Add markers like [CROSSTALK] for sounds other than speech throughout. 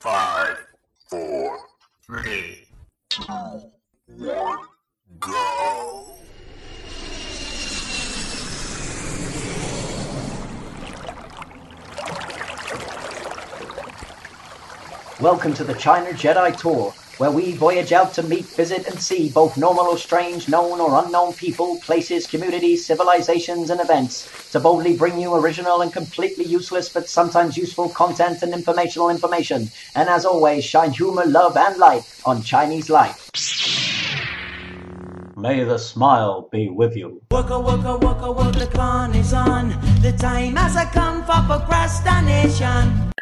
Five, four, three, two, one, go. Welcome to the China Jedi Tour, where we voyage out to meet, visit, and see both normal or strange, known or unknown people, places, communities, civilizations, and events to boldly bring you original and completely useless but sometimes useful content and informational information. And as always, shine humor, love, and light on Chinese life. May the smile be with you. Waka waka waka waka, the con is on. The time has come for procrastination.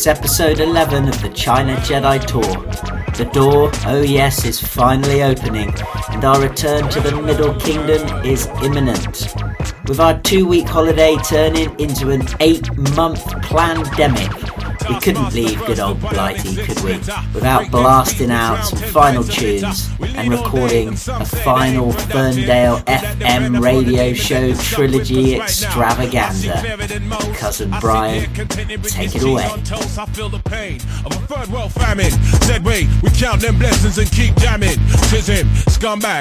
It's episode 11 of the China Jedi Tour. The door, oh yes, is finally opening, and our return to the Middle Kingdom is imminent. With our two week holiday turning into an eight month pandemic, we couldn't leave good old Blighty, could we? Without blasting out some final tunes and recording a final Ferndale FM radio show trilogy extravaganza. Cousin Brian, take it away.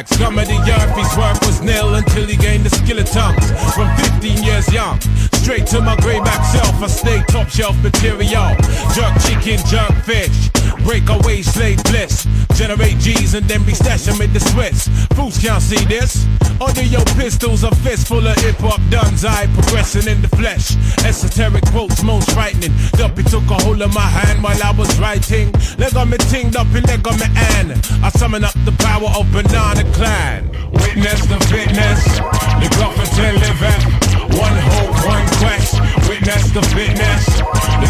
Scum of the earth. His work was nil until he gained the skill of tongues. From 15 years young, straight to my self, I stay top shelf material. Jerk chicken, jerk fish. Break away slave bliss. Generate G's and then we stash them in the Swiss. Fools can't see this. Under your pistols, a fist full of hip hop duns. I progressing in the flesh. Esoteric quotes, most frightening. Duppy took a hold of my hand while I was writing. Leg on me ting, Duppy, leg on me an. I summon up the power of Banana Klan. Witness the fitness. The Gluffington living. One hope, one quest. Witness the fitness. The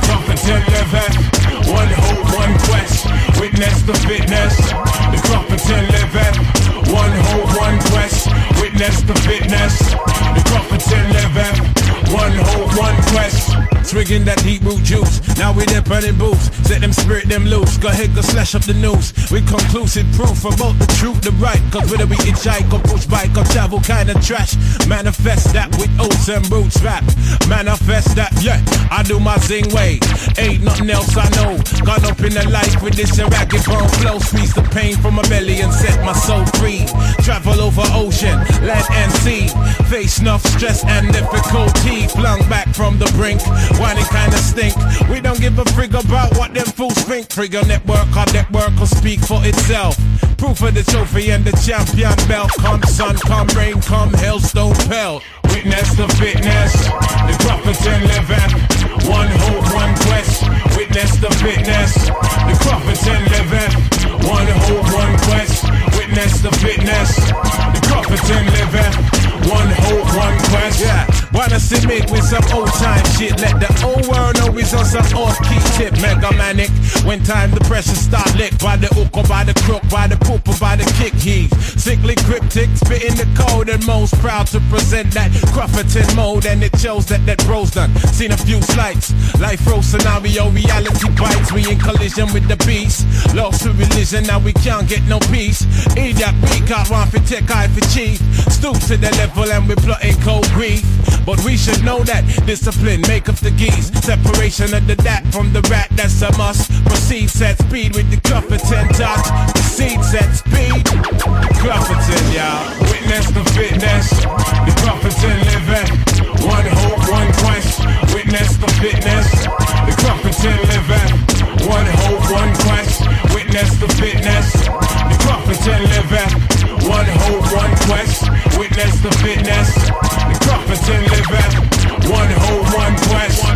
Gluffington living. One hope, one quest. Witness the fitness. The Gluffington living. One hope, one quest. Witness the fitness. The Gluffington living. One hope, one quest. Swigging that deep root juice. Now we there burning boots. Set them spirit them loose. Go ahead, go slash up the news. With conclusive proof about the truth, the right. Cause whether we hitchhike or push bike or travel kind of trash. Manifest that with oats and roots rap. Manifest that, yeah. I do my zing way. Ain't nothing else I know. Gone up in the life with this ragged bone flow. Squeeze the pain from my belly and set my soul free. Travel over ocean, land and sea. Face enough stress and difficulty. Flung back from the brink. Whining kinda stink. We don't give a frig about what them fools think. Trigger network, our network will speak for itself. Proof of the trophy and the champion belt. Come sun, come rain, come hailstone pelt. Witness the fitness, the Crawfordton living. One hope, one quest. Witness the fitness, the Crawfordton living. One hope, one quest. Witness the fitness, the Crawfordton living. One hope, one quest. Yeah, wanna submit with some old time shit. Let the old world know it's on some off key tip. Mega manic. When time the pressure start lick by the hook or by the crook, by the poop or by the kick heave. Sickly cryptic, spitting the code and most proud to present that Crawfordton mode. And it shows that that bro's done. Seen a few slights. Life row scenario, reality bites. We in collision with the beast. Lost to religion, now we can't get no peace. Idiot, we got one for tech, eye for chief. Stoop to the level and we're plotting cold grief. But we should know that discipline make up the geese. Separation of the dat from the rat, that's a must. Proceed set speed with the Clufferton touch. Proceed set speed. Clufferton, y'all. Witness the fitness. The Clufferton living. One hope, one quest. Witness the fitness. The Clufferton living. One hope, one quest. Witness the fitness. The Clufferton living. One hope, one quest. Witness the fitness. The Clufferton living. One quest. One quest,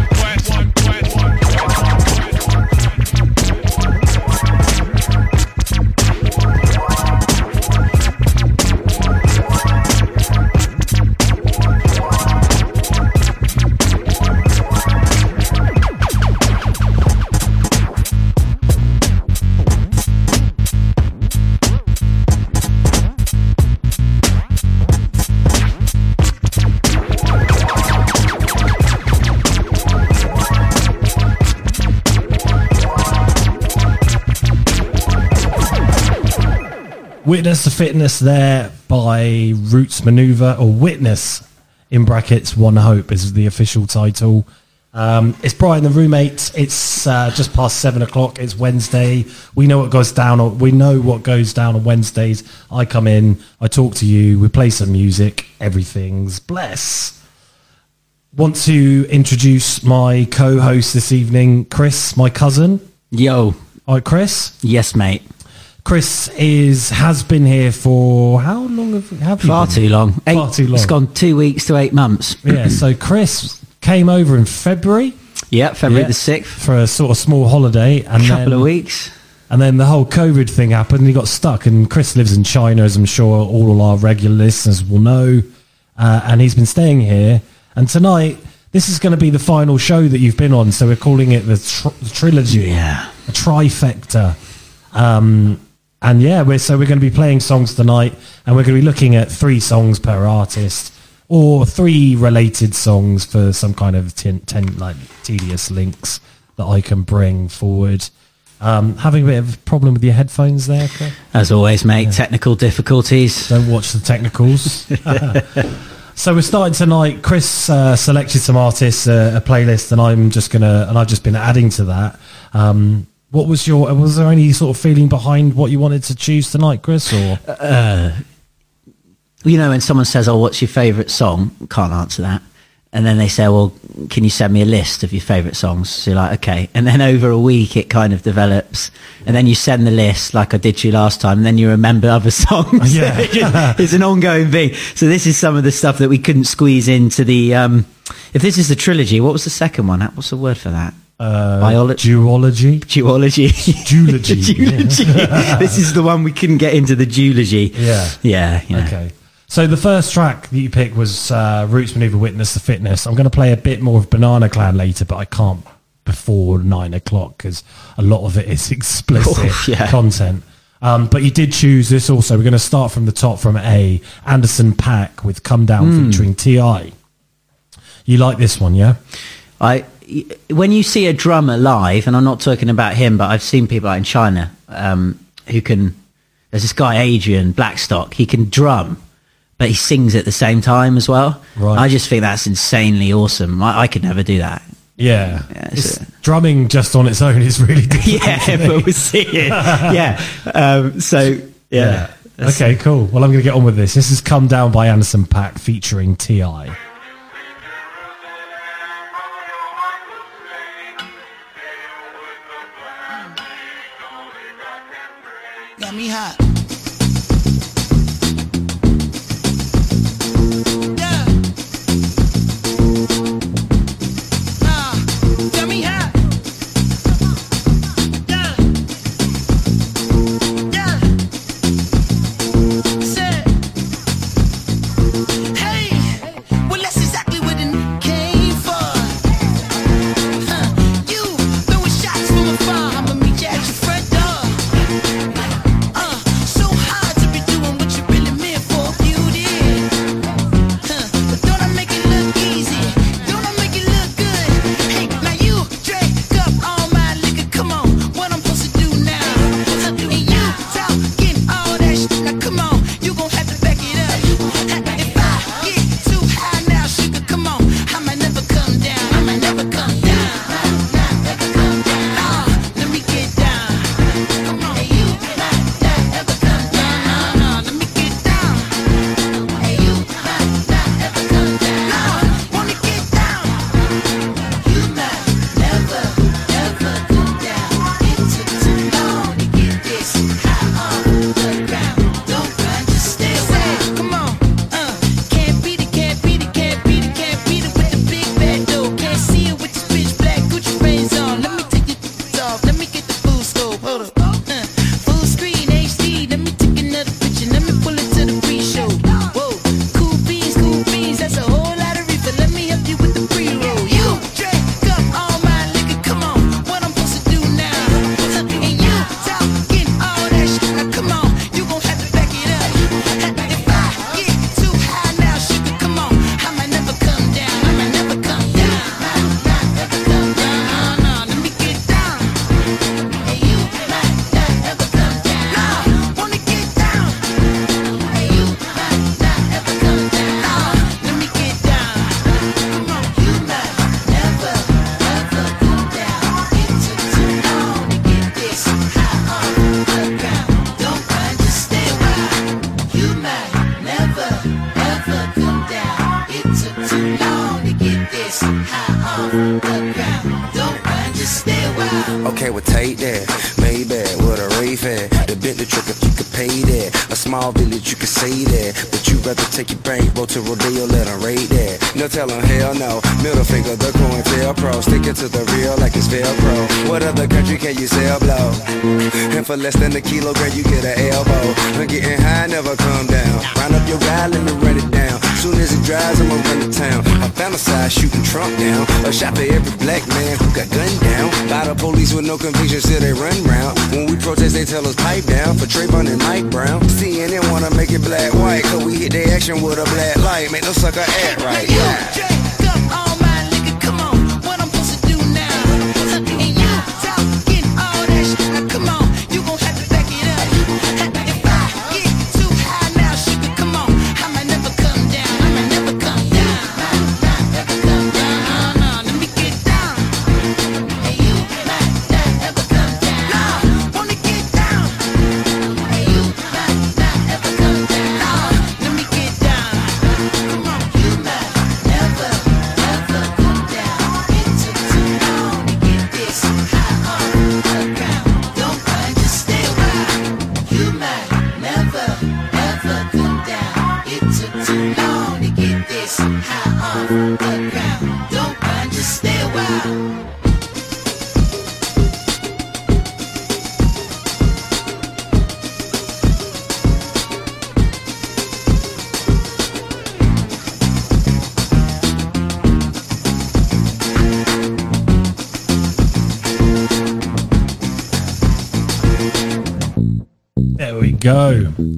Witness the Fitness there by Roots Manuva, or Witness in brackets, One Hope is the official title. Um, it's Brian the roommate. It's uh, just past seven o'clock. It's Wednesday. We know what goes down. On, we know what goes down on Wednesdays. I come in, I talk to you, we play some music. Everything's bless. Want to introduce my co-host this evening, Chris, my cousin. Yo. All right, Chris. Yes, mate. Chris is has been here for how long have, we have you Far too long. Eight, Far too long. It's gone two weeks to eight months. Yeah, [CLEARS THROAT] so Chris came over in February Yeah, February Yeah. the 6th. for a sort of small holiday, and a couple then of weeks. and then the whole COVID thing happened, and he got stuck. And Chris lives in China, as I'm sure all our regular listeners will know, uh, and he's been staying here. And tonight, this is going to be the final show that you've been on, so we're calling it the, tr- the trilogy, Yeah. a trifecta. Um, and yeah, we're, so we're going to be playing songs tonight, and we're going to be looking at three songs per artist, or three related songs for some kind of ten, ten, like tedious links that I can bring forward. Um, having a bit of a problem with your headphones there. Chris? As always, mate, technical difficulties. Don't watch the technicals. [LAUGHS] [LAUGHS] so we're starting tonight. Chris uh, selected some artists, uh, a playlist, and I'm just gonna and I've just been adding to that. Um, what was your? Was there any sort of feeling behind what you wanted to choose tonight, Chris? Or You know, when someone says, Oh, what's your favourite song? Can't answer that. And then they say, Well, can you send me a list of your favourite songs? So you're like, Okay. And then over a week, it kind of develops. And then you send the list like I did to you last time. And then you remember other [LAUGHS] songs. Yeah. [LAUGHS] It's an ongoing thing. So this is some of the stuff that we couldn't squeeze into the. Um, if this is the trilogy, what was the second one? What's the word for that? Uh, Biology. duology? Duology. Duology. [LAUGHS] Duology. this is the one we couldn't get into the geology. Yeah. Yeah. yeah. Okay. So the first track that you picked was uh, Roots Manuva Witness the Fitness. I'm going to play a bit more of Banana Klan later, but I can't before nine o'clock because a lot of it is [LAUGHS] explicit Oh, yeah. content. Um, but you did choose this also. We're going to start from the top from A. Anderson Pack with Come Down Hmm. featuring Ti. You like this one, yeah? I when you see a drummer live, and I'm not talking about him, but I've seen people out in China um, who can. There's this guy Adrian Blackstock. He can drum, but he sings at the same time as well. Right. I just think that's insanely awesome. I, I could never do that. Yeah. Yeah, so- drumming just on its own is really [LAUGHS] difficult. Yeah, but we'll see it. [LAUGHS] Yeah. Um, so yeah. Yeah. Okay, cool. Well, I'm going to get on with this. This is Come Down by Anderson Pack featuring Ti. Got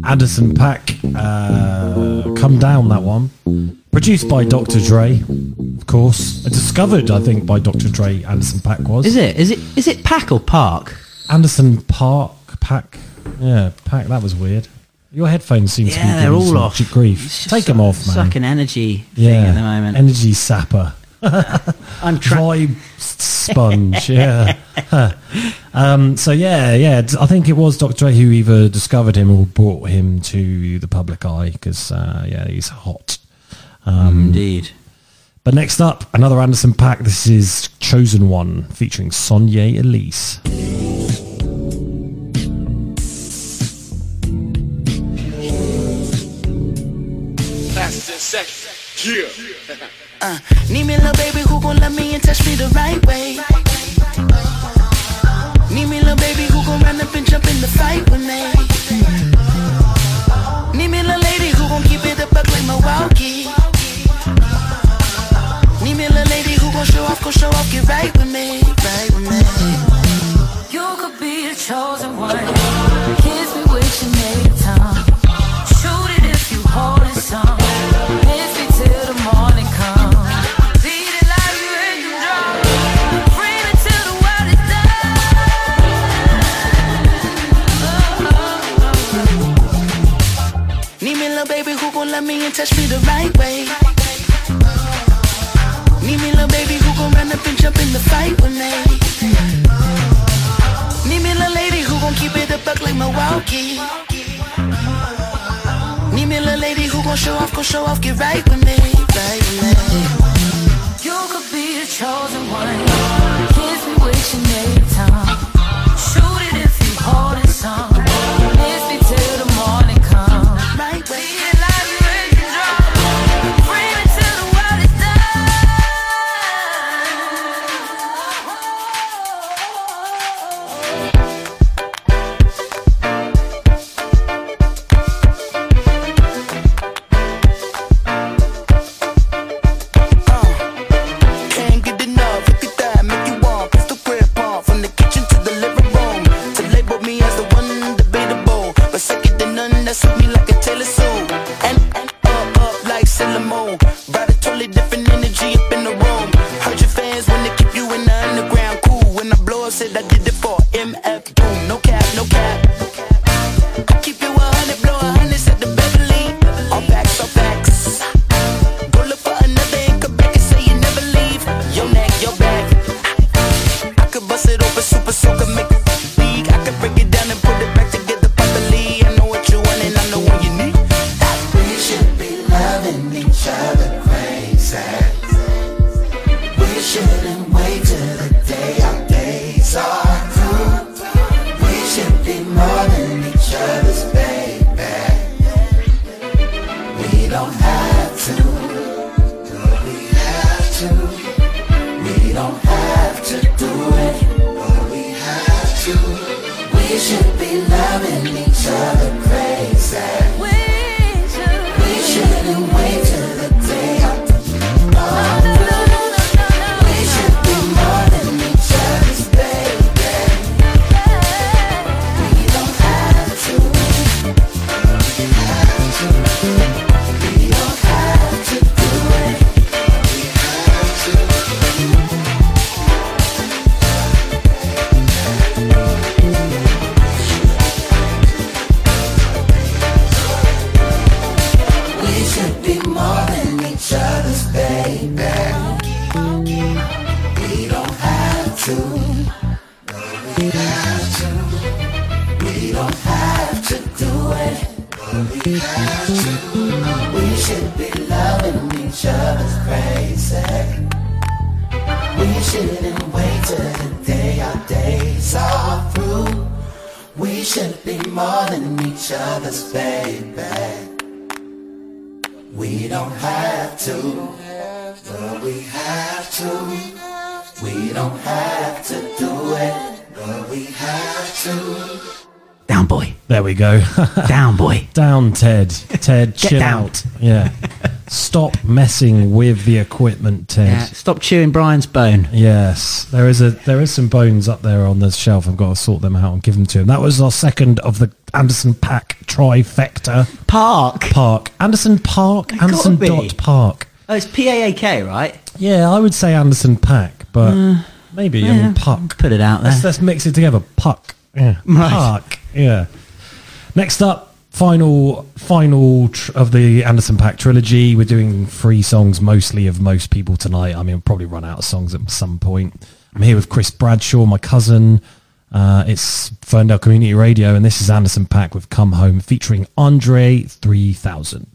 Anderson Pack, uh, Come Down, that one. Produced by Dr. Dre, of course. Discovered, I think, by Dr. Dre, Anderson Pack was. Is it? Is it? Is it Pack or Park? Anderson Park, Pack. Yeah, Pack, that was weird. Your headphones seem to be they're all some off. grief. Take them off, man. Sucking energy thing Yeah. at the moment. Energy sapper. [LAUGHS] I'm trying. sponge, yeah. [LAUGHS] um, so yeah, yeah. I think it was Doctor who either discovered him or brought him to the public eye because uh, yeah, he's hot. Um, Indeed. But next up, another Anderson pack. This is Chosen One featuring Sonyae Elise. Yeah. [LAUGHS] Uh, need me, little baby, who gon' love me and touch me the right way. Need me, little baby, who gon' run up and jump in the fight with me? Need me, little lady, who gon' keep it a buck like Milwaukee. Need me, little lady, who gon' show off, gon' show off, get right with me, right with me. You could be the chosen one. touch me the right way. Need me little baby who gon' run up and jump in the fight with me. Need me little lady who gon' keep it a buck like Milwaukee. Need me little lady who gon' show off, gon' show off, get right with me, right with me. You could be the chosen one. Kiss me with your name time. To. We don't have to do it, but we have to. Down, boy. There we go. [LAUGHS] Down, boy. down, Ted. Ted, chill down. out. Yeah. Stop messing with the equipment, Ted. Yeah, stop chewing Brian's bone. Yes, there is a there is some bones up there on the shelf. I've got to sort them out and give them to him. That was our second of the Anderson Pack trifecta. Park. Park Anderson Park It Anderson be. dot Park. Oh, it's P A A K, right? Yeah, I would say Anderson Pack, but maybe I mean Puck. Put it out there. Let's, let's mix it together. Puck. Yeah. Right. Park. Yeah. Next up, final final tr- of the Anderson Pack trilogy. We're doing three songs mostly of most people tonight. I mean, we'll probably run out of songs at some point. I'm here with Chris Bradshaw, my cousin. Uh, it's Ferndale Community Radio, and this is Anderson Pack with Come Home featuring Andre 3000.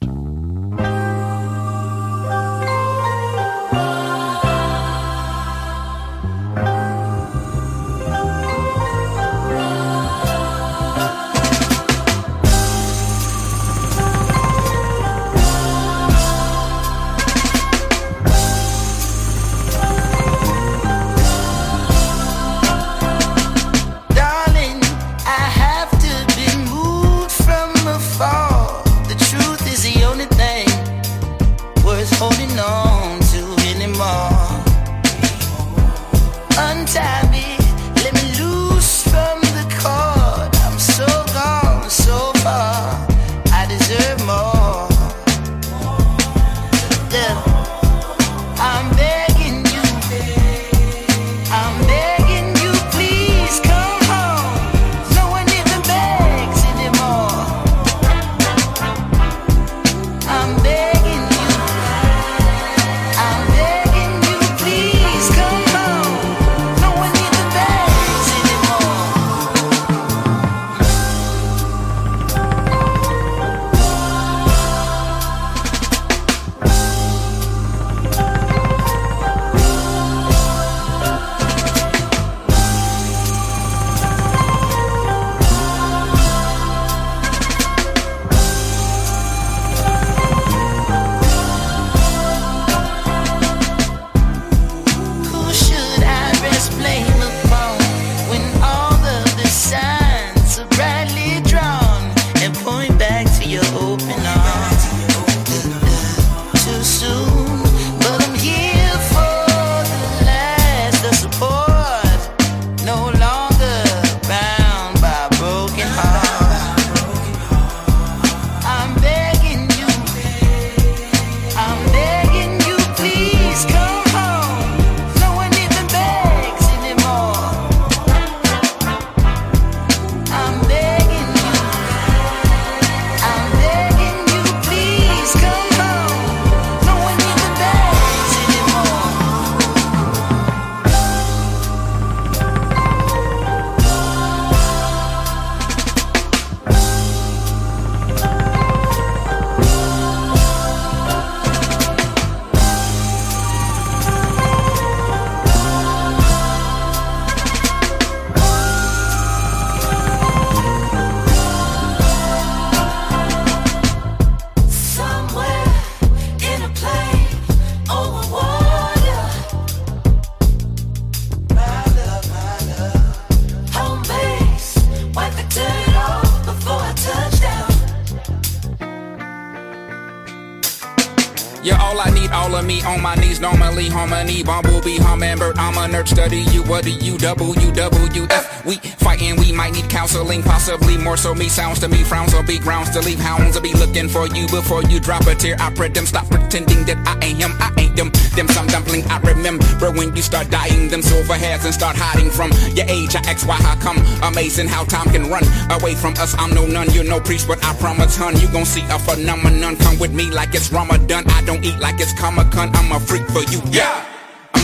Nerd, study you. What do you double you WF? We fighting, we might need counseling, possibly more so. Me sounds to me, frowns will be grounds to leave. Hounds will be looking for you before you drop a tear. I pray them stop pretending that I ain't him, I ain't them. Them some dumpling I remember when you start dying. Them silver hairs and start hiding from your age. I ask why how come? Amazing how time can run away from us. I'm no nun, you're no priest, but I promise, hun, you gon' see a phenomenon. Come with me like it's Ramadan. I don't eat like it's Comic Con. I'm a freak for you, yeah.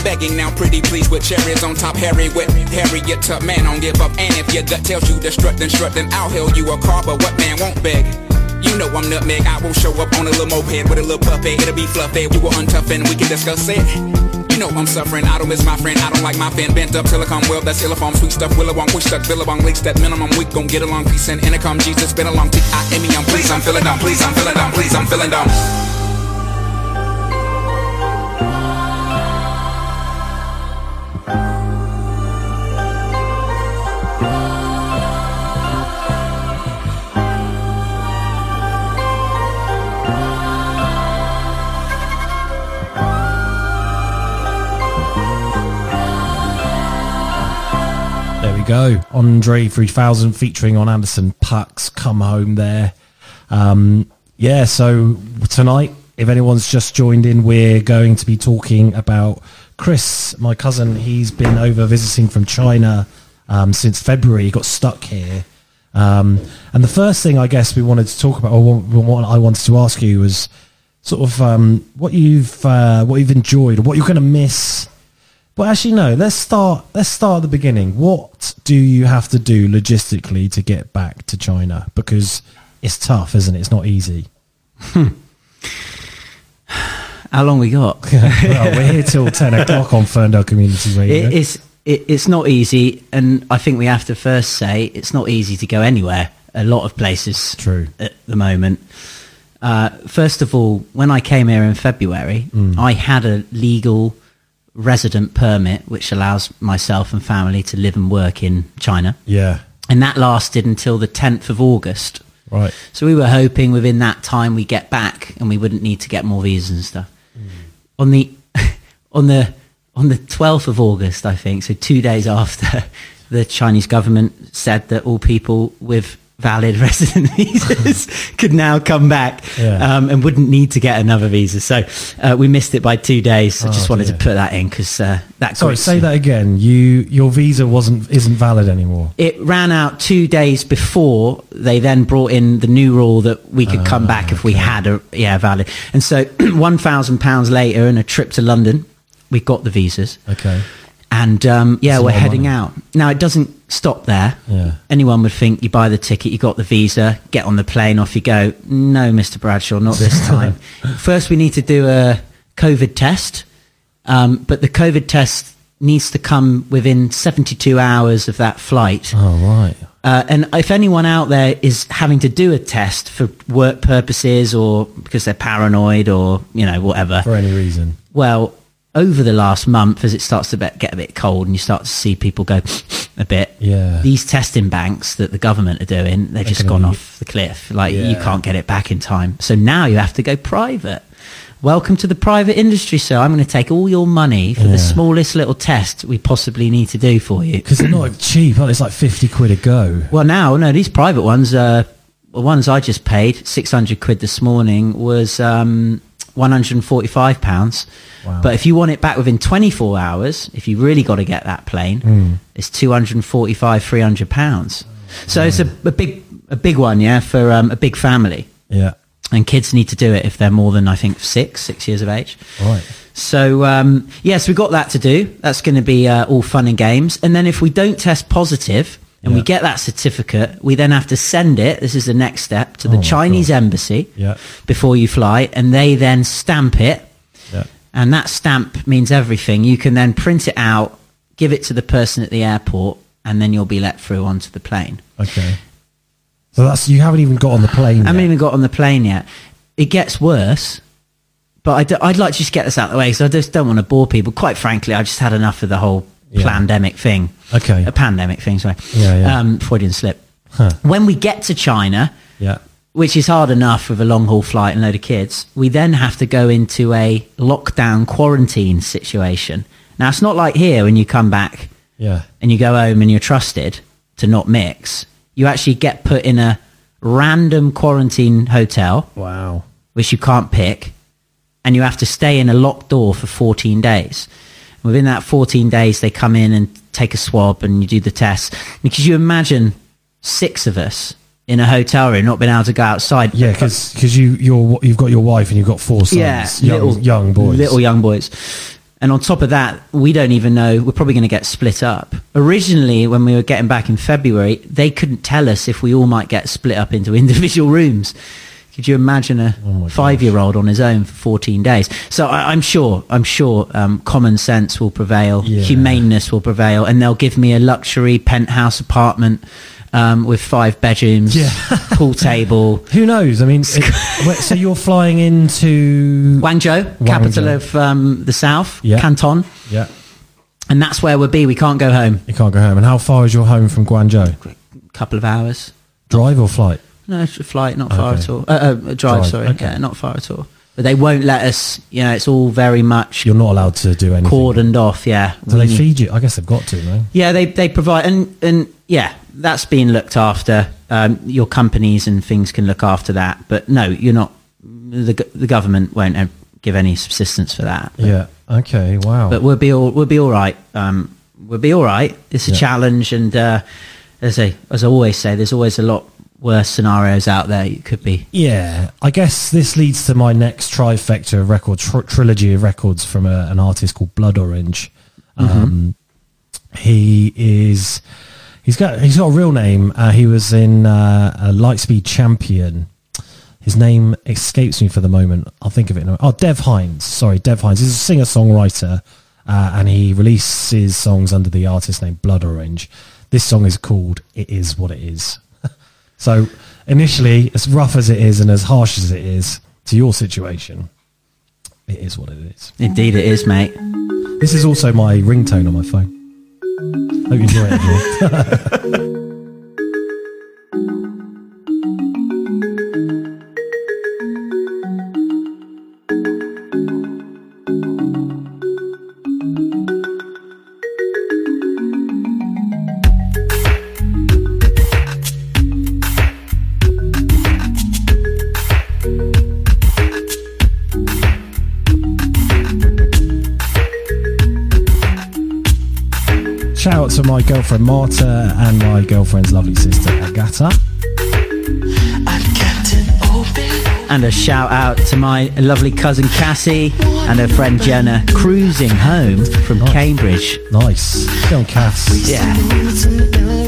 Begging. Now, pretty please, with cherries on top, Harry with Harriet. Tub, man, don't give up. And if your gut tells you to strut, then strut, then I'll hail you a car, but what man won't beg? You know I'm nutmeg, I won't show up on a little moped with a little puppet, it'll be fluffy, We will untough and we can discuss it. You know I'm suffering, I don't miss my friend, I don't like my fan bent up. Till I come well, that's illiform, sweet stuff, Willowong, push stuck, Billabong, leaks. That minimum, we gon' get along, peace and intercom, Jesus, been along, T-I-M-E, I'm please, I'm feeling dumb, please, I'm feeling dumb, please, I'm feeling dumb. Go. Andre 3000 featuring on Anderson Pucks. Come home there. Um, yeah, so tonight, if anyone's just joined in, we're going to be talking about Chris, my cousin. He's been over visiting from China um, since February. He got stuck here. Um, and the first thing I guess we wanted to talk about, or what I wanted to ask you was sort of um, what you've uh, what you've enjoyed, what you're going to miss but actually, no. Let's start. Let's start at the beginning. What do you have to do logistically to get back to China? Because it's tough, isn't it? It's not easy. How long we got? [LAUGHS] well, we're here till [LAUGHS] ten o'clock on Ferndale Community Radio. It, it's it, it's not easy, and I think we have to first say it's not easy to go anywhere. A lot of places, True. at the moment. Uh, first of all, when I came here in February, Mm. I had a legal resident permit, which allows myself and family to live and work in China, yeah. and that lasted until the tenth of August. Right. So we were hoping within that time we get back and we wouldn't need to get more visas and stuff. Mm. On the [LAUGHS] on the on the twelfth of August, I think, so two days [LAUGHS] after the Chinese government said that all people with valid [LAUGHS] resident visas [LAUGHS] could now come back Yeah. um, and wouldn't need to get another visa. So uh, we missed it by two days. I Oh, just wanted dear. to put that in because uh, that Sorry, say that again. You your visa wasn't isn't valid anymore. it ran out two days before they then brought in the new rule that we could come back if we had a yeah valid and so [CLEARS THROAT] one thousand pounds later and a trip to london we got the visas Okay. and um, yeah That's we're heading money. out now it doesn't stop there Yeah. anyone would think you buy the ticket you got the visa get on the plane off you go no mr bradshaw not this [LAUGHS] time first we need to do a covid test um, but the covid test needs to come within 72 hours of that flight Oh right. uh, and if anyone out there is having to do a test for work purposes or because they're paranoid or you know whatever, For any reason. well, over the last month, as it starts to get a bit cold and you start to see people go [SNIFFS] a bit, Yeah. these testing banks that the government are doing, they're just gone off the cliff. Like you can't get it back in time. So now you have to go private. Welcome to the private industry, sir. I'm going to take all your money for Yeah. the smallest little test we possibly need to do for you. Because they're not cheap. It's like fifty quid a go. Well, now no, these private ones, uh, the ones I just paid six hundred quid this morning was um, one hundred and forty-five pounds. Wow. But if you want it back within twenty-four hours, if you really got to get that plane, Hmm. it's two hundred and forty-five, three hundred pounds. So it's a, a big, a big one, yeah, for um, a big family. Yeah. And kids need to do it if they're more than I think six, six years of age. Right. So um, yes, we've got that to do. That's going to be uh, all fun and games. And then if we don't test positive and we get that certificate, we then have to send it. This is the next step to Oh the my Chinese embassy Yeah. before you fly, and they then stamp it. Yeah. And that stamp means everything. You can then print it out, give it to the person at the airport, and then you'll be let through onto the plane. Okay. So that's you haven't even got on the plane. I haven't yet. even got on the plane yet. It gets worse, but I d- I'd like to just get this out of the way because I just don't want to bore people. Quite frankly, I just had enough of the whole Yeah. pandemic thing. Okay. A pandemic thing, sorry. Yeah, yeah. Um, Freudian slip. Huh. When we get to China, Yeah. which is hard enough with a long haul flight and load of kids. We then have to go into a lockdown quarantine situation. Now, it's not like here when you come back Yeah. and you go home and you're trusted to not mix. You actually get put in a random quarantine hotel, Wow. which you can't pick, and you have to stay in a locked door for 14 days. Within that 14 days, they come in and take a swab and you do the test. Because you imagine six of us in a hotel room not being able to go outside. Yeah, because you you're you've got your wife and you've got four sons, yeah, young, young boys. little young boys. And on top of that, we don't even know. We're probably going to get split up. Originally, when we were getting back in February, they couldn't tell us if we all might get split up into [LAUGHS] individual rooms. Could you imagine a Oh five-year-old on his own for 14 days? So I, I'm sure, I'm sure, um, common sense will prevail, Yeah. humaneness will prevail, and they'll give me a luxury penthouse apartment um, with five bedrooms, Yeah. [LAUGHS] pool table, [LAUGHS] Who knows? I mean, it, [LAUGHS] so you're flying into Guangzhou, capital of um, the south, Yeah. Canton. yeah. And that's where we'll be. We can't go home. You can't go home. And how far is your home from Guangzhou? A couple of hours. Drive or flight? No, it's a flight, not far Okay. at all. Uh, uh, a drive, Drive, sorry. okay. Yeah, not far at all. But they won't let us, you know, it's all very much You're not allowed to do anything. cordoned off, yeah. Do We they feed you? I guess they've got to, no? Yeah, they, they provide, and, and yeah, that's being looked after. Um, your companies and things can look after that. But no, you're not, the, the government won't uh, give any subsistence for that. Yeah. Okay. Wow. but we'll be all we'll be all right. Um, we'll be all right. It's a Yeah. challenge, and uh, as I as I always say, there's always a lot worse scenarios out there. it could be. Yeah, I guess this leads to my next trifecta of record tr- trilogy of records from a, an artist called Blood Orange. Um, he is he's got he's got a real name. Uh, he was in uh, a Lightspeed Champion. His name escapes me for the moment. I'll think of it. In a, oh, Dev Hynes. Sorry, Dev Hynes. He's a singer songwriter, uh, and he releases songs under the artist name Blood Orange. This song is called "It Is What It Is." So initially, as rough as it is and as harsh as it is to your situation, it is what it is. Indeed, it is, mate. This is also my ringtone on my phone. Hope you enjoy it. [LAUGHS] girlfriend Marta and my girlfriend's lovely sister Agata. And a shout out to my lovely cousin Cassie and her friend Jenna cruising home from Nice. Cambridge. Nice. Go on, Cass. Yeah.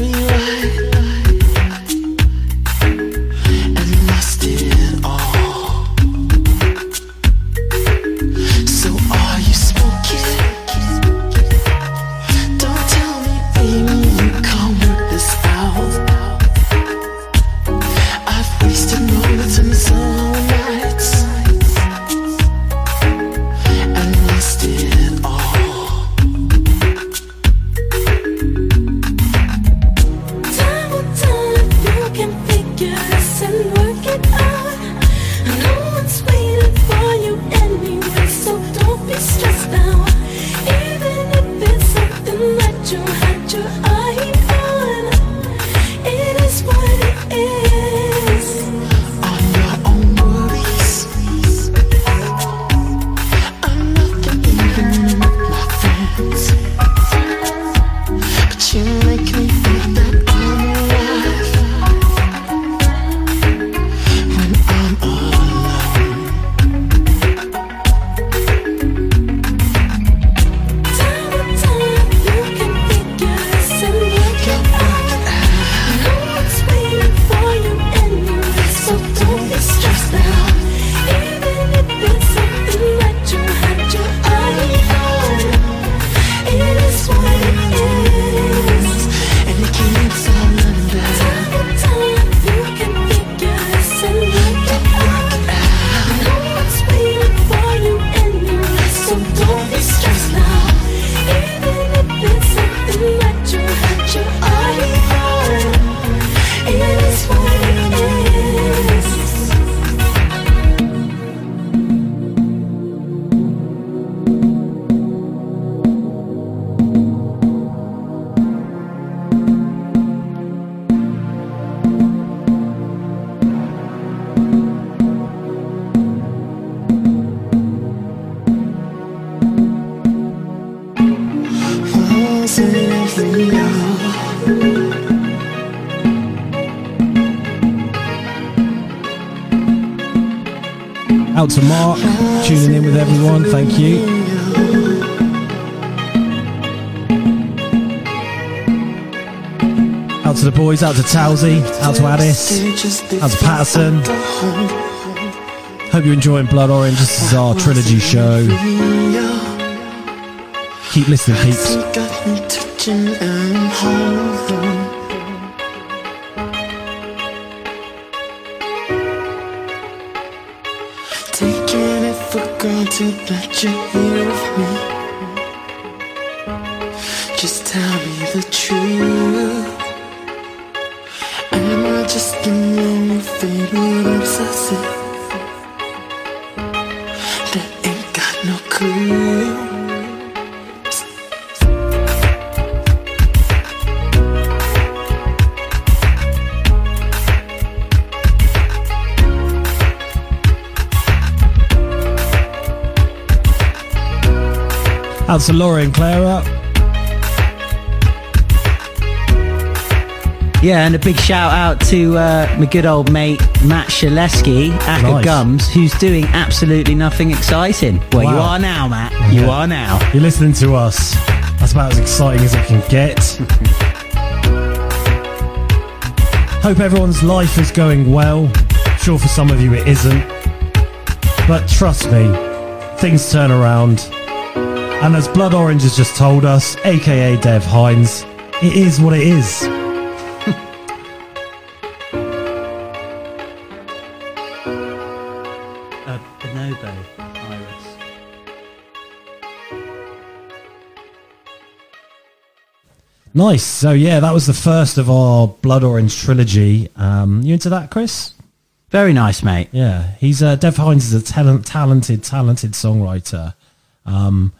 To boys, out to Addis, out to Patterson. Hope you're enjoying Blood Orange. This is our trilogy show. Keep listening, peeps. Taking it for granted that you're Laura and Clara. Yeah, and a big shout out to uh, my good old mate Matt Shaleski, Aka Nice. Gums, who's doing absolutely nothing exciting. Well, you are now, Matt. You are now. You're listening to us. That's about as exciting as it can get. [LAUGHS] Hope everyone's life is going well. Sure, for some of you it isn't. But trust me, things turn around. And as Blood Orange has just told us, aka Dev Hynes, it is what it is. [LAUGHS] Iris. Nice. So yeah, that was the first of our Blood Orange trilogy. Um, you into that, Chris? Very nice, mate. Yeah, he's uh, Dev Hynes is a talent, talented, talented songwriter, um,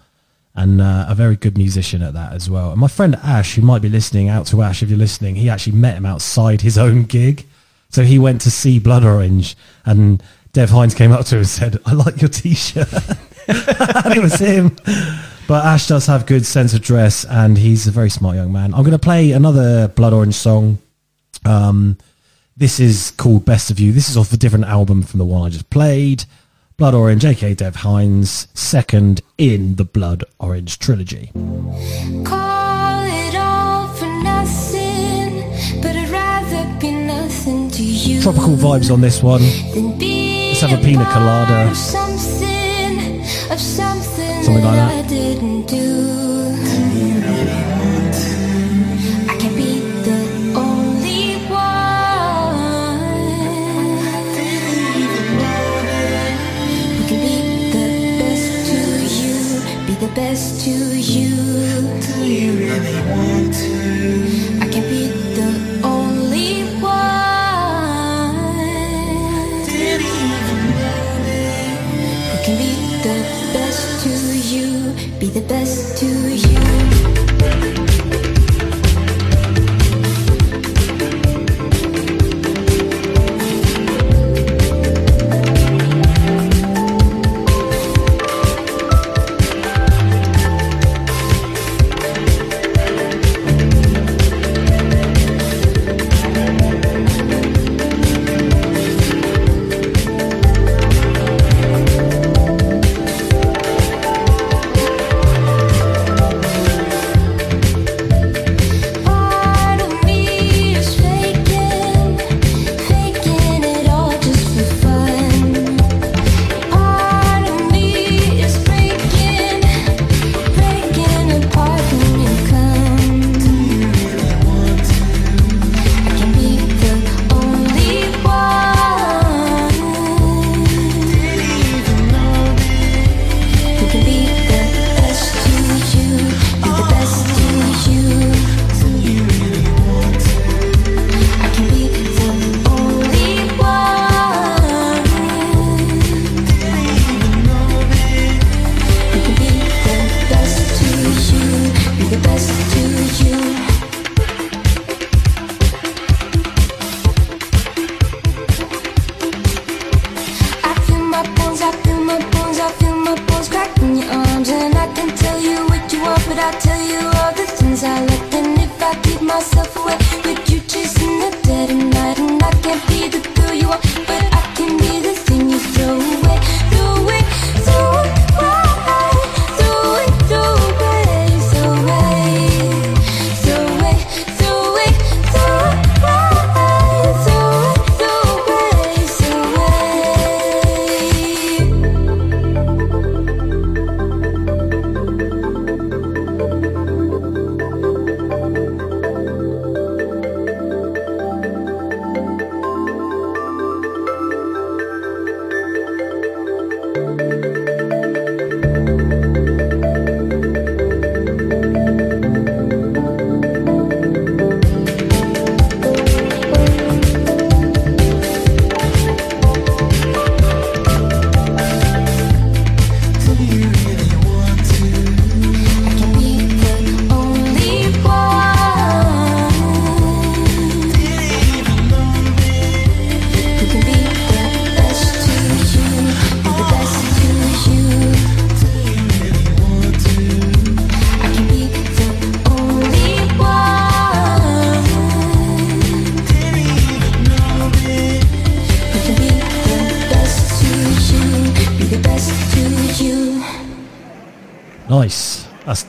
and uh, a very good musician at that as well. And my friend Ash, who might be listening, out to Ash if you're listening, he actually met him outside his own gig. So he went to see Blood Orange, and Dev Hynes came up to him and said, "I like your T-shirt." [LAUGHS] and it was him. But Ash does have good sense of dress, and he's a very smart young man. I'm going to play another Blood Orange song. Um, this is called Best of You. This is off a different album from the one I just played. Blood Orange, aka Dev Hynes, second in the Blood Orange trilogy. Call it all for nothing, but I'd rather be nothing to you. Tropical vibes on this one. Let's have a pina colada. Something, of something, Something like that.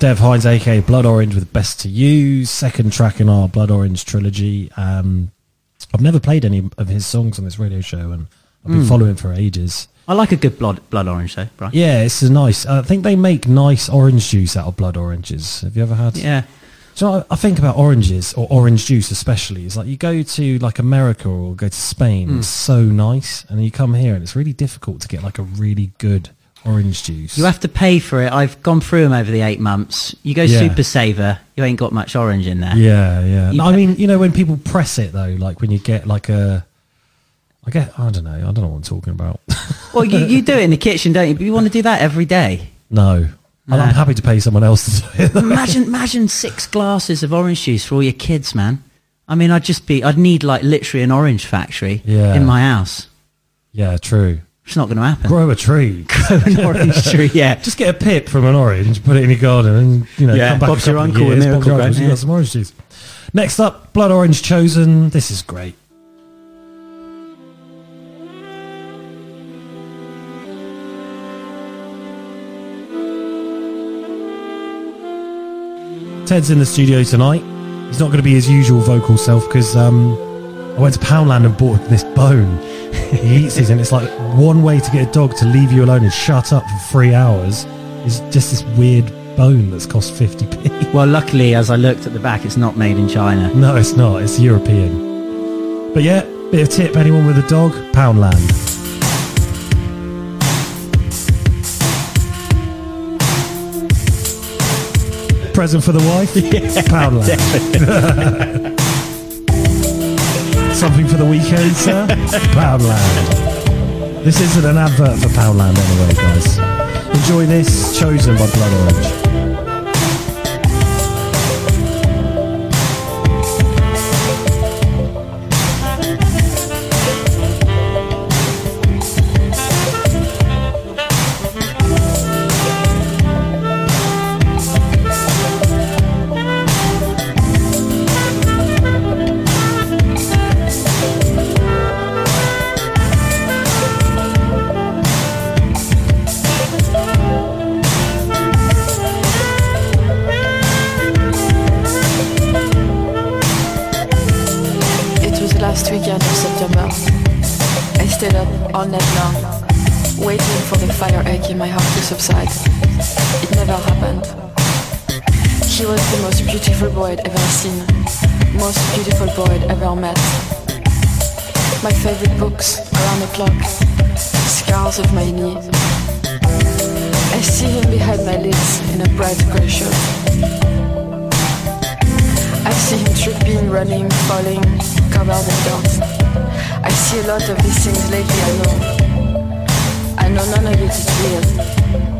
Dev Hynes, aka Blood Orange, with Best to You, second track in our Blood Orange trilogy. Um, I've never played any of his songs on this radio show, and I've been Mm. following for ages. I like a good blood blood orange though, Brian. Yeah, it's a nice. I think they make nice orange juice out of blood oranges. Have you ever had? Yeah. So I, I think about oranges or orange juice especially. It's like you go to like America or go to Spain. Mm. It's so nice, and then you come here and it's really difficult to get like a really good orange juice. You have to pay for it. I've gone through them over the eight months. You go Yeah. Super Saver, you ain't got much orange in there. Yeah, yeah. You No, I mean, you know, when people press it though, like when you get like a, I get, I don't know, I don't know what I'm talking about. [LAUGHS] Well, you, you do it in the kitchen, don't you? But you want to do that every day. no, and I'm happy to pay someone else to do it. imagine, imagine six glasses of orange juice for all your kids, man. I mean, I'd just be, I'd need like literally an orange factory Yeah. in my house. yeah, true. It's not going to happen. Grow a tree. [LAUGHS] Grow an orange tree, yeah. [LAUGHS] Just get a pip from an orange, put it in your garden, and you know, Yeah, come back Bob's your uncle years, your Grow, uncle, you yeah. got some orange juice. Next up, Blood Orange Chosen. This is great. Ted's in the studio tonight. He's not going to be his usual vocal self because um, I went to Poundland and bought this bone. he [LAUGHS] eats it, and it's like one way to get a dog to leave you alone and shut up for three hours is just this weird bone that's cost 50p. Well, luckily, as I looked at the back, it's not made in China. No, it's not. It's European. But yeah, bit of tip. Anyone with a dog, Poundland. Present for the wife, [LAUGHS] Poundland. [LAUGHS] Something for the weekend, sir, [LAUGHS] Poundland. This isn't an advert for Poundland anyway, guys. Enjoy this, chosen by Blood Orange. My heart to subside. It never happened. He was the most beautiful boy I'd ever seen, most beautiful boy I'd ever met. My favorite books, Around the Clock, Scars of My Knee. I see him behind my lids in a bright gray shirt. I see him tripping, running, falling, covered in dirt. I see a lot of these things lately, I know. I know none of it is real.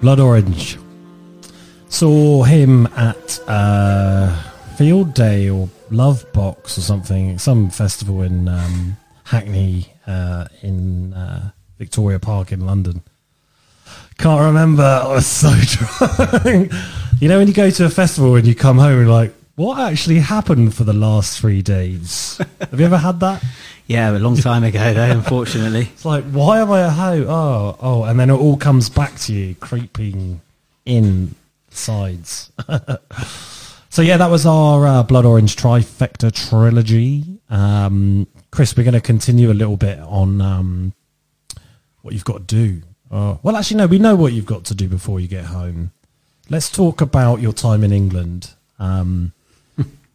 Blood Orange. Saw him at uh, Field Day or Lovebox or something, some festival in um, Hackney uh, in uh, Victoria Park in London. Can't remember. I was so [LAUGHS] drunk. you know, when you go to a festival and you come home and like, what actually happened for the last three days? Have you ever had that? [LAUGHS] Yeah, a long time ago though, unfortunately. It's like, why am I at home? Oh, oh, and then it all comes back to you, creeping in sides. [LAUGHS] so yeah, that was our uh, Blood Orange trifecta trilogy. Um, Chris, we're going to continue a little bit on um, what you've got to do. Uh, well, actually, no, we know what you've got to do before you get home. Let's talk about your time in England, um,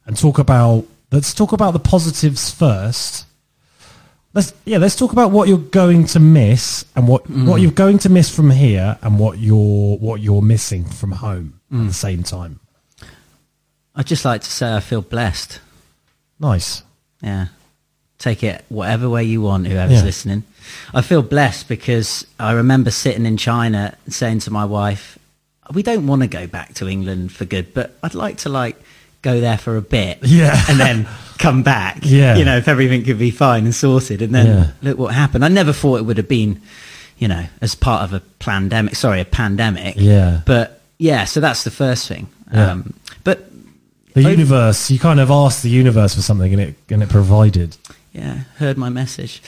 and talk about. Let's talk about the positives first. Let's yeah, let's talk about what you're going to miss and what mm. what you're going to miss from here and what you're what you're missing from home at mm. the same time. I'd just like to say I feel blessed. Nice. Yeah. Take it whatever way you want, whoever's Yeah. listening. I feel blessed because I remember sitting in China and saying to my wife, we don't want to go back to England for good, but I'd like to like go there for a bit. Yeah. And then come back. Yeah. You know, if everything could be fine and sorted. And then Yeah. look what happened. I never thought it would have been, you know, as part of a pandemic, sorry, a pandemic. Yeah. But yeah, so that's the first thing. Yeah. Um, but The Over- universe, you kind of asked the universe for something and it and it provided. Yeah, heard my message.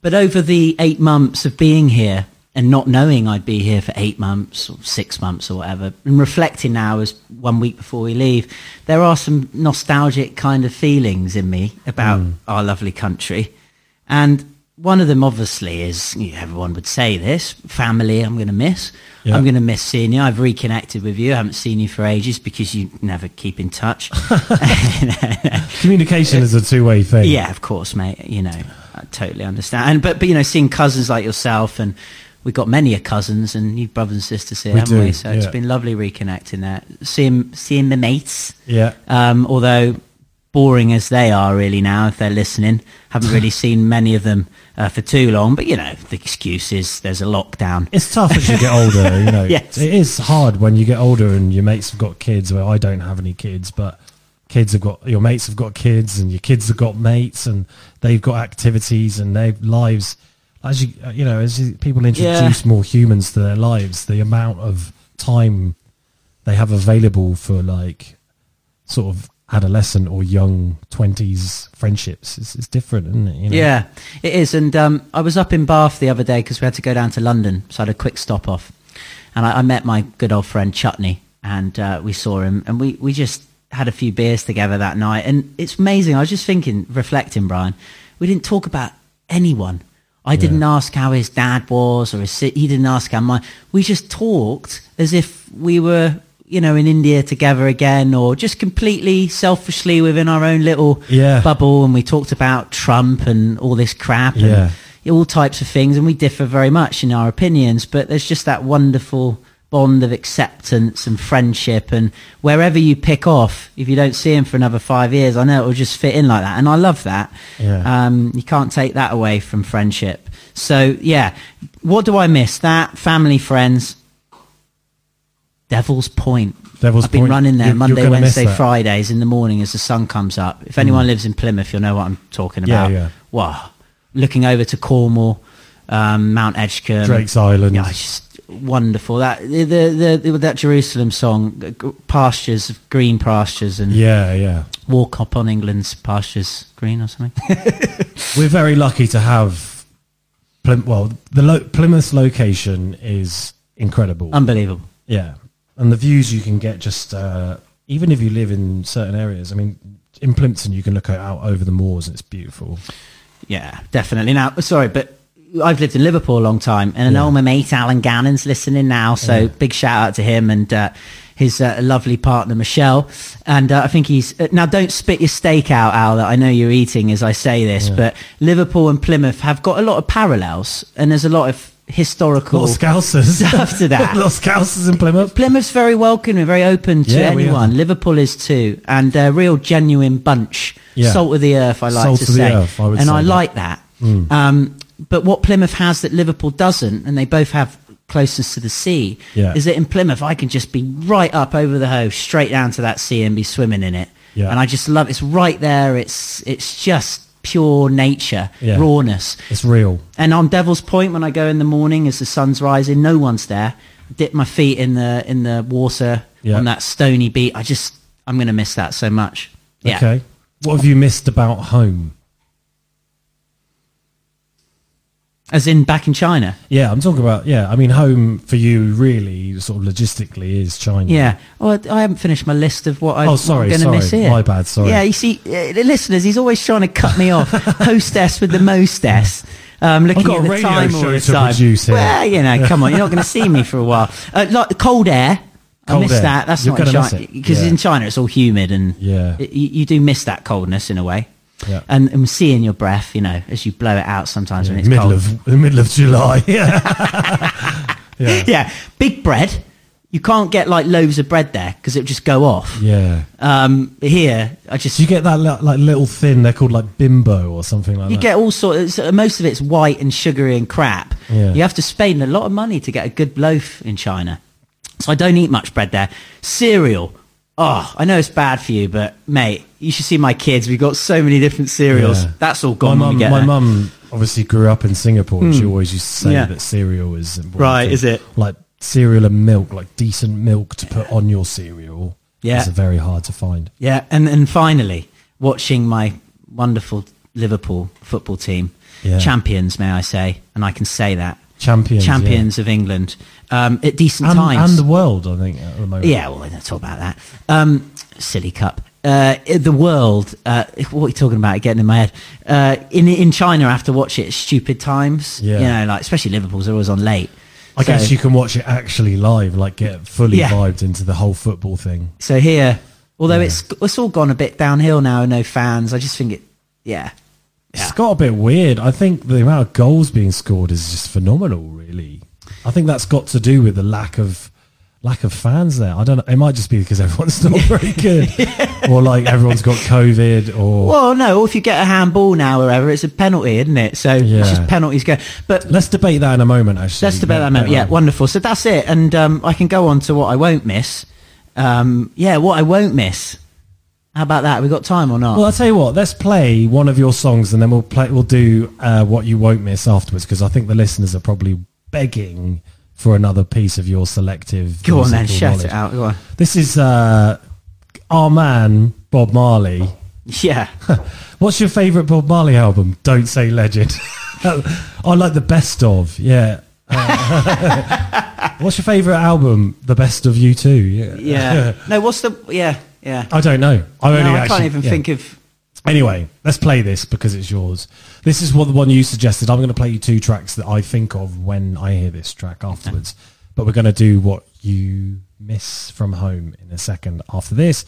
But over the eight months of being here and not knowing I'd be here for eight months or six months or whatever, and reflecting now as one week before we leave, there are some nostalgic kind of feelings in me about hmm. our lovely country. And one of them obviously is, you know, everyone would say this, family I'm going to miss. Yeah. I'm going to miss seeing you. I've reconnected with you. I haven't seen you for ages because you never keep in touch. [LAUGHS] [LAUGHS] Communication is a two way thing. Yeah, of course, mate. You know, I totally understand. And but but you know, seeing cousins like yourself, and we've got many a cousins and new brothers and sisters here, We haven't do, we? So it's been lovely reconnecting there, seeing seeing the mates. Yeah. Um, although boring as they are really now, if they're listening, haven't really [LAUGHS] seen many of them uh, for too long. But you know, the excuse is there's a lockdown. It's tough as you get older, you [LAUGHS] know. Yes. It is hard when you get older and your mates have got kids. Well, I don't have any kids, but kids have got your mates have got kids and your kids have got mates and they've got activities and their lives as you uh, you know as you, people introduce more humans to their lives the amount of time they have available for like sort of adolescent or young 20s friendships is, is different isn't it you know? Yeah, it is. And um, I was up in Bath the other day because we had to go down to London, so I had a quick stop off, and I, I met my good old friend Chutney, and uh, we saw him, and we we just had a few beers together that night, and it's amazing. I was just thinking, reflecting, Brian, we didn't talk about anyone. I didn't ask how his dad was, or his he didn't ask how mine. We just talked as if we were. You know, in India together again, or just completely selfishly within our own little Yeah. bubble and we talked about Trump and all this crap Yeah. and all types of things and we differ very much in our opinions but there's just that wonderful bond of acceptance and friendship and wherever you pick off if you don't see him for another five years I know it'll just fit in like that and I love that Yeah. um, you can't take that away from friendship so yeah what do I miss that family friends Devil's Point. Devil's I've been Point. running there you're Monday, Wednesday. Mm. Fridays in the morning as the sun comes up. If anyone lives in Plymouth, you'll know what I'm talking about. yeah. Wow. Looking over to Cornwall, um, Mount Edgcumbe. Drake's Island. Yeah, it's just wonderful. That the, the, the that Jerusalem song, pastures, green pastures, and yeah yeah walk up on England's pastures green or something. [LAUGHS] we're very lucky to have Plym- well the lo- Plymouth location is incredible Unbelievable. yeah and the views you can get just uh, even if you live in certain areas I mean in Plympton you can look out over the moors and it's beautiful Yeah, definitely. Now, sorry, but I've lived in Liverpool a long time, and I know Yeah. my mate Alan Gannon's listening now, so Yeah. big shout out to him and uh, his uh, lovely partner Michelle. And uh, I think he's uh, now. Don't spit your steak out, Al. That I know you're eating as I say this, but Liverpool and Plymouth have got a lot of parallels, and there's a lot of historical of Scousers to that. a lot Scousers in Plymouth Plymouth's very welcoming, very open to Yeah, anyone. Liverpool is too, and a real genuine bunch. Yeah. Salt of the earth, I like Salt to of the say, earth, I would and say I that. Mm. like that. Um, but what Plymouth has that Liverpool doesn't, and they both have closeness to the sea Yeah. is that in Plymouth I can just be right up over the Hoe, straight down to that sea and be swimming in it. Yeah. And I just love it's right there. It's it's just pure nature, Yeah. rawness. It's real. And on Devil's Point, when I go in the morning as the sun's rising, no one's there. Dip my feet in the in the water on that stony beach. I just I'm gonna miss that so much. Yeah. Okay. What have you missed about home? As in back in China. Yeah, I'm talking about. Yeah, I mean, home for you really, sort of logistically, is China. Yeah. Oh, I haven't finished my list of what, I, Oh, sorry, I'm going to miss here. My bad, sorry. Yeah, you see, uh, the listeners, he's always trying to cut me off. [LAUGHS] Hostess with the mostess. Um, looking got at a the radio time all the to time. produce here. Well, you know, come on, you're not going [LAUGHS] to see me for a while. Uh, like cold air. I Cold miss air. that. That's You're not in China because Yeah. in China it's all humid and Yeah. y- you, you do miss that coldness in a way. Yeah. And, and seeing your breath, you know, as you blow it out sometimes when it's middle cold. of the middle of July. [LAUGHS] Yeah. [LAUGHS] yeah. yeah, big bread. You can't get like loaves of bread there because it would just go off. Yeah. Um, here, I just Do you get that like little thin? They're called like bimbo or something like You that. You get all sorts. uh, Most of it's white and sugary and crap. Yeah. You have to spend a lot of money to get a good loaf in China. So I don't eat much bread there. Cereal. Oh, I know it's bad for you, but mate, you should see my kids. We've got so many different cereals. Yeah. That's all gone we mum, my there. mum obviously grew up in Singapore. and She hmm. always used to say Yeah. that cereal is important. Right, is it? like cereal and milk, like decent milk to put on your cereal? Yeah. is very hard to find. Yeah, and and finally, watching my wonderful Liverpool football team, Yeah. champions, may I say, and I can say that Champions, champions of England um, at decent and, times. and the world. I think at the moment. Yeah, well, let's talk about that. Um, silly cup. Uh, the world, uh, what are you talking about? Getting in my head. Uh, in in China, I have to watch it at stupid times. Yeah. You know, like especially Liverpool's, they're always on late. I So- guess you can watch it actually live, like get fully Yeah. vibed into the whole football thing. So here, although it's it's all gone a bit downhill now, no fans. I just think it. Yeah, It's got a bit weird. I think the amount of goals being scored is just phenomenal. Really, I think that's got to do with the lack of lack of fans there. I don't know. It might just be because everyone's not very good, or like [LAUGHS] everyone's got COVID, or Well, no. If you get a handball now, or wherever, it's a penalty, isn't it? So Yeah. it's just penalties go. But let's debate that in a moment. Actually, That's the better moment. Yeah, wonderful. So that's it. And um, I can go on to what I won't miss. Um, yeah, what I won't miss. How about that? We got time or not? Well, I'll tell you what. Let's play one of your songs, and then we'll play. We'll do uh, what you won't miss afterwards, because I think the listeners are probably begging for another piece of your selective. go on then, shout knowledge. it out. Go on. This is uh, our man Bob Marley. Yeah. [LAUGHS] What's your favourite Bob Marley album? Don't say Legend. [LAUGHS] I like the best of. Yeah. Uh, [LAUGHS] what's your favourite album? The best of you too. Yeah. Yeah. no, what's the? Yeah, yeah. I don't know. I No, only I actually, can't even yeah. think of. Anyway, let's play this because it's yours. This is what the one you suggested. I'm going to play you two tracks that I think of when I hear this track afterwards. [LAUGHS] But we're going to do what you miss from home in a second after this.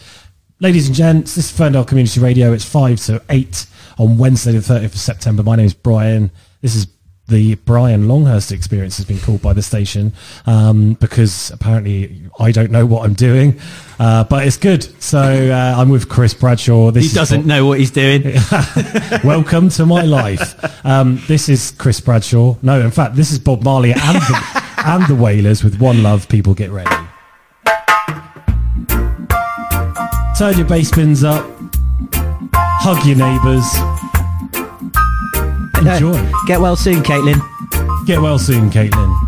Ladies and gents, this is Ferndale Community Radio. It's 5 to 8 on Wednesday, the 30th of September. My name is Brian. This is the Brian Longhurst experience has been called by the station um, because apparently I don't know what I'm doing, uh, but it's good. So uh, I'm with Chris Bradshaw. This He doesn't know what he's doing. [LAUGHS] Welcome to my life. Um, this is Chris Bradshaw. No, in fact, this is Bob Marley and the, [LAUGHS] and the Wailers with One Love. People get ready. Turn your bass bins up. Hug your neighbours. Enjoy. Get well soon, Caitlin. Get well soon, Caitlin.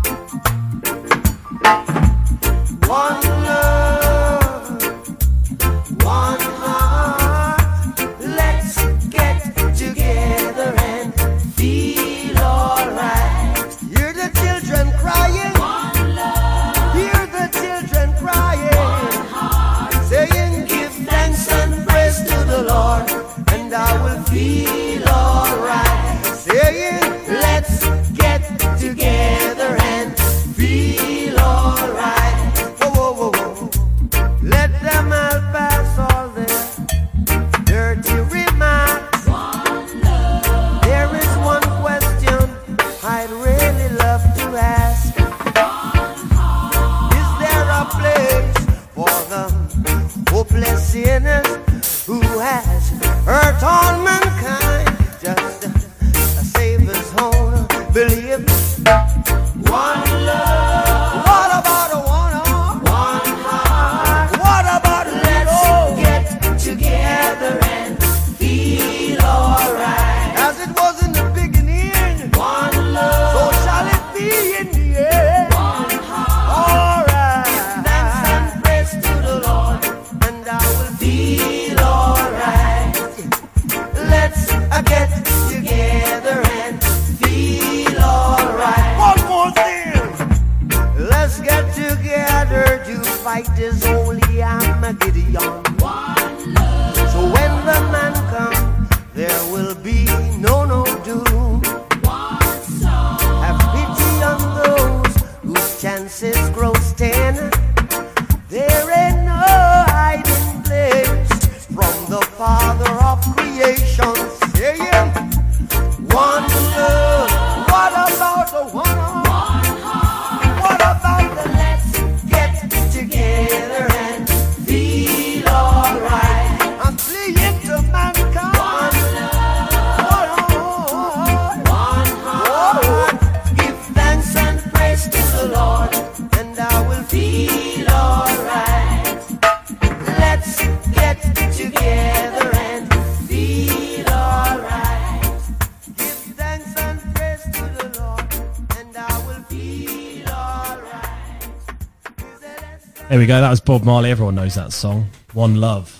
We go. That was Bob Marley. Everyone knows that song. One Love.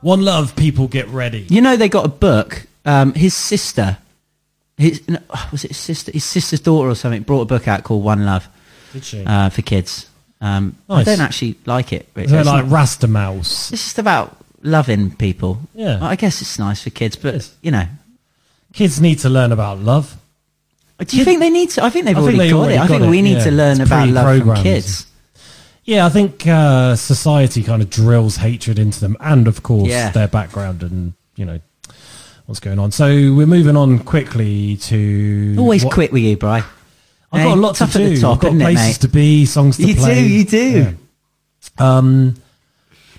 One Love, people get ready. You know they got a book. Um, his sister, his no, was it his sister? His sister's daughter or something brought a book out called One Love. Did she? Uh, for kids. Um, I don't actually like it. Is it It's like Rastamouse? It's just about loving people. Yeah. I guess it's nice for kids, but you know, Kids need to learn about love. do you think they need to? I think they've I think already they got already it. I think we need yeah. to learn It's about love from kids. Yeah, I think uh, society kind of drills hatred into them, and of course Yeah. their background and you know what's going on. So we're moving on quickly to Always what- quick with you, Bri. I've Hey, got a lot to do. top, I've got isn't it, places to be, songs to You play. do, you do. Yeah. Um,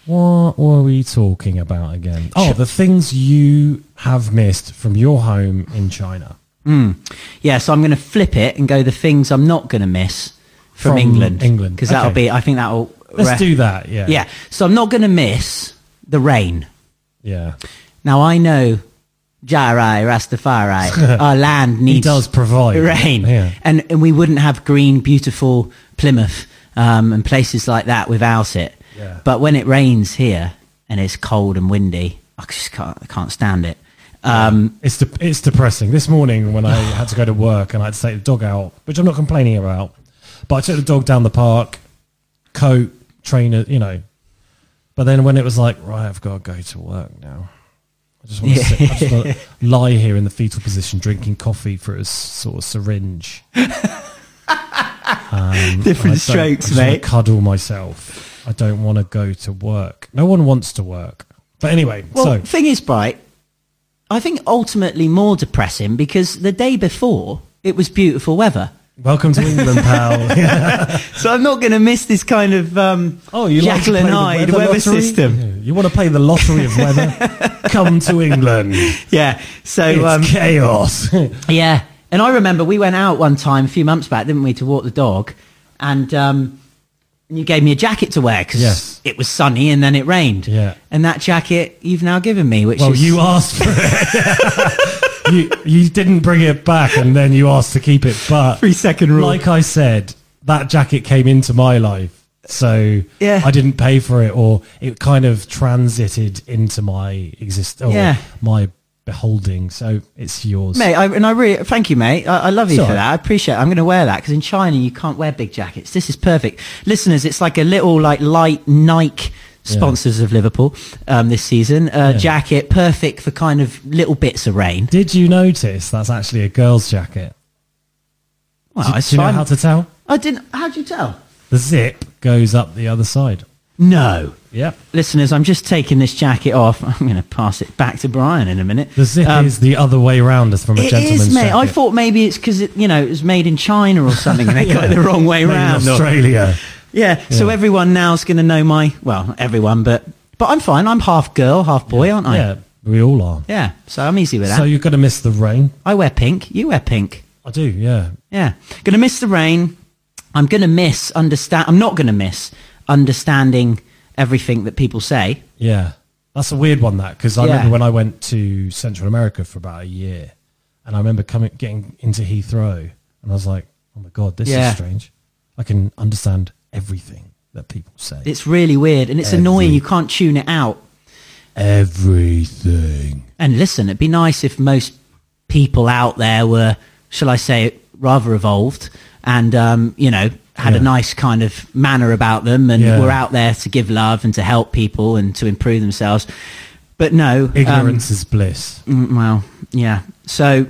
what were we talking about again? Oh, the things you have missed from your home in China. Mm. Yeah, so I'm going to flip it and go the things I'm not going to miss from, From England. England, because that'll be. I think that'll. Let's do that, yeah. Yeah. So I'm not going to miss the rain. Yeah. Now I know Jairai Rastafari, [LAUGHS] our land needs. He does provide. rain, Yeah. and and we wouldn't have green, beautiful Plymouth um, and places like that without it. Yeah. But when it rains here and it's cold and windy, I just can't, I can't stand it. Um, It's de- it's depressing. This morning when I had to go to work and I had to take the dog out, which I'm not complaining about, but I took the dog down the park, coat, trainer, you know. But then when it was like, right, I've got to go to work now. I just want to, sit, I just want to lie here in the fetal position, drinking coffee through a sort of syringe. [LAUGHS] Um, Different strokes, I mate. Cuddle myself. I don't want to go to work. No one wants to work. But anyway, well, so thing is, bright. I think ultimately more depressing because the day before it was beautiful weather. Welcome to England, pal. [LAUGHS] [LAUGHS] So I'm not going to miss this kind of um, Oh, you like the Hyde weather weather, system. Yeah, You want to play the lottery of weather? [LAUGHS] Come to England. Yeah. So It's um, chaos. Yeah, and I remember we went out one time a few months back, didn't we, to walk the dog, and um, you gave me a jacket to wear because Yes. it was sunny and then it rained. Yeah. and that jacket you've now given me, which well, is you asked for it. You you didn't bring it back, and then you asked to keep it. But Three second rule. like I said, that jacket came into my life, so Yeah. I didn't pay for it, or it kind of transited into my exist, or Yeah. my beholding. So it's yours, Mate, I, and I really thank you, mate. I, I love you It's for that. I appreciate. it. I'm going to wear that because in China you can't wear big jackets. This is perfect, listeners. It's like a little like light Nike sponsors of Liverpool um, this season. Uh, Yeah. Jacket, perfect for kind of little bits of rain. Did you notice that's actually a girl's jacket? Well, do, do you know how to tell? I didn't. How'd you tell? The zip goes up the other side. No. Yep. Listeners, I'm just taking this jacket off. [LAUGHS] I'm going to pass it back to Brian in a minute. The zip Um, is the other way round as from a It gentleman's is, mate. jacket. I thought maybe it's because it, you know, it was made in China or something, and they [LAUGHS] got it the wrong way round. Australia. Yeah. So Yeah. everyone now's going to know my well, everyone, but but I'm fine. I'm half girl, half boy, aren't I? Yeah, we all are. Yeah. So I'm easy with that. So you're going to miss the rain. I wear pink. You wear pink. I do, yeah. Yeah. Going to miss the rain. I'm going to miss understand. I'm not going to miss understanding everything that people say. Yeah. That's a weird one, that, because I Yeah. remember when I went to Central America for about a year, and I remember coming, getting into Heathrow, and I was like, oh my God, this Yeah. is strange. I can understand everything that people say. It's really weird and it's Every- annoying. You can't tune it out. everything. And listen, it'd be nice if most people out there were, shall I say, rather evolved and, um, you know, had a nice kind of manner about them and Yeah. were out there to give love and to help people and to improve themselves. But no, um, Ignorance is bliss. Mm, Well, yeah. So,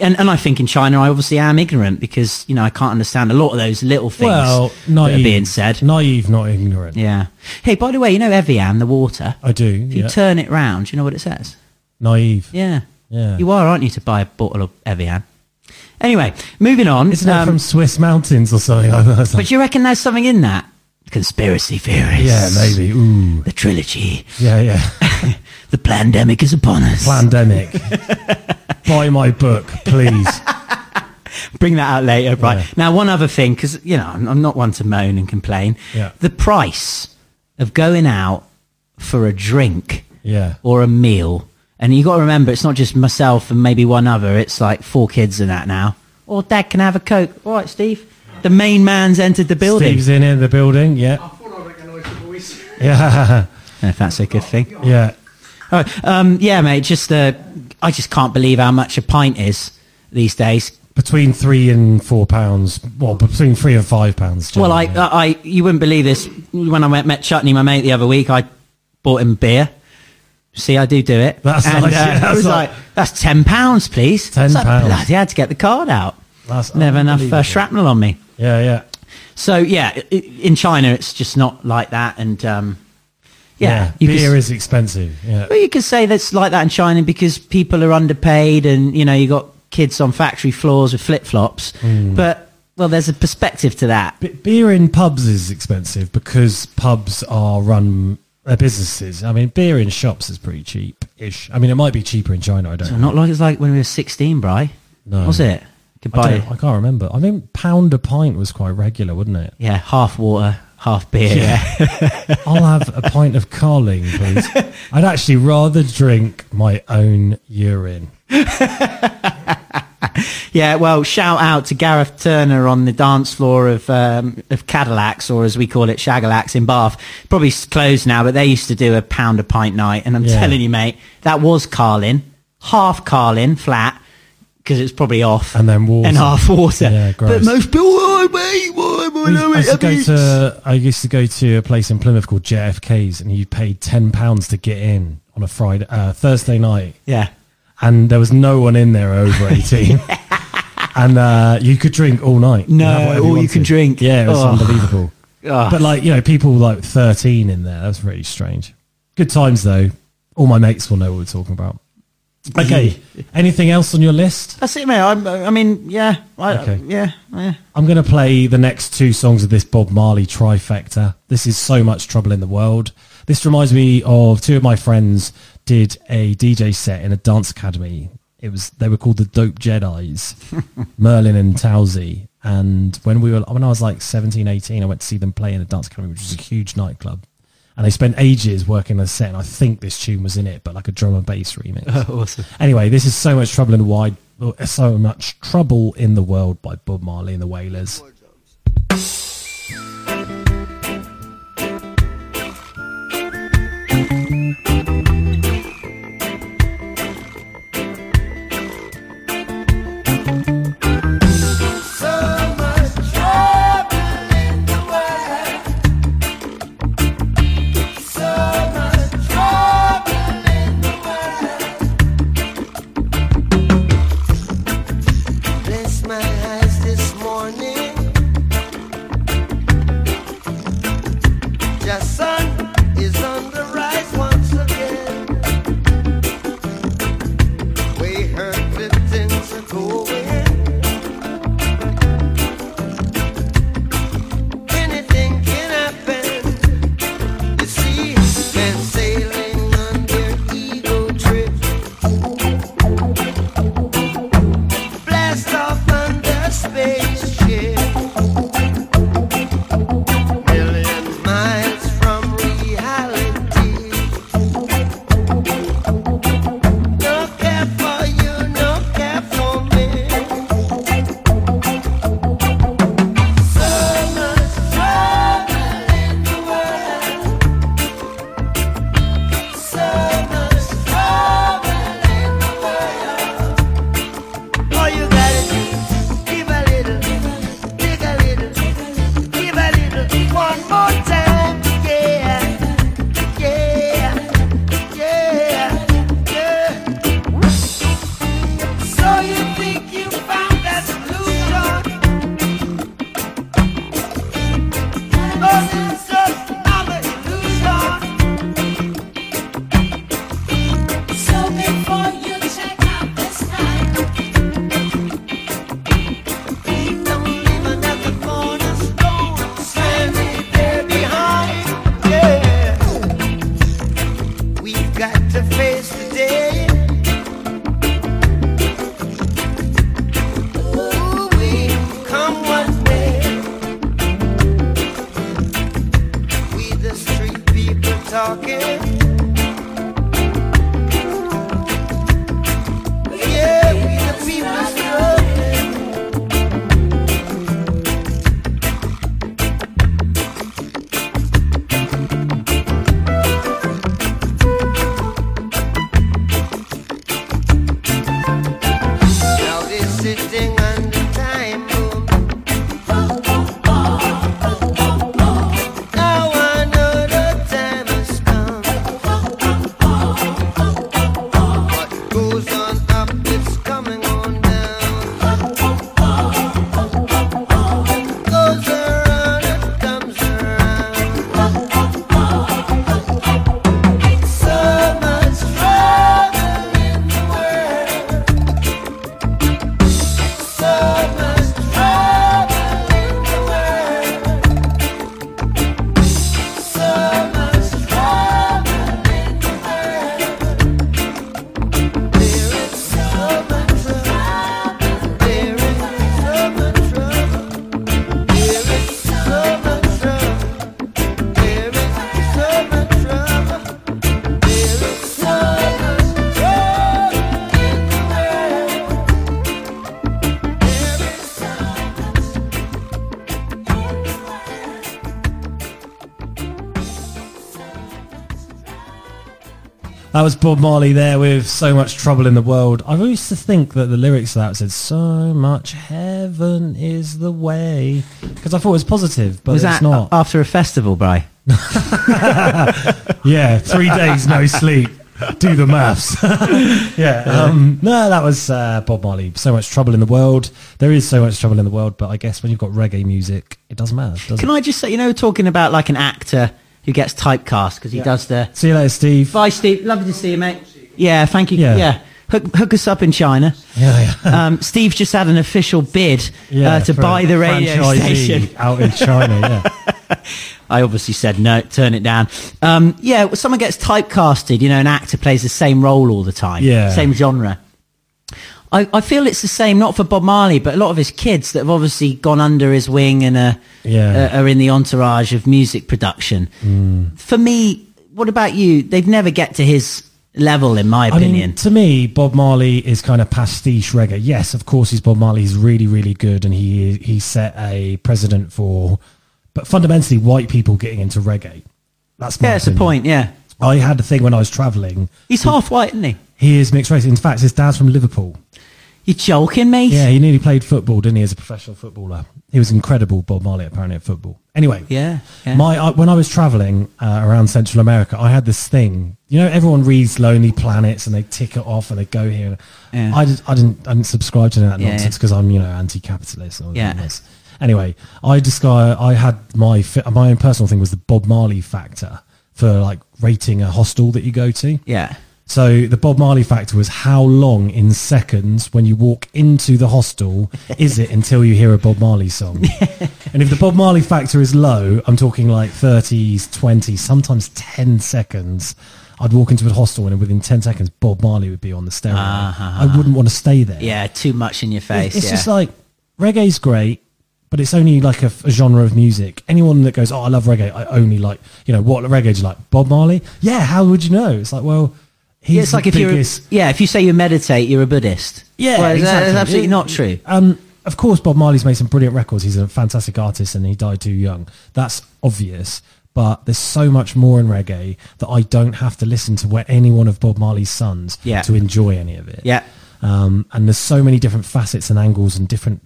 and, and I think in China, I obviously am ignorant because you know I can't understand a lot of those little things Well, that are being said. Naive, not ignorant. Yeah. Hey, by the way, you know Evian, the water. I do. If you Yeah. turn it round, you know what it says. Naive. Yeah. Yeah. You are, aren't you, to buy a bottle of Evian? Anyway, moving on. Isn't that um, from Swiss mountains or something like that? But you reckon there's something in that? Conspiracy theories. yeah, maybe. Ooh. The trilogy. Yeah, yeah. [LAUGHS] The pandemic is upon us. Pandemic. [LAUGHS] Buy my book, please. [LAUGHS] Bring that out later, right? Yeah. Now, one other thing, because you know, I'm, I'm not one to moan and complain. Yeah. The price of going out for a drink Yeah. or a meal, and you got to remember, it's not just myself and maybe one other. It's like four kids and that now. Or Dad can have a coke. All right, Steve. The main man's entered the building. Steve's in in the building. Yeah. I thought I recognised the voice. [LAUGHS] Yeah. I don't know if that's a good thing. yeah. All right. Um, yeah, mate. Just uh, I just can't believe how much a pint is these days. Between three and four pounds. Well, between three and five pounds. Well, I, generally. I, you wouldn't believe this. When I met, met Chutney, my mate, the other week, I bought him beer. See, I do do it. That's and, nice, [LAUGHS] uh, yeah, it that's was like- like, that's ten pounds, please. £10. It's like, bloody, I had to get the card out. That's Never enough uh, shrapnel on me. Yeah, yeah. So yeah, i- i- in China, it's just not like that. And um, yeah, could- beer is expensive. Yeah. Well, you could say that's like that in China because people are underpaid, and you know you got kids on factory floors with flip flops. Hmm. But well, there's a perspective to that. B- beer in pubs is expensive because pubs are run their businesses. I mean, beer in shops is pretty cheap-ish. I mean, it might be cheaper in China. I don't. So know. not like it's like when we were 16, Bry. No. Was it? Could I, I can't remember. I mean, pound a pint was quite regular, wouldn't it? yeah half water, half beer. Yeah. [LAUGHS] I'll have a pint of Carling, please. I'd actually rather drink my own urine. [LAUGHS] Yeah, well, shout out to Gareth Turner on the dance floor of um, of Cadillacs, or as we call it, Shagalacs in Bath. Probably closed now, but they used to do a pound a pint night. And I'm Yeah. telling you, mate, that was Carlin, half Carlin, flat, because it's probably off, And then water. and half water. Yeah, but most people, oh, mate, why am I We- I, used to go to, I used to go to a place in Plymouth called JFK's, and you paid ten pounds to get in on a Friday, uh, Thursday night, yeah. and there was no one in there over eighteen, and uh, you could drink all night. No, all you can drink. Yeah, it was Oh. unbelievable. Oh. But like you know, people like thirteen in there. That's really strange. Good times though. All my mates will know what we're talking about. Okay. [LAUGHS] Anything else on your list? That's it, mate. I'm, I mean, yeah, I, Okay. yeah, yeah. I'm going to play the next two songs of this Bob Marley trifecta. This is so much trouble in the world. This reminds me of two of my friends did a DJ set in a dance academy. It was they were called the Dope Jedi's, [LAUGHS] Merlin and Towsey. And when we were when I was like 17, 18, I went to see them play in a dance academy, which was a huge nightclub. And they spent ages working on a set, and I think this tune was in it, but like a drum and bass remix. [LAUGHS] Oh, awesome. Anyway, this is so much trouble in the wide, uh, so much trouble in the world by Bob Marley and the Wailers. Was Bob Marley there with So Much Trouble in the World. I used to think that the lyrics of that said, So much heaven is the way. Because I thought it was positive, but Was it's that not. after a festival, Bry? [LAUGHS] yeah, three days, no sleep. Do the maths. [LAUGHS] yeah. Um, no, that was uh, Bob Marley. So much trouble in the world. There is so much trouble in the world, but I guess when you've got reggae music, it doesn't matter, does Can it? I just say, you know, talking about like an actor who gets typecast because he does the. See you later, Steve. Bye, Steve. Lovely to see you, mate. Yeah, thank you. Yeah. Yeah. Hook, hook us up in China. Yeah, yeah. [LAUGHS] Um, Steve's just had an official bid Yeah, uh, to buy the radio station. [LAUGHS] out in China. Yeah. [LAUGHS] I obviously said no, turn it down. Um, yeah, someone gets typecasted, you know, an actor plays the same role all the time, Yeah. same genre. I, I feel it's the same, not for Bob Marley, but a lot of his kids that have obviously gone under his wing and uh, Yeah. uh, are in the entourage of music production. Mm. For me, what about you? They'd never get to his level, in my I opinion. mean, to me, Bob Marley is kind of pastiche reggae. Yes, of course, he's Bob Marley. He's really, really good, and he he set a precedent for, but fundamentally, white people getting into reggae. That's my yeah, it's a point. Yeah, I had a thing when I was travelling. he's half white, isn't he? He is mixed race. In fact, his dad's from Liverpool. You joking, mate? Yeah, he nearly played football, didn't he, as a professional footballer? He was incredible, Bob Marley, apparently at football. Anyway, Yeah, yeah. my I, when I was traveling uh, around Central America, I had this thing. You know, everyone reads Lonely Planets and they tick it off and they go here. Yeah. I, did, I didn't. I didn't subscribe to that Yeah, nonsense because I'm, you know, anti-capitalist. And all Yeah. this. Anyway, I discovered I had my my own personal thing was the Bob Marley factor for like rating a hostel that you go to. Yeah. So the Bob Marley factor was how long in seconds when you walk into the hostel [LAUGHS] is it until you hear a Bob Marley song? [LAUGHS] and if the Bob Marley factor is low, I'm talking like 30s, 20s, sometimes 10 seconds. I'd walk into a hostel and within 10 seconds, Bob Marley would be on the stereo. Uh-huh. I wouldn't want to stay there. Yeah, too much in your face. It's yeah. just like reggae's great, but it's only like a, a genre of music. Anyone that goes, "Oh, I love reggae," I only like, you know, what reggae do you like? Bob Marley? Yeah. How would you know? It's like, well, he's Yeah, it's like if you're biggest. yeah, if you say you meditate, you're a Buddhist. Yeah, well, exactly. that's absolutely not true. Um, of course, Bob Marley's made some brilliant records. He's a fantastic artist, and he died too young. That's obvious. But there's so much more in reggae that I don't have to listen to where any one of Bob Marley's sons Yeah. to enjoy any of it. Yeah. Um, and there's so many different facets and angles and different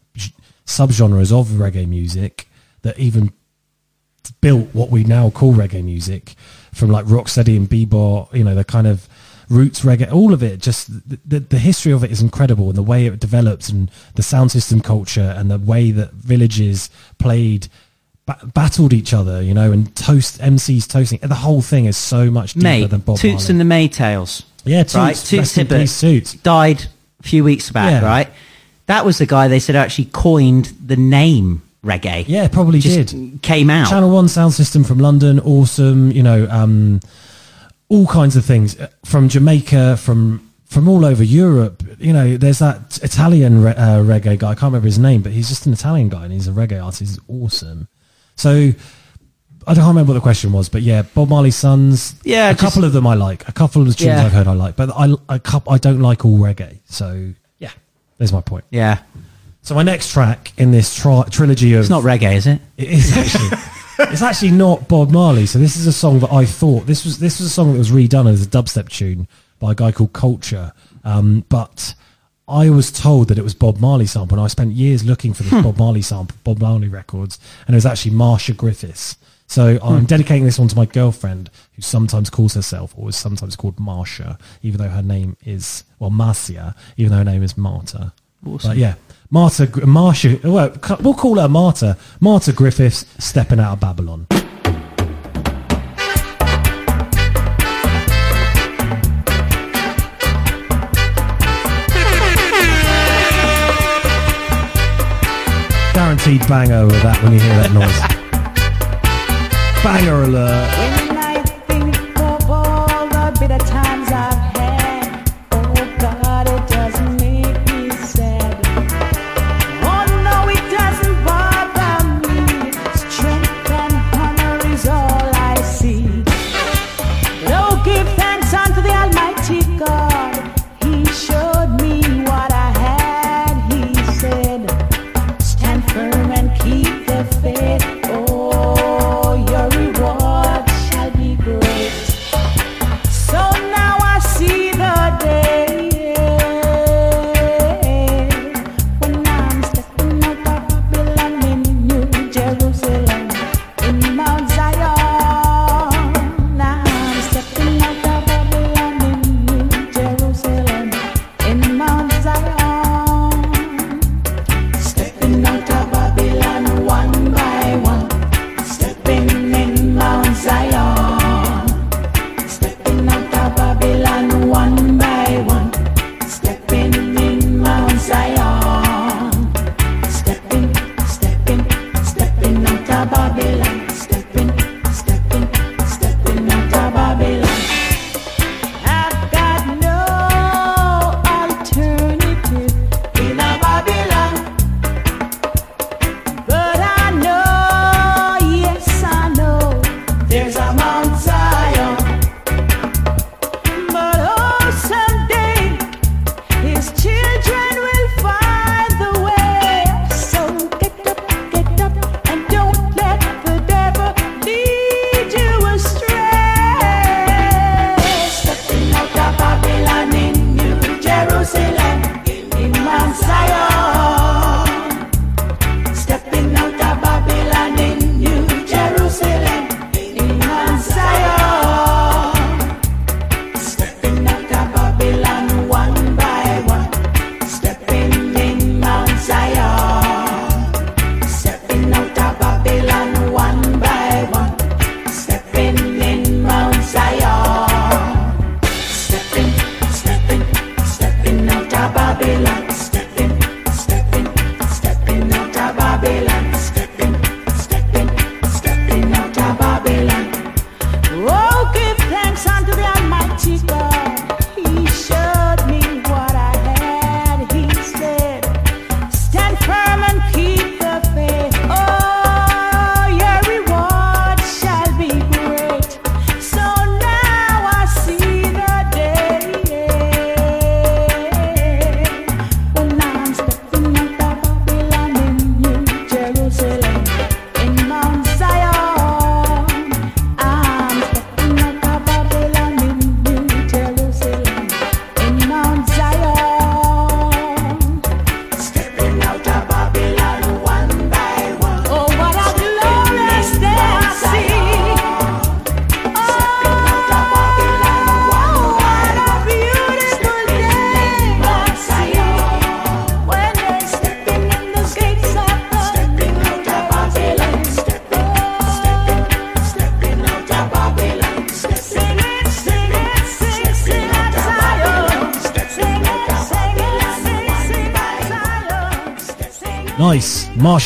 subgenres of reggae music that even built what we now call reggae music from like rocksteady and bebop you know the kind of roots reggae all of it just the, the, the history of it is incredible and the way it develops and the sound system culture and the way that villages played ba- battled each other you know and toast mcs toasting the whole thing is so much deeper Mate, than bob Toots Marley. and the Maytals. Yeah, Toots. Right? Toots Hibbert Toots. died a few weeks back, Yeah. right? That was the guy they said actually coined the name reggae. yeah probably Just did came out. Channel One sound system from London, awesome. You know, um, all kinds of things uh, from Jamaica, from from all over Europe. You know, there's that Italian re- uh, reggae guy. I can't remember his name, but he's just an Italian guy, and he's a reggae artist. He's awesome. So. I don't remember what the question was, but yeah, Bob Marley's sons. Yeah, a just- couple of them I like. A couple of the tunes Yeah. I've heard I like, but I a coup I don't like all reggae. So yeah, there's my point. Yeah. So my next track in this tri- trilogy of It's not reggae, is it? it is actually. [LAUGHS] it's actually not Bob Marley. So this is a song that I thought this was. This was a song that was redone as a dubstep tune by a guy called Culture. Um, but I was told that it was Bob Marley sample, and I spent years looking for this Bob Marley sample, Bob Marley records, and it was actually Marcia Griffiths. So I'm dedicating this one to my girlfriend, who sometimes calls herself, or is sometimes called Marsha, even though her name is well Marcia, even though her name is Marta. Awesome. But yeah, Marta, Marsha. Well, we'll call her Marta. Marta Griffiths stepping out of Babylon. Guaranteed banger with that when you hear that noise. [LAUGHS] banger alert.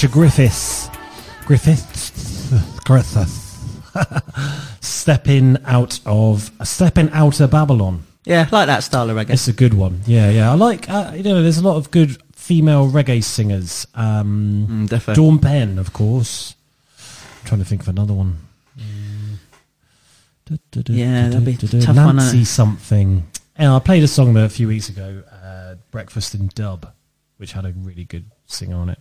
Griffiths. Griffiths. Griffiths. [LAUGHS] stepping out of stepping out of Babylon. Yeah, like that style of reggae. It's a good one. Yeah, yeah. I like. Uh, you know, there's a lot of good female reggae singers. Um, Mm. Dawn Penn, of course. I'm trying to think of another one. Yeah, that'd be tough one, Nancy innit? something. And I played a song a few weeks ago, uh, "Breakfast in Dub," which had a really good singer on it.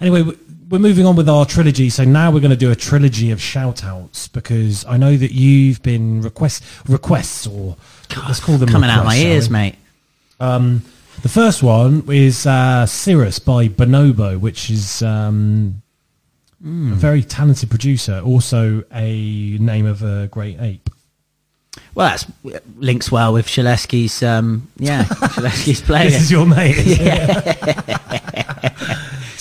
Anyway, we're moving on with our trilogy. So now we're going to do a trilogy of shout-outs because I know that you've been request requests or let's call them Coming out my ears, mate. Um, the first one is uh, Cirrus by Bonobo, which is um, Hmm. a very talented producer, also a name of a great ape. Well, that links well with Shaleski's. Um, yeah, [LAUGHS] Shaleski's playing. This is your mate. [LAUGHS] it?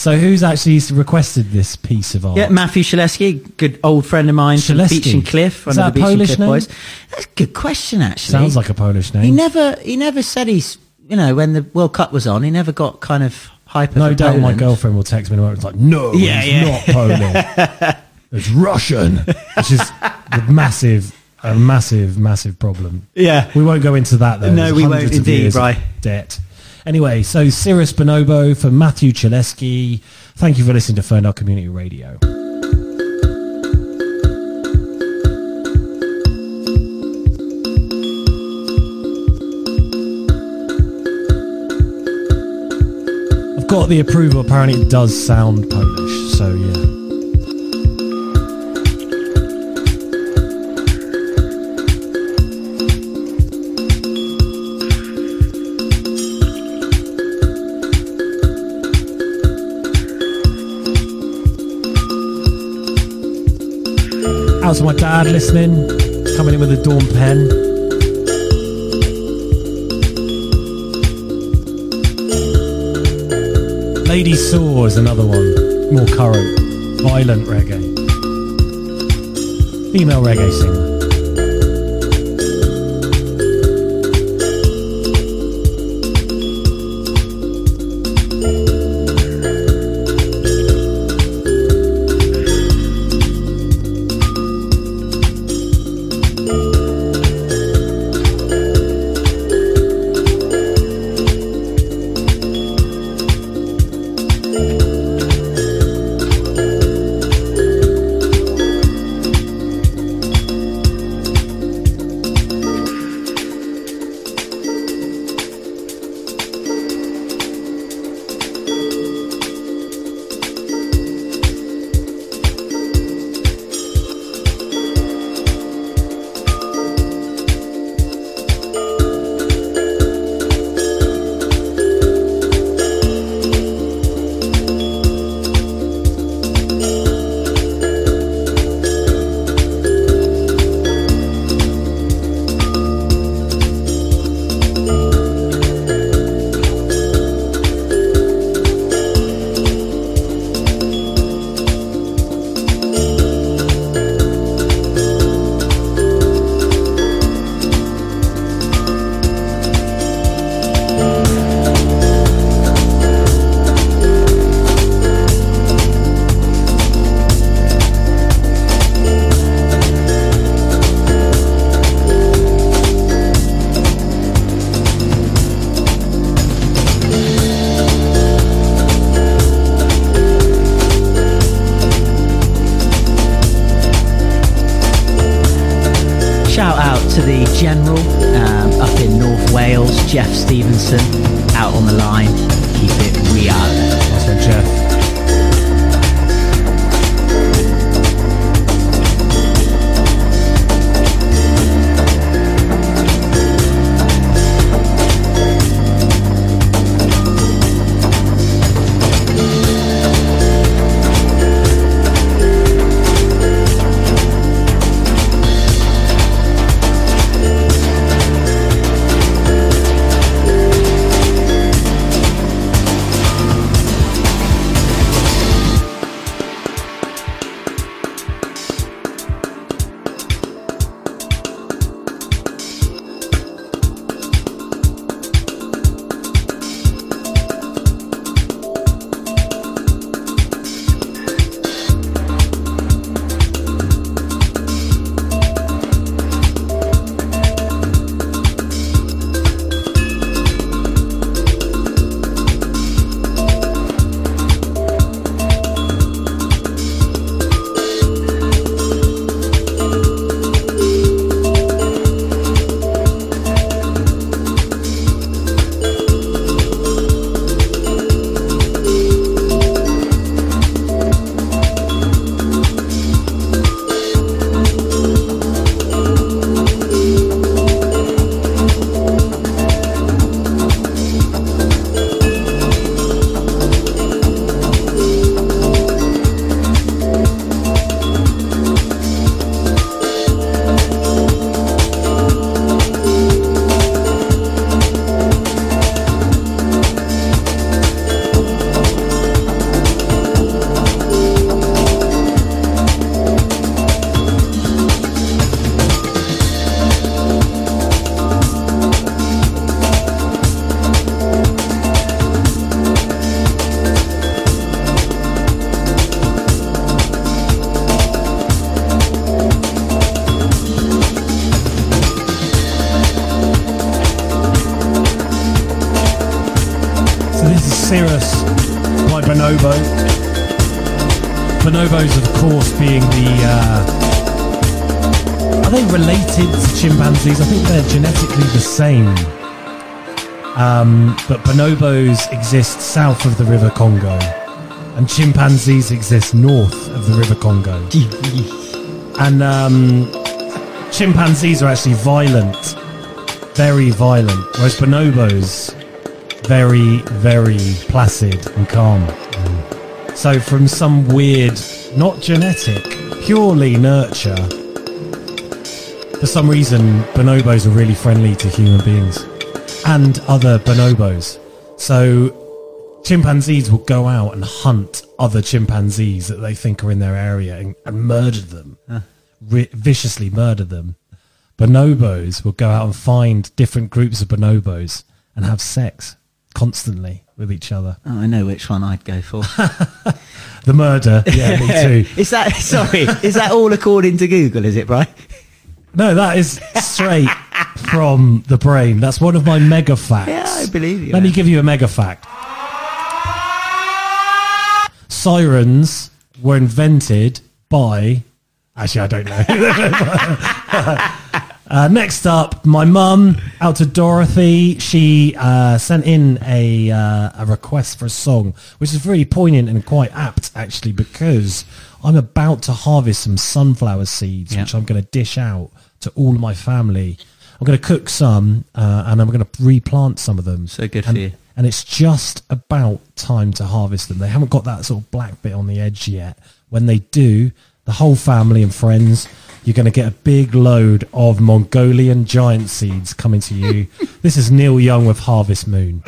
So who's actually requested this piece of art? Yeah, Matthew Shaleski, good old friend of mine from Beach and Cliff, Is one of the Beach and Polish Cliff name? boys. That's a good question, actually. Sounds like a Polish name. He never, he never said he's. You know, when the World Cup was on, he never got kind of hyper. no doubt my girlfriend will text me and. It's like, no, [LAUGHS] Yeah, it's yeah. not Polish. [LAUGHS] it's Russian. Which is a massive, a massive, massive problem. Yeah. We won't go into that though. No, There's we won't indeed, right. Debt. Anyway, so Cirrus Bonobo for Matthew Chaleski. Thank you for listening to Ferndale Community Radio. I've got the approval. Apparently, it does sound Polish. So yeah. To my dad listening, coming in with a Dawn Penn. Lady Saw is another one, more current, violent reggae. Female reggae singer. But bonobos exist south of the River Congo, and chimpanzees exist north of the River Congo. and um, chimpanzees are actually violent, very violent, whereas bonobos very, very placid and calm. So, from some weird, not genetic, purely nurture, for some reason, bonobos are really friendly to human beings and other bonobos. So, chimpanzees will go out and hunt other chimpanzees that they think are in their area and, and murder them, ri- viciously murder them. Bonobos will go out and find different groups of bonobos and have sex constantly with each other. Oh, I know which one I'd go for. [LAUGHS] The murder, yeah, me [LAUGHS] too. is that sorry? Is that all according to Google? Is it, Brian? No, that is straight from the brain. That's one of my mega facts. Yeah, I believe you. Let me give you a mega fact. Sirens were invented by. Actually, I don't know. [LAUGHS] uh, next up, my mum, out to Dorothy. She uh, sent in a uh, a request for a song, which is very poignant and quite apt, actually, because I'm about to harvest some sunflower seeds, Yeah. which I'm going to dish out to all of my family. I'm going to cook some, uh, and I'm going to replant some of them. So good for you. And it's just about time to harvest them. They haven't got that sort of black bit on the edge yet. When they do, the whole family and friends, you're going to get a big load of Mongolian giant seeds coming to you. [LAUGHS] this is Neil Young with Harvest Moon.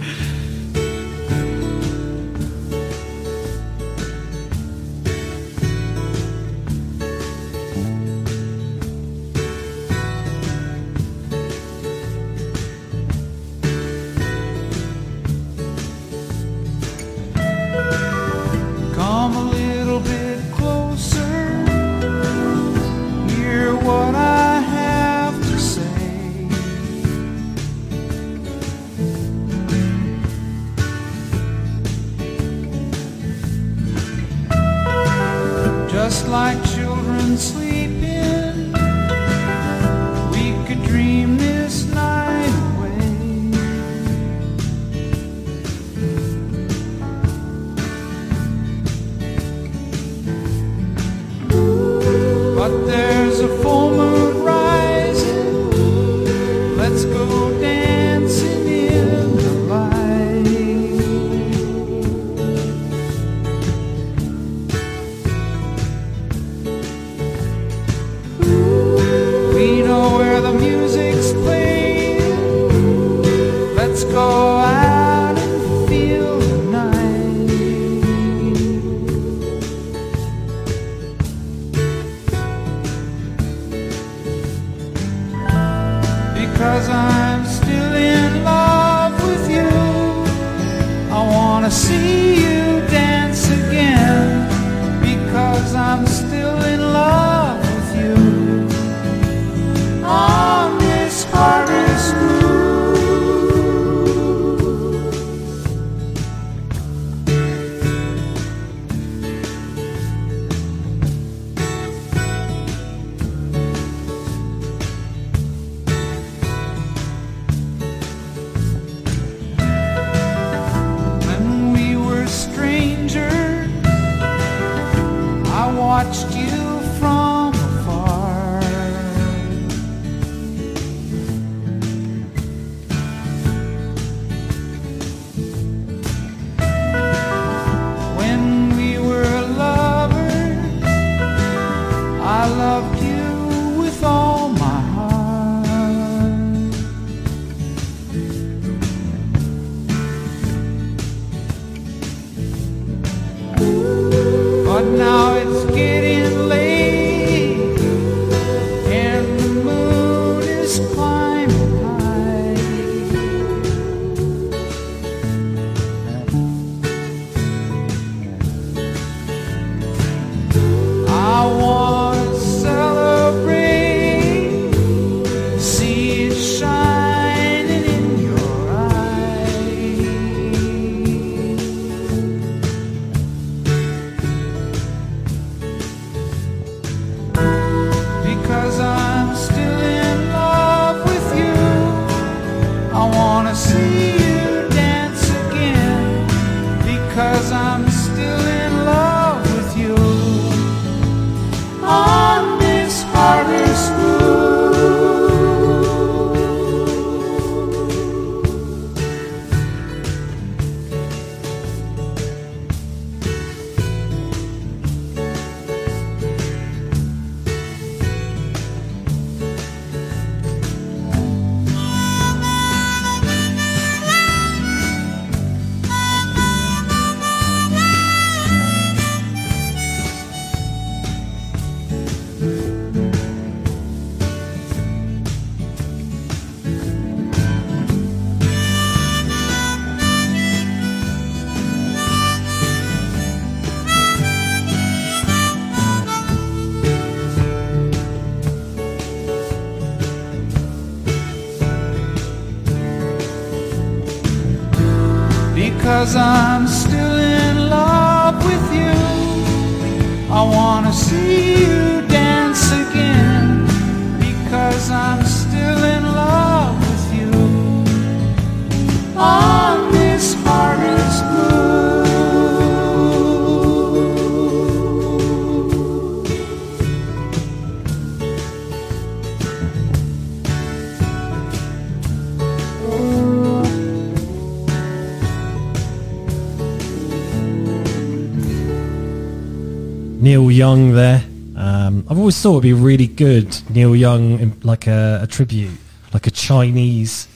Young there. Um, I've always thought it'd be really good Neil Young, in- like a, a tribute, like a Chinese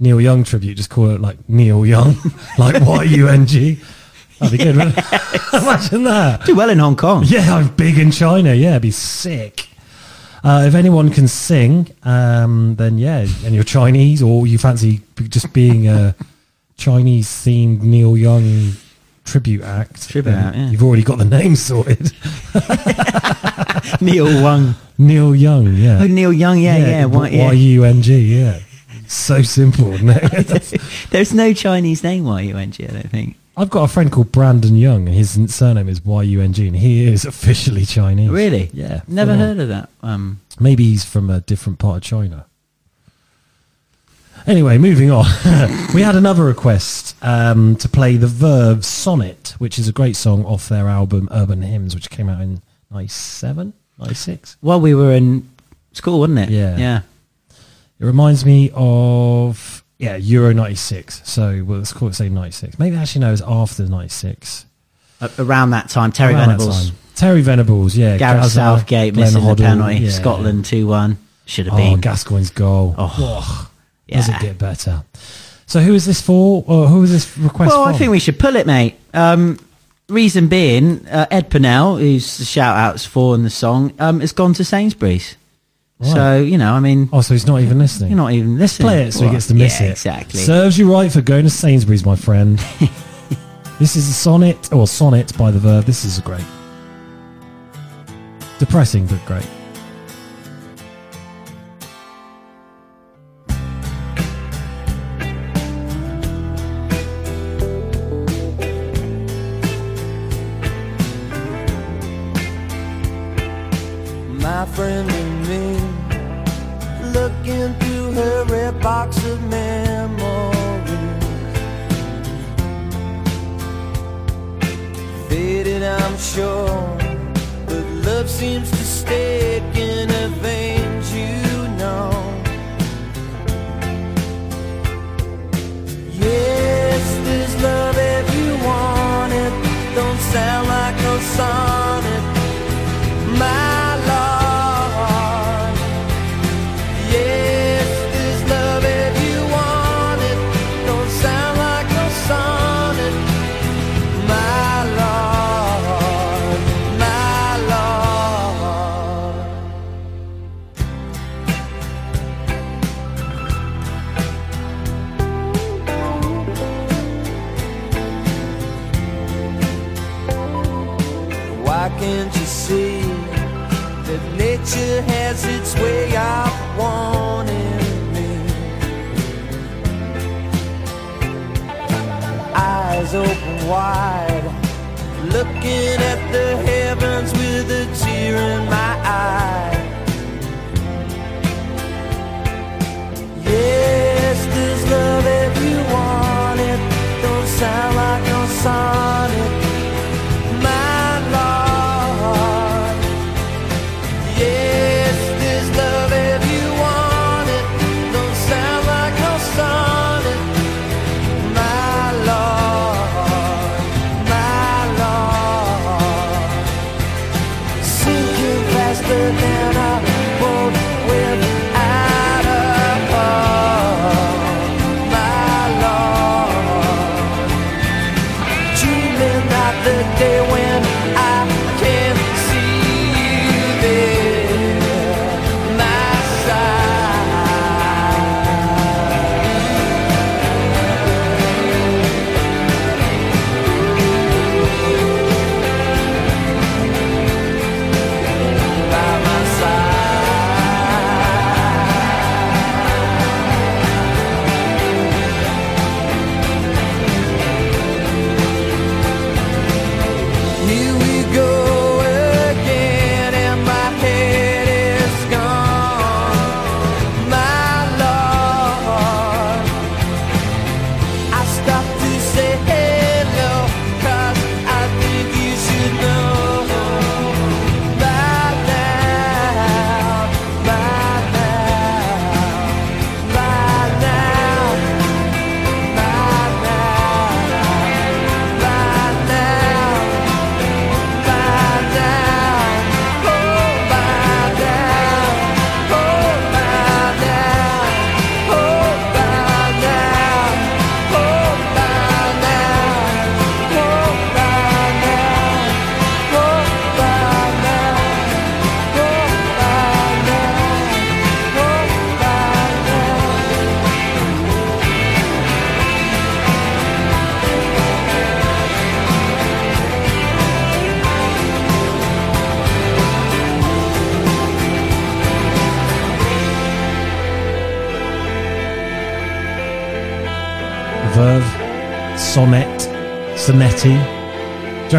Neil Young tribute. Just call it like Neil Young, [LAUGHS] like Y U N G. That'd be good. it? [LAUGHS] [LAUGHS] Imagine that. Do well in Hong Kong. Yeah, I'm big in China. Yeah, it'd be sick. Uh, if anyone can sing, um, then yeah, and you're Chinese or you fancy just being a Chinese themed Neil Young tribute act, Tribute act, yeah. you've already got the name sorted. [LAUGHS] Neil Wang. Neil Young, yeah. Oh, Neil Young, yeah, yeah. why- yeah. Y U N G, yeah. So simple, isn't? [LAUGHS] There's no Chinese name Y-U-N-G, I don't think. I've got a friend called Brandon Young, and his surname is Y U N G, and he is officially Chinese. Really? Yeah. Never heard of that. Um, Maybe he's from a different part of China. Anyway, moving on. [LAUGHS] we had another request um, to play the Verve Sonnet, which is a great song off their album Urban Hymns, which came out in 97, 96. well, we were in school, wasn't it? Yeah. Yeah. It reminds me of, yeah, Euro 96. So well, let's call it, say, 96. Maybe actually, no, it was after 96. A- around that time, Terry Around Venables, time. Terry Venables, yeah. Gareth Gazza, Southgate Glenn missing Hoddle, the penalty, yeah. Scotland 2-1. Should have Oh, been. Gascoigne's goal. Oh, Does it get better? So who is this for? Or who is this request Well, from? I think we should pull it, mate. Um, reason being, uh, Ed Purnell, who's the shout outs for in the song, um, has gone to Sainsbury's. Right. So, you know, I mean, Oh, so he's not even listening. you're not even listening. Play it so he gets to miss yeah, it. Exactly. Serves you right for going to Sainsbury's, my friend. [LAUGHS] This is a sonnet, or sonnet by the Verve. This is a great. Depressing, but great.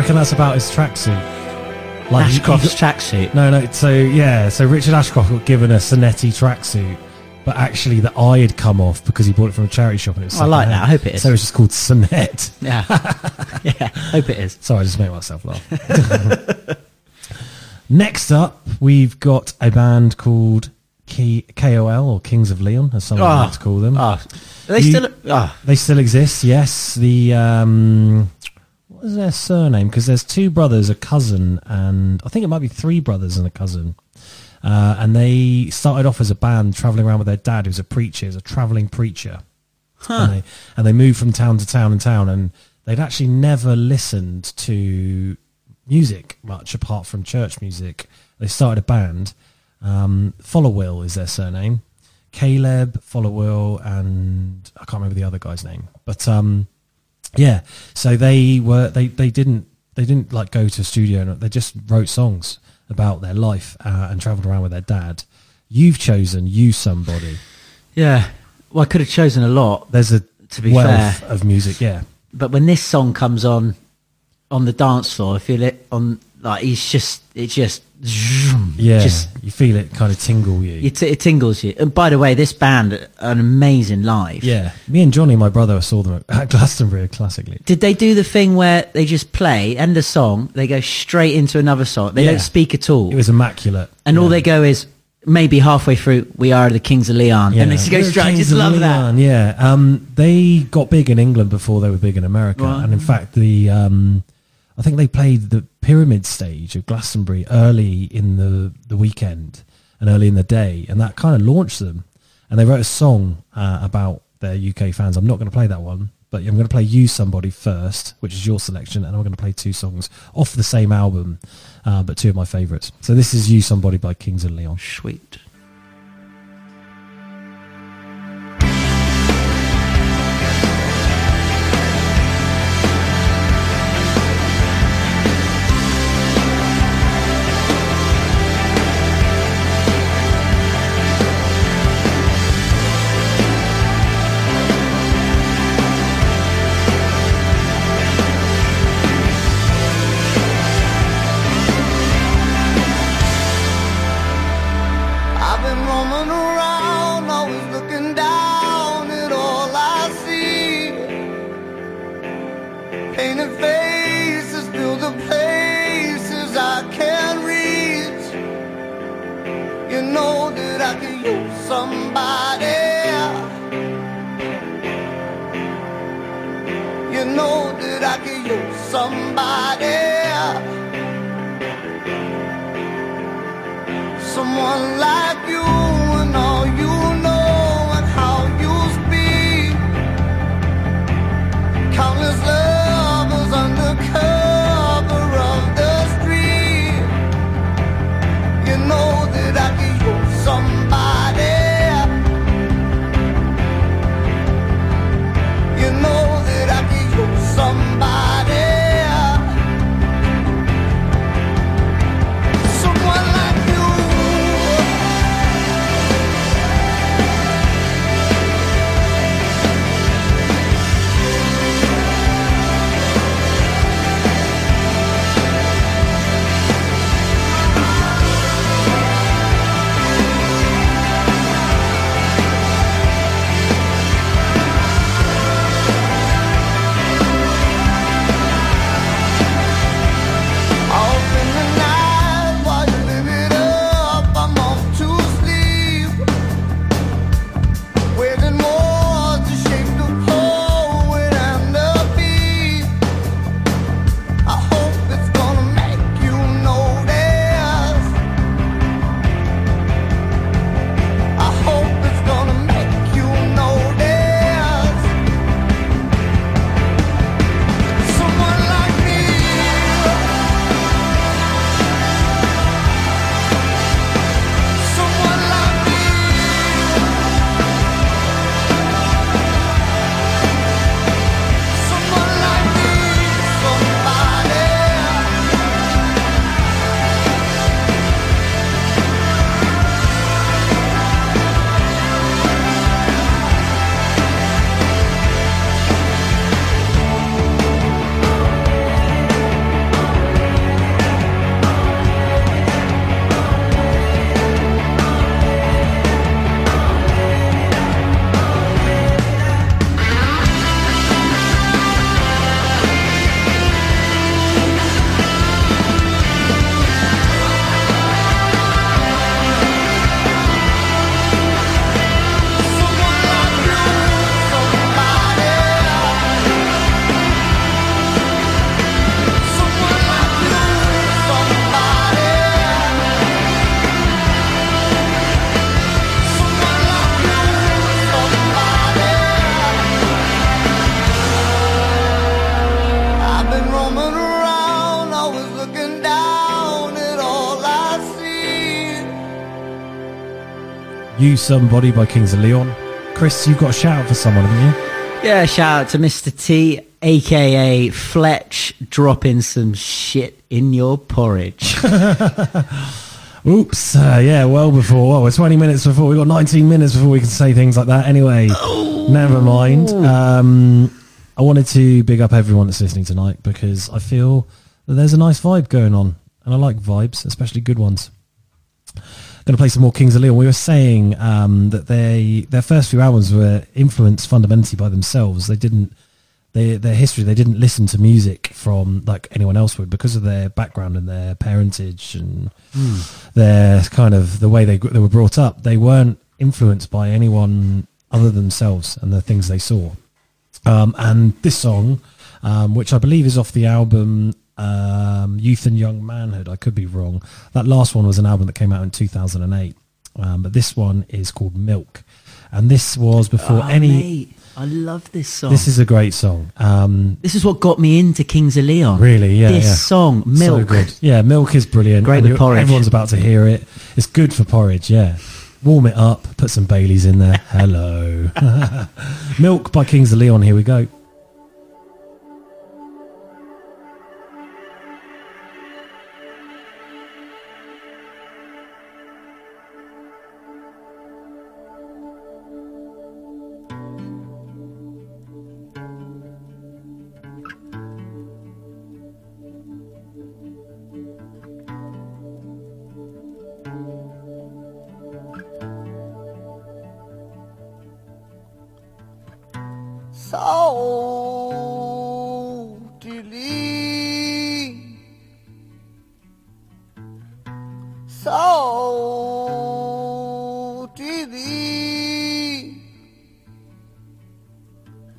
Reckon that's about his tracksuit? he- Ashcroft's tracksuit. No, no. So yeah, so Richard Ashcroft got given a Sonneti tracksuit, but actually the eye had come off because he bought it from a charity shop and it was. I like that. I hope it is. So it's just called Sonnet. Yeah. [LAUGHS] yeah, hope it is. Sorry, I just made myself laugh. [LAUGHS] Next up, we've got a band called K- KOL or Kings of Leon, as some Ah. like to call them. Ah. Are they You- still- ah. They still exist. Yes. The um, what is their surname? Because there's two brothers, a cousin, and I think it might be three brothers and a cousin. Uh, and they started off as a band traveling around with their dad, who's a preacher, who's a traveling preacher. And, they, and they moved from town to town and town, and they'd actually never listened to music much apart from church music. They started a band. Um, Followill is their surname. Caleb, Followill, and I can't remember the other guy's name. But um, Yeah. So they were they they didn't they didn't like go to a studio. and They just wrote songs about their life uh, and travelled around with their dad. You've chosen Use Somebody. Yeah. Well, I could have chosen a lot. There's a to be wealth fair, of music. Yeah. but when this song comes on on the dance floor, I feel it on like he's just it just Yeah. just you feel it kind of tingle you. it, it tingles you. And by the way, this band are an amazing live. yeah. Me and Johnny, my brother, saw them at Glastonbury classically. Did they do the thing where they just play end a song, they go straight into another song, they Yeah. don't speak at all, It was immaculate. and all they go is maybe halfway through, "We are the Kings of Leon," and they just go straight. Just love that. Yeah, um, they got big in England before they were big in America, Right. and in fact, the um, I think they played the pyramid stage of Glastonbury early in the the weekend and early in the day, and that kind of launched them. And they wrote a song uh, about their UK fans. I'm not going to play that one, but I'm going to play "Use Somebody" first, which is your selection, and I'm going to play two songs off the same album, uh, but two of my favourites. So this is "Use Somebody" by Kings of Leon. Sweet. Use Somebody by Kings of Leon. Chris, you've got a shout out for someone, haven't you? Yeah, shout out to Mr. T, aka Fletch, dropping some shit in your porridge. [LAUGHS] Oops. Uh, yeah, well before. Well, we're 20 minutes before. We've got 19 minutes before we can say things like that. Anyway, never mind. Um, I wanted to big up everyone that's listening tonight because I feel that there's a nice vibe going on. And I like vibes, especially good ones. Going to play some more Kings of Leon. We were saying um, that they their first few albums were influenced fundamentally by themselves. They didn't they, their history. They didn't listen to music from like anyone else would because of their background and their parentage and their kind of the way they they were brought up. They weren't influenced by anyone other than themselves and the things they saw. Um, and this song, um, which I believe is off the album um, Youth and Young Manhood, I could be wrong. That last one was an album that came out in 2008. Um, but this one is called Milk. And this was before Oh, any. mate, I love this song. This is a great song. Um, This is what got me into Kings of Leon. Really, yeah. This yeah. song, So Milk. good. Yeah, milk is brilliant. Great And with porridge. Everyone's about to hear it. It's good for porridge, yeah. Warm it up, put some Baileys in there. [LAUGHS] Hello. [LAUGHS] milk by Kings of Leon, here we go. So delete.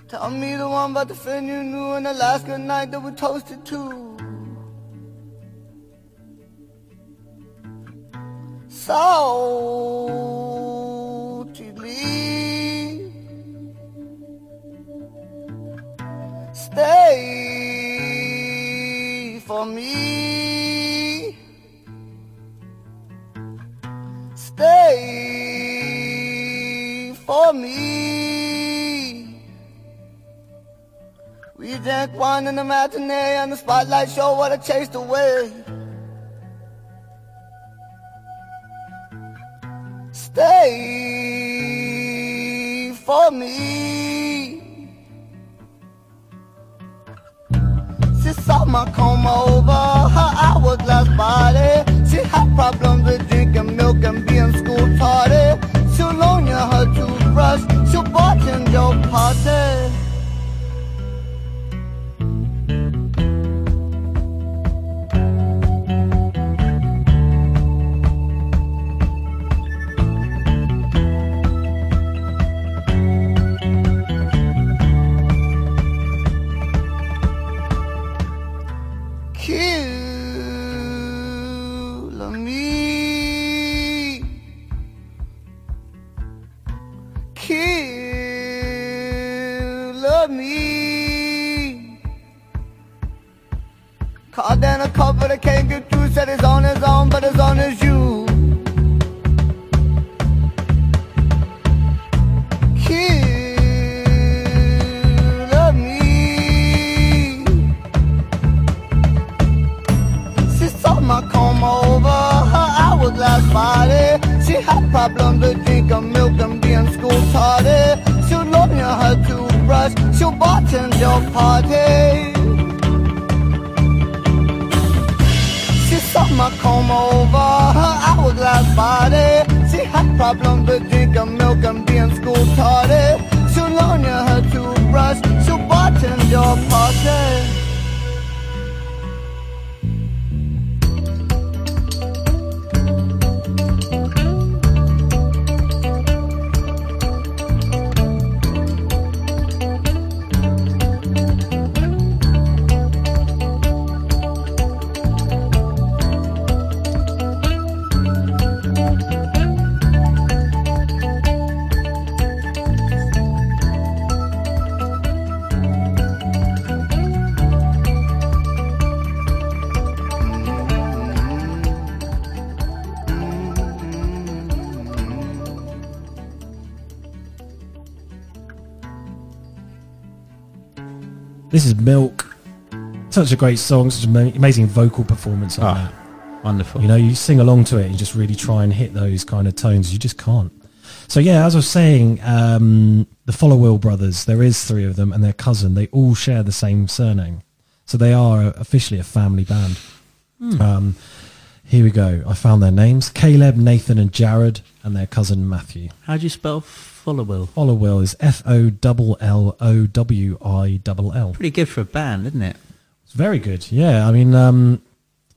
Tell me the one about the friend you knew in Alaska night that we toasted to. So delete. Stay for me. Stay for me. We drank wine in the matinee and the spotlight show what I chased away. Stay for me. She saw my comb over her hourglass body. She had problems with drinking milk and being school tardy. She'll loan you her toothbrush. She'll bartend your party. In a couple that can't get through. Said he's on his own, but as on as you. Kill me. She saw my comb over her hourglass body. She had problems with drinking milk and being school tardy. She'll loan you her toothbrush. She'll bartend your party. She saw my comb over her hourglass body. She had problems with drinking milk and being school tardy. She'll loan you her toothbrush. She'll bartend your party. Is Milk. Such a great song, such an amazing vocal performance on Ah, that. Wonderful. You know, you sing along to it and you just really try and hit those kind of tones. You just can't. So yeah, as I was saying, um, the Followill brothers, there is three of them and their cousin, they all share the same surname. So they are officially a family band. Hmm. Um, here we go. I found their names. Caleb, Nathan and Jared and their cousin Matthew. How do you spell Followill? Followill is F O L L O W I L L. Pretty good for a band, isn't it? It's very good. Yeah, I mean, um,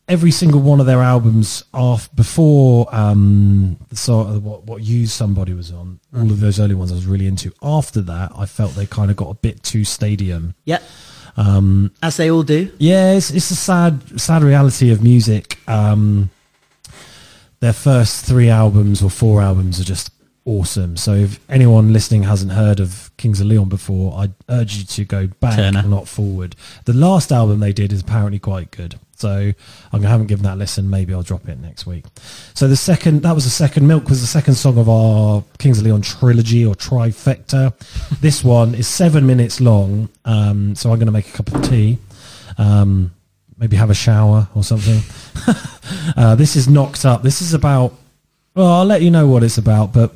every single one of their albums off before um, the sort of what what Use Somebody was on. All of those early ones I was really into. After that, I felt they kind of got a bit too stadium. Yep. Um, As they all do. yeah, it's, it's a sad sad reality of music. Um, their first three albums or four albums are just awesome. So if anyone listening hasn't heard of Kings of Leon before, I urge you to go back, Turner. not forward. The last album they did is apparently quite good. So I haven't given that a listen. Maybe I'll drop it next week. So the second, that was the second, Milk was the second song of our Kings of Leon trilogy or trifecta. [LAUGHS] this one is seven minutes long. Um, so I'm going to make a cup of tea. Um, maybe have a shower or something. [LAUGHS] [LAUGHS] uh, this is knocked up. This is about. Well, I'll let you know what it's about, but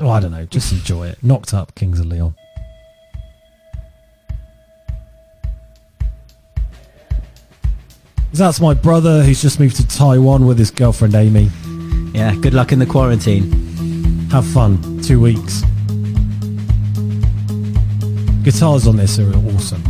oh, I don't know. Just enjoy it. Knocked up, Kings of Leon. That's my brother who's just moved to Taiwan with his girlfriend Amy. Yeah, good luck in the quarantine. Have fun. Two weeks. Guitars on this are awesome.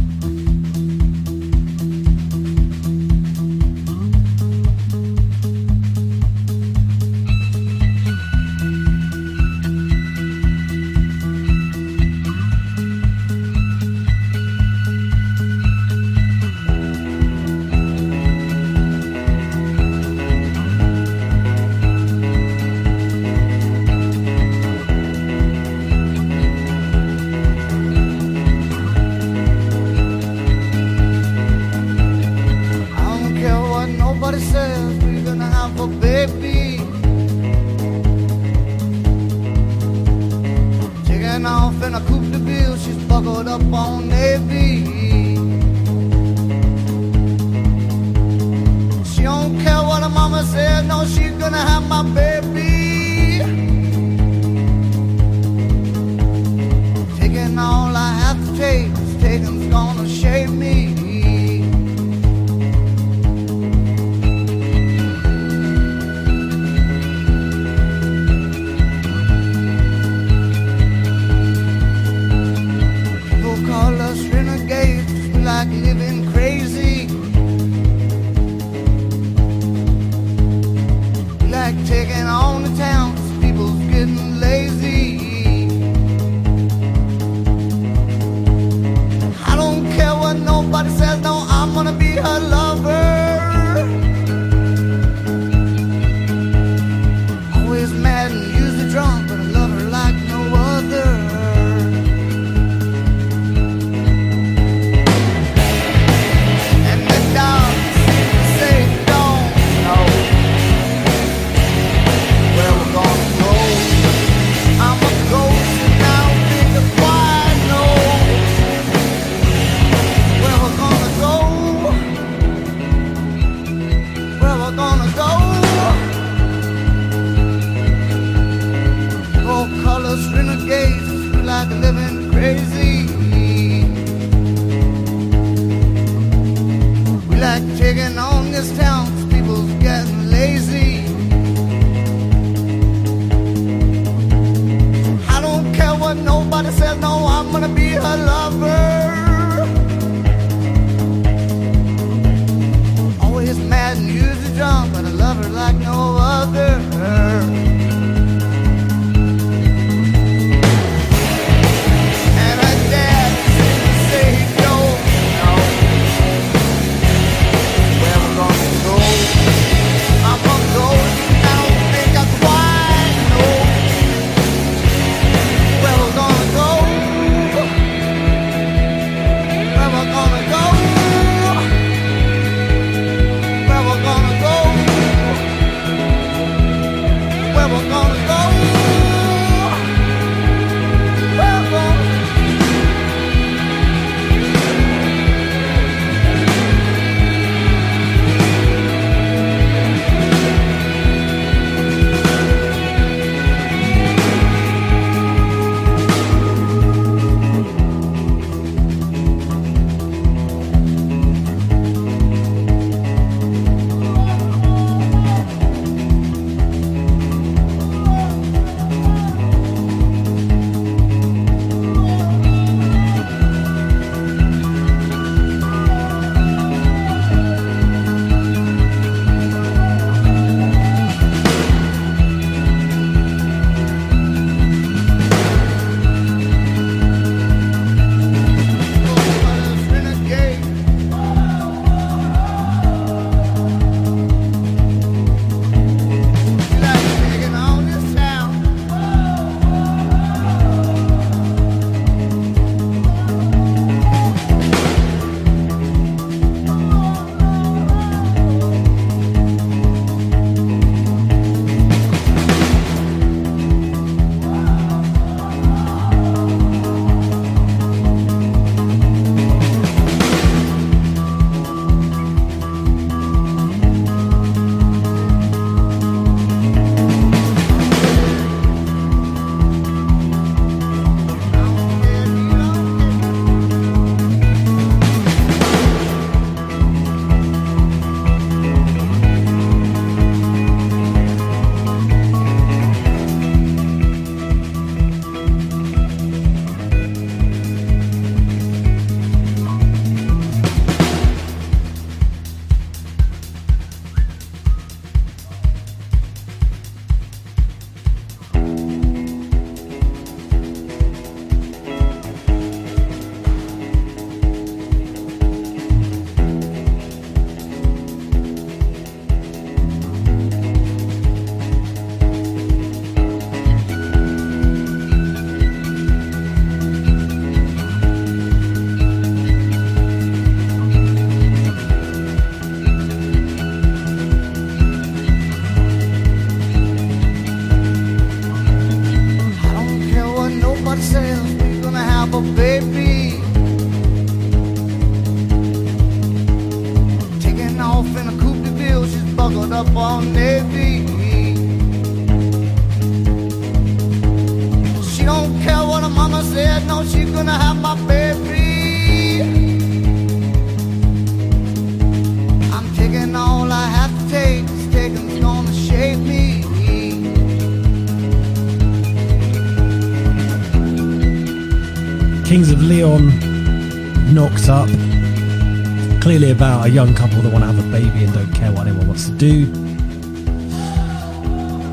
About a young couple that want to have a baby and don't care what anyone wants to do.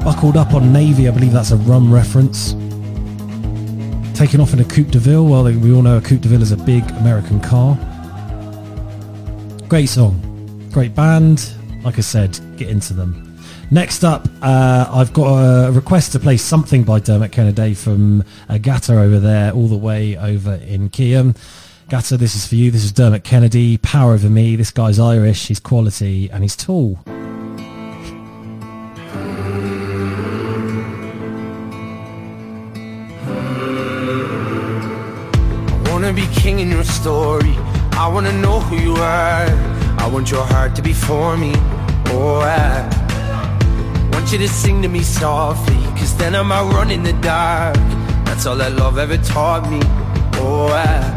Buckled up on Navy, I believe that's a rum reference. Taking off in a Coupe de Ville. Well, we all know a Coupe de Ville is a big American car. Great song, great band. Like I said, get into them. Next up, uh, I've got a request to play something by Dermot Kennedy from uh, Gata over there, all the way over in Kiam. Gata, this is for you. This is Dermot Kennedy. Power over me. This guy's Irish. He's quality and he's tall. I wanna be king in your story. I wanna know who you are. I want your heart to be for me. Oh, I want you to sing to me softly. Cause then I might run in the dark. That's all that love ever taught me. Oh, I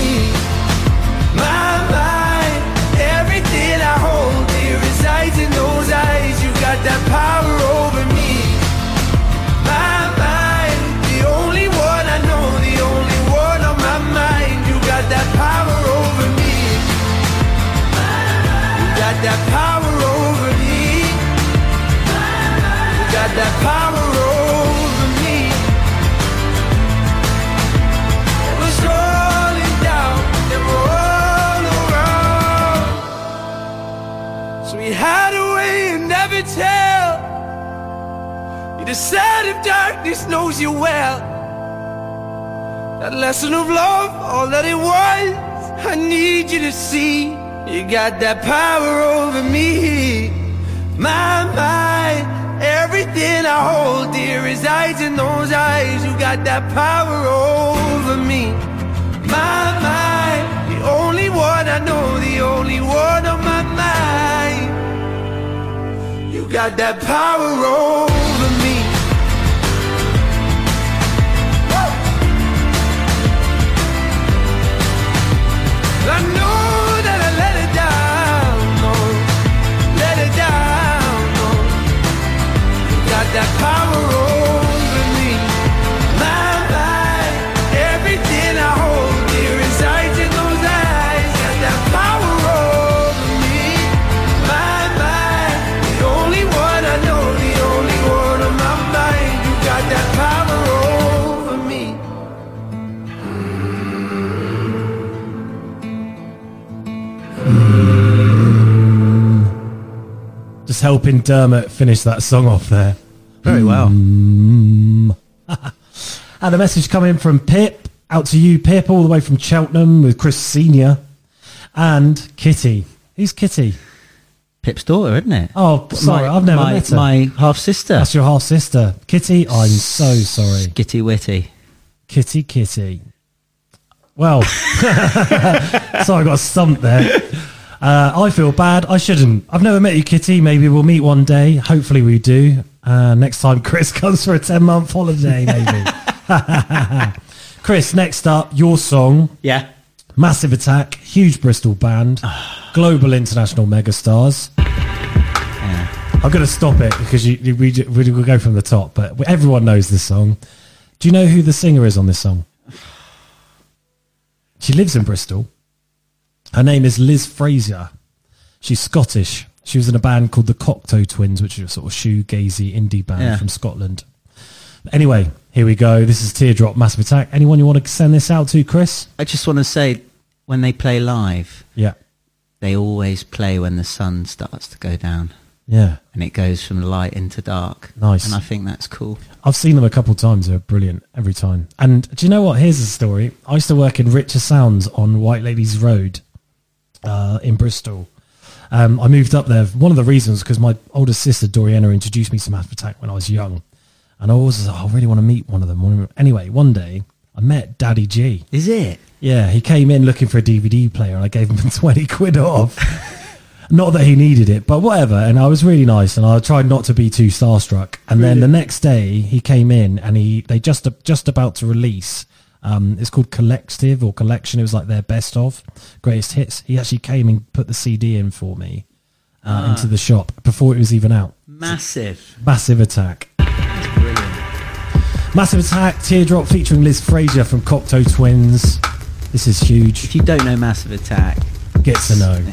That power over me. My mind, the only one I know, the only one on my mind. You got that power over me. You got that power over me. You got that power over me. Down and all around. So we had a way you never tell. You decide of darkness knows you well. That lesson of love, all that it was, I need you to see. You got that power over me. My mind, everything I hold dear resides in those eyes. You got that power over me. My mind, the only one I know, the only one on my mind. You got that power over that power Just helping Dermot finish that song off there. Very well. Mm. [LAUGHS] and a message coming from Pip. Out to you, Pip, all the way from Cheltenham with Chris Senior and Kitty. Who's Kitty? Pip's daughter, isn't it? Oh, sorry, My- I've never my, met her. My half sister. That's your half sister, Kitty. I'm so sorry, Kitty Witty. Kitty, Kitty. Well, [LAUGHS] sorry, I got stumped there. Uh, I feel bad. I shouldn't. I've never met you, Kitty. Maybe we'll meet one day. Hopefully, we do. Uh, next time Chris [LAUGHS] comes for a 10 month holiday, maybe. [LAUGHS] Chris, next up, your song. Yeah. Massive Attack, huge Bristol band, [SIGHS] global international megastars. I'm going to stop it because you, you, we, we will go from the top. But everyone knows this song. Do you know who the singer is on this song? [SIGHS] She lives in Bristol. Her name is Liz Fraser. She's Scottish. She was in a band called the Cocteau Twins, which is a sort of shoegazy indie band Yeah. from Scotland. Anyway, here we go. This is Teardrop Massive Attack. Anyone you want to send this out to, Chris? I just want to say, when they play live, Yeah. they always play when the sun starts to go down. Yeah. And it goes from light into dark. Nice. And I think that's cool. I've seen them a couple of times. They're brilliant every time. And do you know what? Here's a story. I used to work in Richer Sounds on Whiteladies Road uh, in Bristol. Um, I moved up there. One of the reasons because my older sister Doriana introduced me to Massive Attack when I was young, and I always was like, "Oh, I really want to meet one of them. Anyway, one day I met Daddy G. Is it? Yeah, he came in looking for a DVD player, and I gave him [LAUGHS] twenty quid off. not that he needed it, but whatever. And I was really nice, and I tried not to be too starstruck. And then the next day, he came in, and he they just just about to release. Um, it's called Collective or Collection. It was like their best of greatest hits. He actually came and put the CD in for me uh, Ah. into the shop before it was even out. Massive. Massive Attack. Massive Attack, Teardrop featuring Liz Fraser from Cocteau Twins. This is huge. If you don't know Massive Attack, Get to know.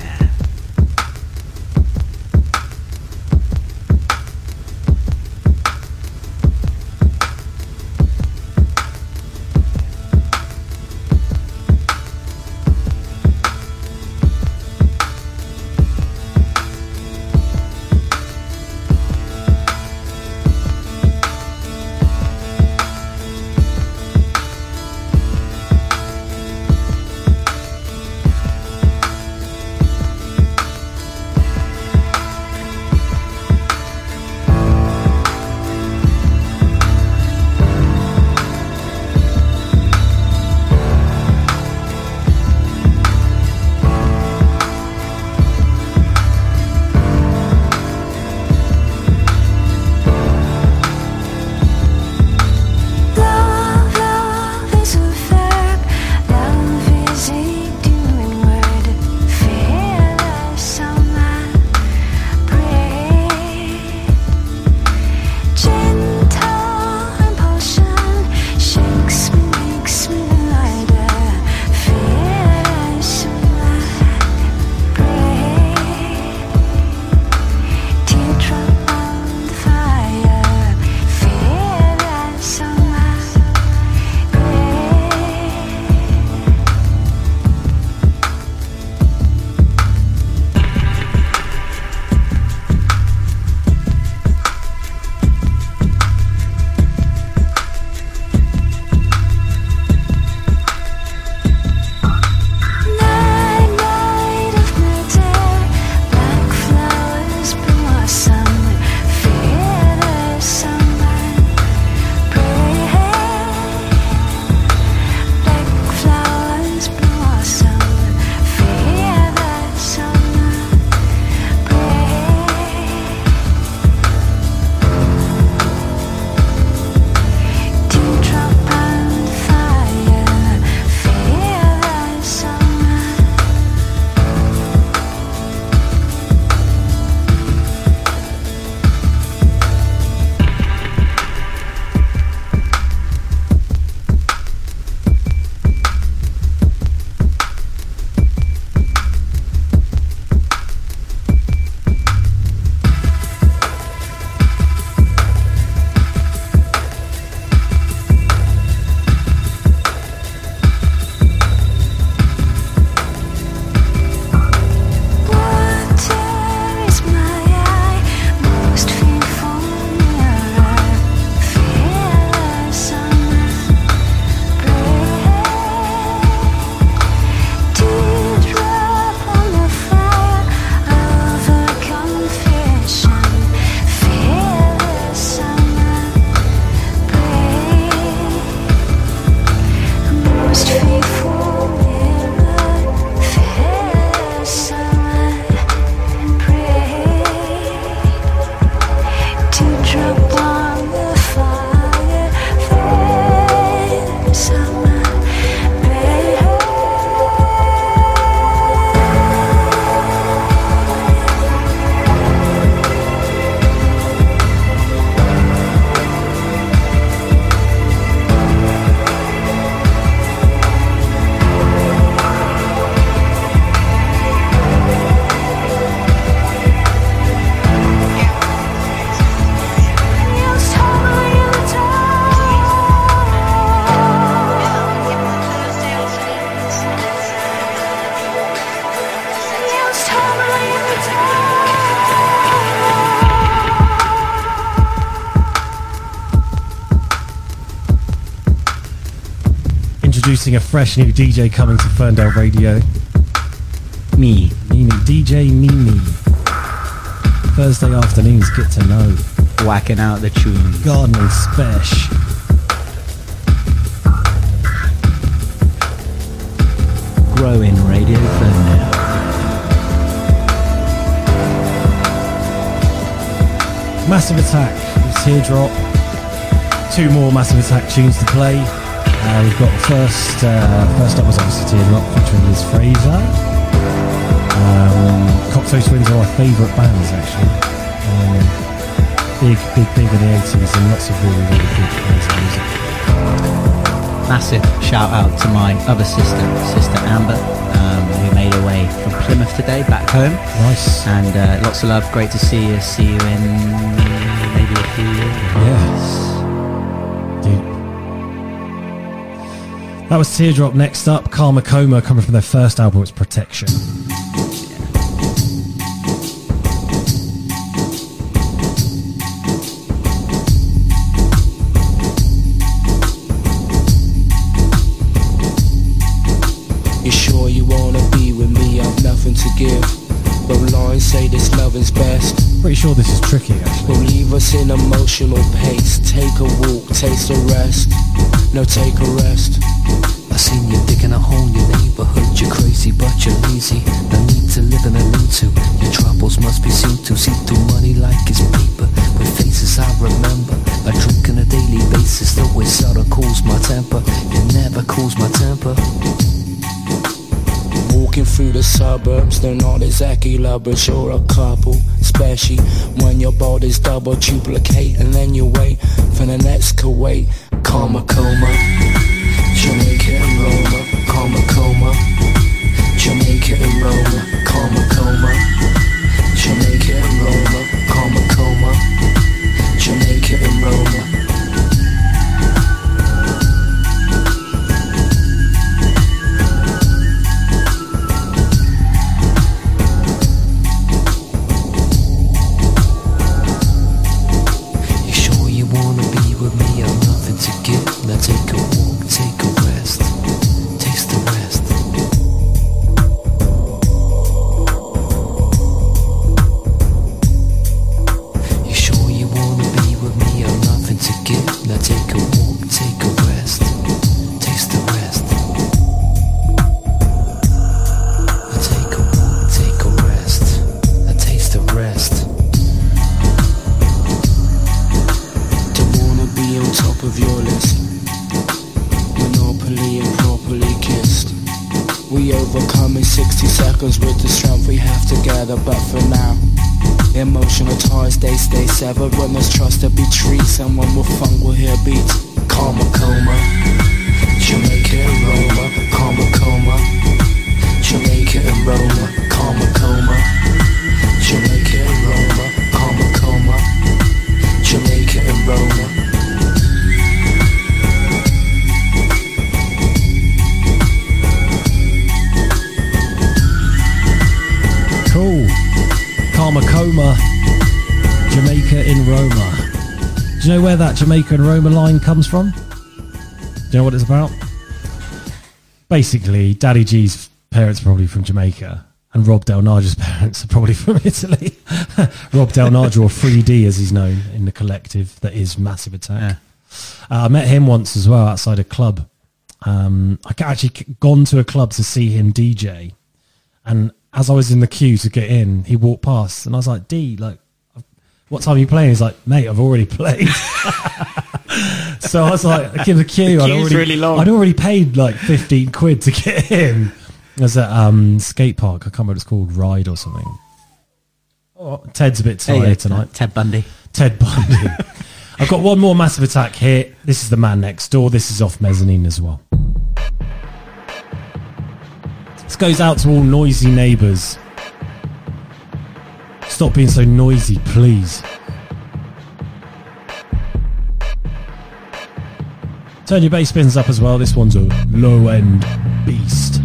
Introducing a fresh new DJ coming to Ferndale Radio. Me. Nini. DJ Nini. Thursday afternoons, get to know. Whacking out the tune. Gardening Spesh. Growing Radio Ferndale. Massive Attack with Teardrop. Two more Massive Attack tunes to play. Uh, we've got first, uh, first up was obviously Teardrop featuring Liz Fraser. Um, Cocteau Twins are my favourite bands actually. Um, big, big, big in the 80s and lots of really, really good amazing music. Massive shout out to my other sister, Sister Amber, um, who made her way from Plymouth today back home. Nice. And uh, lots of love. Great to see you. See you in maybe a few years. That was Teardrop. Next up, Karma Coma coming from their first album, it's Protection. You sure you wanna be with me? I've nothing to give. But lines say this loving's best. Pretty sure this is tricky actually. Will leave us in emotional pace. Take a walk, taste a rest. No, take a rest. Lazy. No need to live in a to. Your troubles must be seen to. See through money like it's paper. With faces I remember. I drink on a daily basis. Though it seldom cools my temper. It never cools my temper. Walking through the suburbs, they're not exactly lovers, you're a couple. Especially when your body's double duplicate, and then you wait for the next Kuwait. Karma coma, Jamaica and Roma. Coma, Jamaica and Roma. Karma coma, Jamaica and Roma. Karma coma, Jamaica and Roma. Someone Jamaica and Roma line comes from? Do you know what it's about? Basically, Daddy G's parents are probably from Jamaica, and Rob Del Naja's [LAUGHS] parents are probably from Italy. [LAUGHS] Rob Del Naja, or 3D as he's known in the collective that is Massive Attack. Uh, I met him once as well outside a club. Um, I actually gone to a club to see him DJ, and as I was in the queue to get in, he walked past, and I was like, "D, like, what time are you playing?" He's like, "Mate, I've already played." [LAUGHS] so I was like, "I give the queue." The I'd queue's already, really long. I'd already paid like fifteen quid to get in. It was at um, skate park. I can't remember what it's called, Ride or something. Oh, Ted's a bit There you tired go, tonight. Ted Bundy. Ted Bundy. [LAUGHS] I've got one more massive attack here. This is the man next door. This is off mezzanine as well. This goes out to all noisy neighbours. Stop being so noisy, please. Turn your bass bins up as well. This one's a low end beast.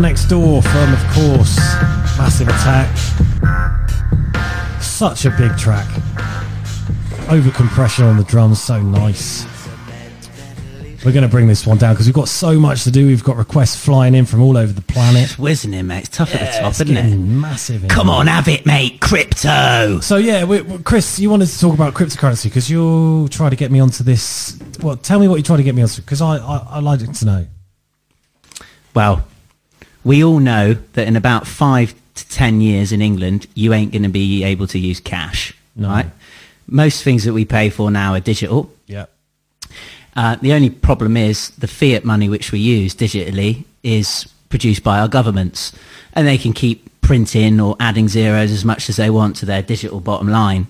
Next door from, of course, Massive Attack. Such a big track. Over compression on the drums, so nice. We're going to bring this one down because we've got so much to do. We've got requests flying in from all over the planet. Whizzing in, mate. It's tough at the top, isn't it? Massive. Come on, have it, mate. Crypto. So yeah, we, we- Chris, you wanted to talk about cryptocurrency because you try to get me onto this. Well, tell me what you try to get me onto because I, I I like to know. Well, we all know that in about five to ten years in England, you ain't going to be able to use cash, right? Most things that we pay for now are digital. Yeah. Uh, the only problem is the fiat money which we use digitally is produced by our governments, and they can keep printing or adding zeros as much as they want to their digital bottom line,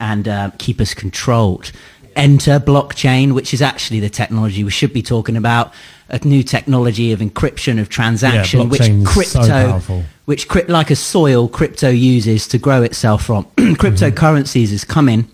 and uh, keep us controlled. Enter blockchain, which is actually the technology we should be talking about. A new technology of encryption of transaction, which crypto, so which crypt, like a soil, crypto uses to grow itself from. [CLEARS THROAT] Cryptocurrencies is coming,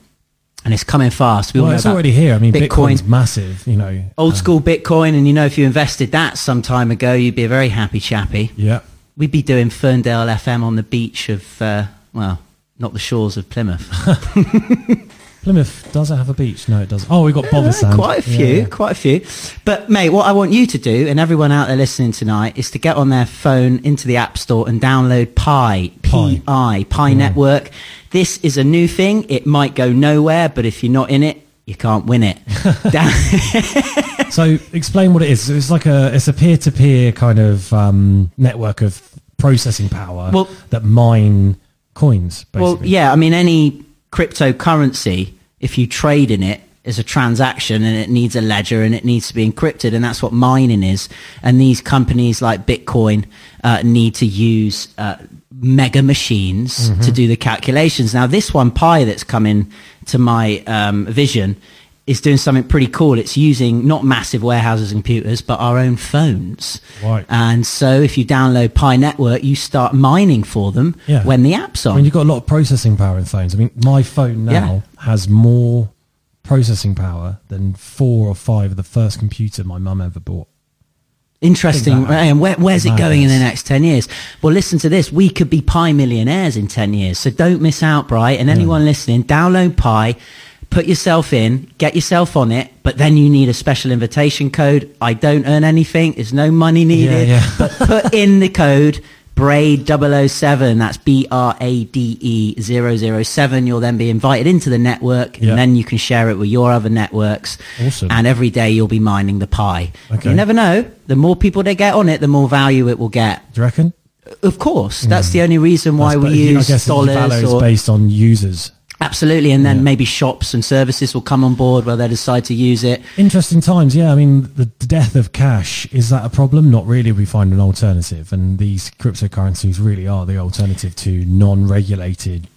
and it's coming fast. We Well, it's already here. I mean, Bitcoin, Bitcoin's massive. You know. old school Bitcoin, and you know, if you invested that some time ago, you'd be a very happy chappy. Yeah. We'd be doing Ferndale FM on the beach of, uh, well, not the shores of Plymouth. [LAUGHS] Plymouth does it have a beach? No, it doesn't. Oh, we've got Bovisand. quite a few, Yeah, yeah. quite a few. But mate, what I want you to do, and everyone out there listening tonight, is to get on their phone into the App Store and download Pi, P I, Pi Network. This is a new thing. It might go nowhere, but if you're not in it, you can't win it. [LAUGHS] [LAUGHS] So explain what it is. So It's like a it's a peer to peer kind of um, network of processing power Well- that mine coins. Basically. Well, yeah, I mean, any cryptocurrency, if you trade in it, is a transaction and it needs a ledger and it needs to be encrypted, and that's what mining is. And these companies like Bitcoin uh, need to use uh, mega machines Mhm. to do the calculations. Now, this one, Pi, that's coming to my um, vision. Is doing something pretty cool. It's using not massive warehouses and computers, but our own phones. Right. And so, if you download Pi Network, you start mining for them Yeah. when the app's on. I mean, you've got a lot of processing power in phones. I mean, my phone now Yeah. has more processing power than four or five of the first computer my mum ever bought. Interesting. And where, where's it going in the next 10 years? Well, listen to this. We could be Pi millionaires in 10 years. So don't miss out, Bright. And anyone listening, download Pi, put yourself in, get yourself on it, but then you need a special invitation code. I don't earn anything. There's no money needed. Yeah, yeah. [LAUGHS] but put in the code BRAID 007. That's B R A D E 007. You'll then be invited into the network Yeah. and then you can share it with your other networks. Awesome. And every day you'll be mining the pie. Okay. You never know. The more people they get on it, the more value it will get. Do you reckon? Of course, that's hmm. the only reason why That's we use I guess dollars. value Or, based on users. Absolutely, and then maybe shops and services will come on board where they decide to use it. Interesting times, yeah. I mean, the, the death of cash is that a problem? Not really. We find an alternative, and these cryptocurrencies really are the alternative to non-regulated,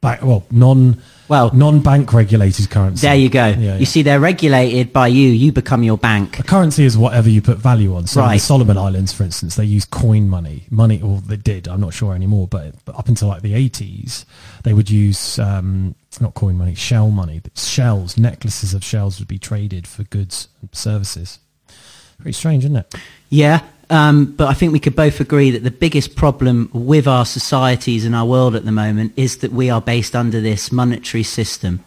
back, well, non well non-bank regulated currency. There you go. Yeah, yeah. You see, they're regulated by you. You become your bank. A currency is whatever you put value on. So Right. the Solomon Islands, for instance, they use coin money. Money, or they did. I'm not sure anymore. But, but up until like the 80s, they would use um, it's not coin money, shell money. Shells, necklaces of shells would be traded for goods and services. Pretty strange, isn't it? Yeah, um, but I think we could both agree that the biggest problem with our societies and our world at the moment is that we are based under this monetary system.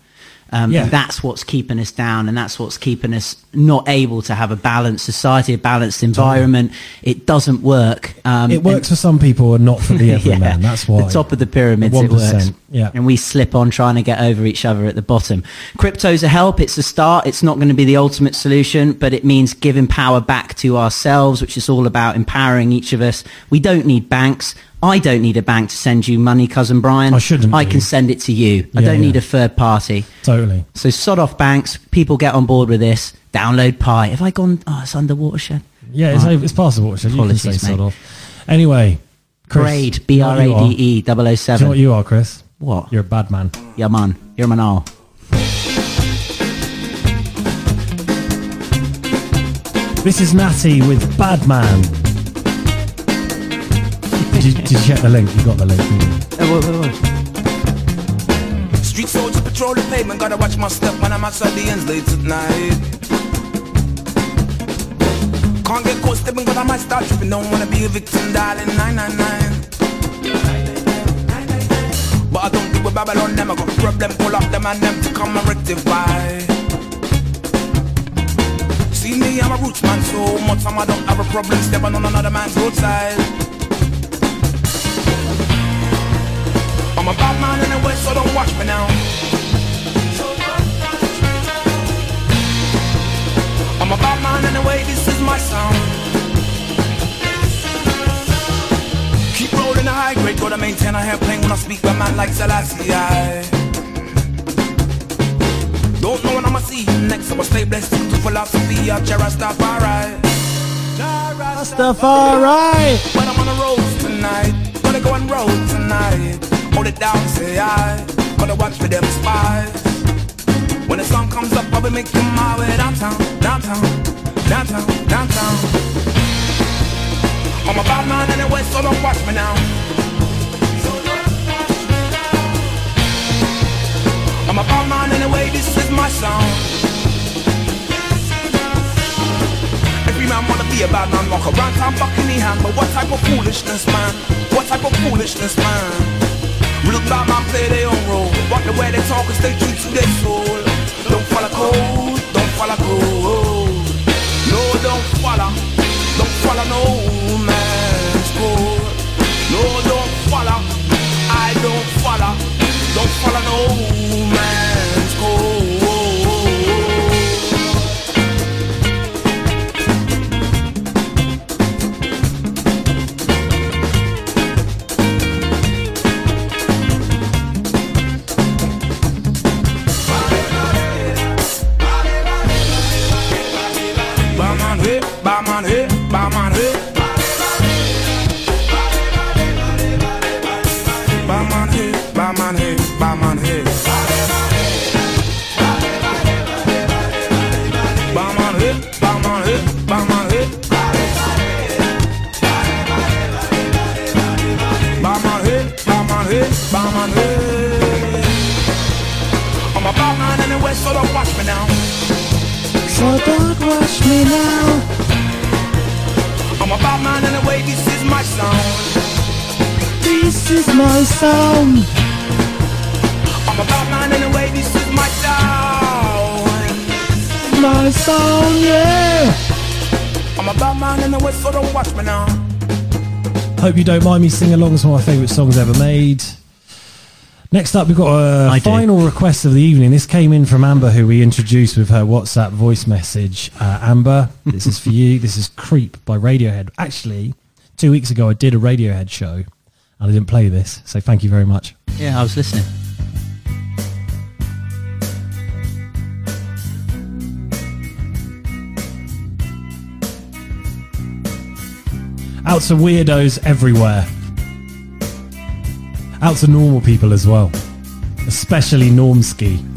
Um, Yeah. That's what's keeping us down, and that's what's keeping us not able to have a balanced society, a balanced environment. It doesn't work. Um, it works for some people and not for the [LAUGHS] everyman. That's why. the top of the pyramid, it works. 1%, yeah. And we slip on trying to get over each other at the bottom. Crypto's a help. It's a start. It's not going to be the ultimate solution, but it means giving power back to ourselves, which is all about empowering each of us. We don't need banks. I don't need a bank to send you money, cousin Brian. I shouldn't I do. can send it to you. I don't yeah. need a third party. Totally. So sod off banks. People get on board with this. Download Pi. Have I gone? Oh, it's under watershed. Yeah, it's, Right. over, it's past the watershed. You can say sod mate. off. Anyway, Chris, do B you know what you are? D E Do you know what you are, Chris? What? You're a bad man. Yeah, man. You're man all. This is Natty with Bad Man. Did, did you check the link? You got the link. didn't you? Street soldiers patrol the pavement, gotta watch my step when I'm outside the ends late at night. Can't get caught stepping, but I might start tripping. Don't wanna be a victim, darling. 999. But I don't deal with Babylon, them. I got problem, pull up them and them to come and rectify. See me, I'm a roots man, so much time I don't have a problem stepping on another man's roadside. I'm a bad man in the west, so don't watch me now. I'm a bad man in the way, this is my sound. Keep rolling the high grade, gotta maintain a airplane when I speak my man like Selassie. I don't know when I'ma see you next, so I stay blessed to philosophy of Jarastafari. Rastafari. When I'm on the road tonight, gonna go on road tonight. Hold it down, say I. Gotta watch for them spies. When the sun comes up, I'll be making my way downtown, downtown, downtown, downtown. I'm a bad man anyway, so don't watch me now. I'm a bad man anyway, this is my song. Every man wanna be a bad man, walk around town Buckingham, but what type of foolishness, man? What type of foolishness, man? Real bad man play their own role. Walk the way they talk and stay true to their soul. Don't follow code, don't follow code. No, don't follow, don't follow no man's code. No, don't follow, I don't follow, don't follow no me now. I'm a bad man anyway, this is my sound. This is my sound. I'm a bad man anyway, this is my sound. My sound, yeah. I'm a bad man anyway, so don't watch me now. Hope you don't mind me singing along some of my favourite songs ever made. Next up, we've got a I do. final request of the evening. This came in from Amber, who we introduced with her WhatsApp voice message. Uh, Amber, this is for you. [LAUGHS] This is Creep by Radiohead. Actually, two weeks ago, I did a Radiohead show and I didn't play this, so thank you very much. Yeah, I was listening. Out to weirdos everywhere. Out to normal people as well. Especially Normski.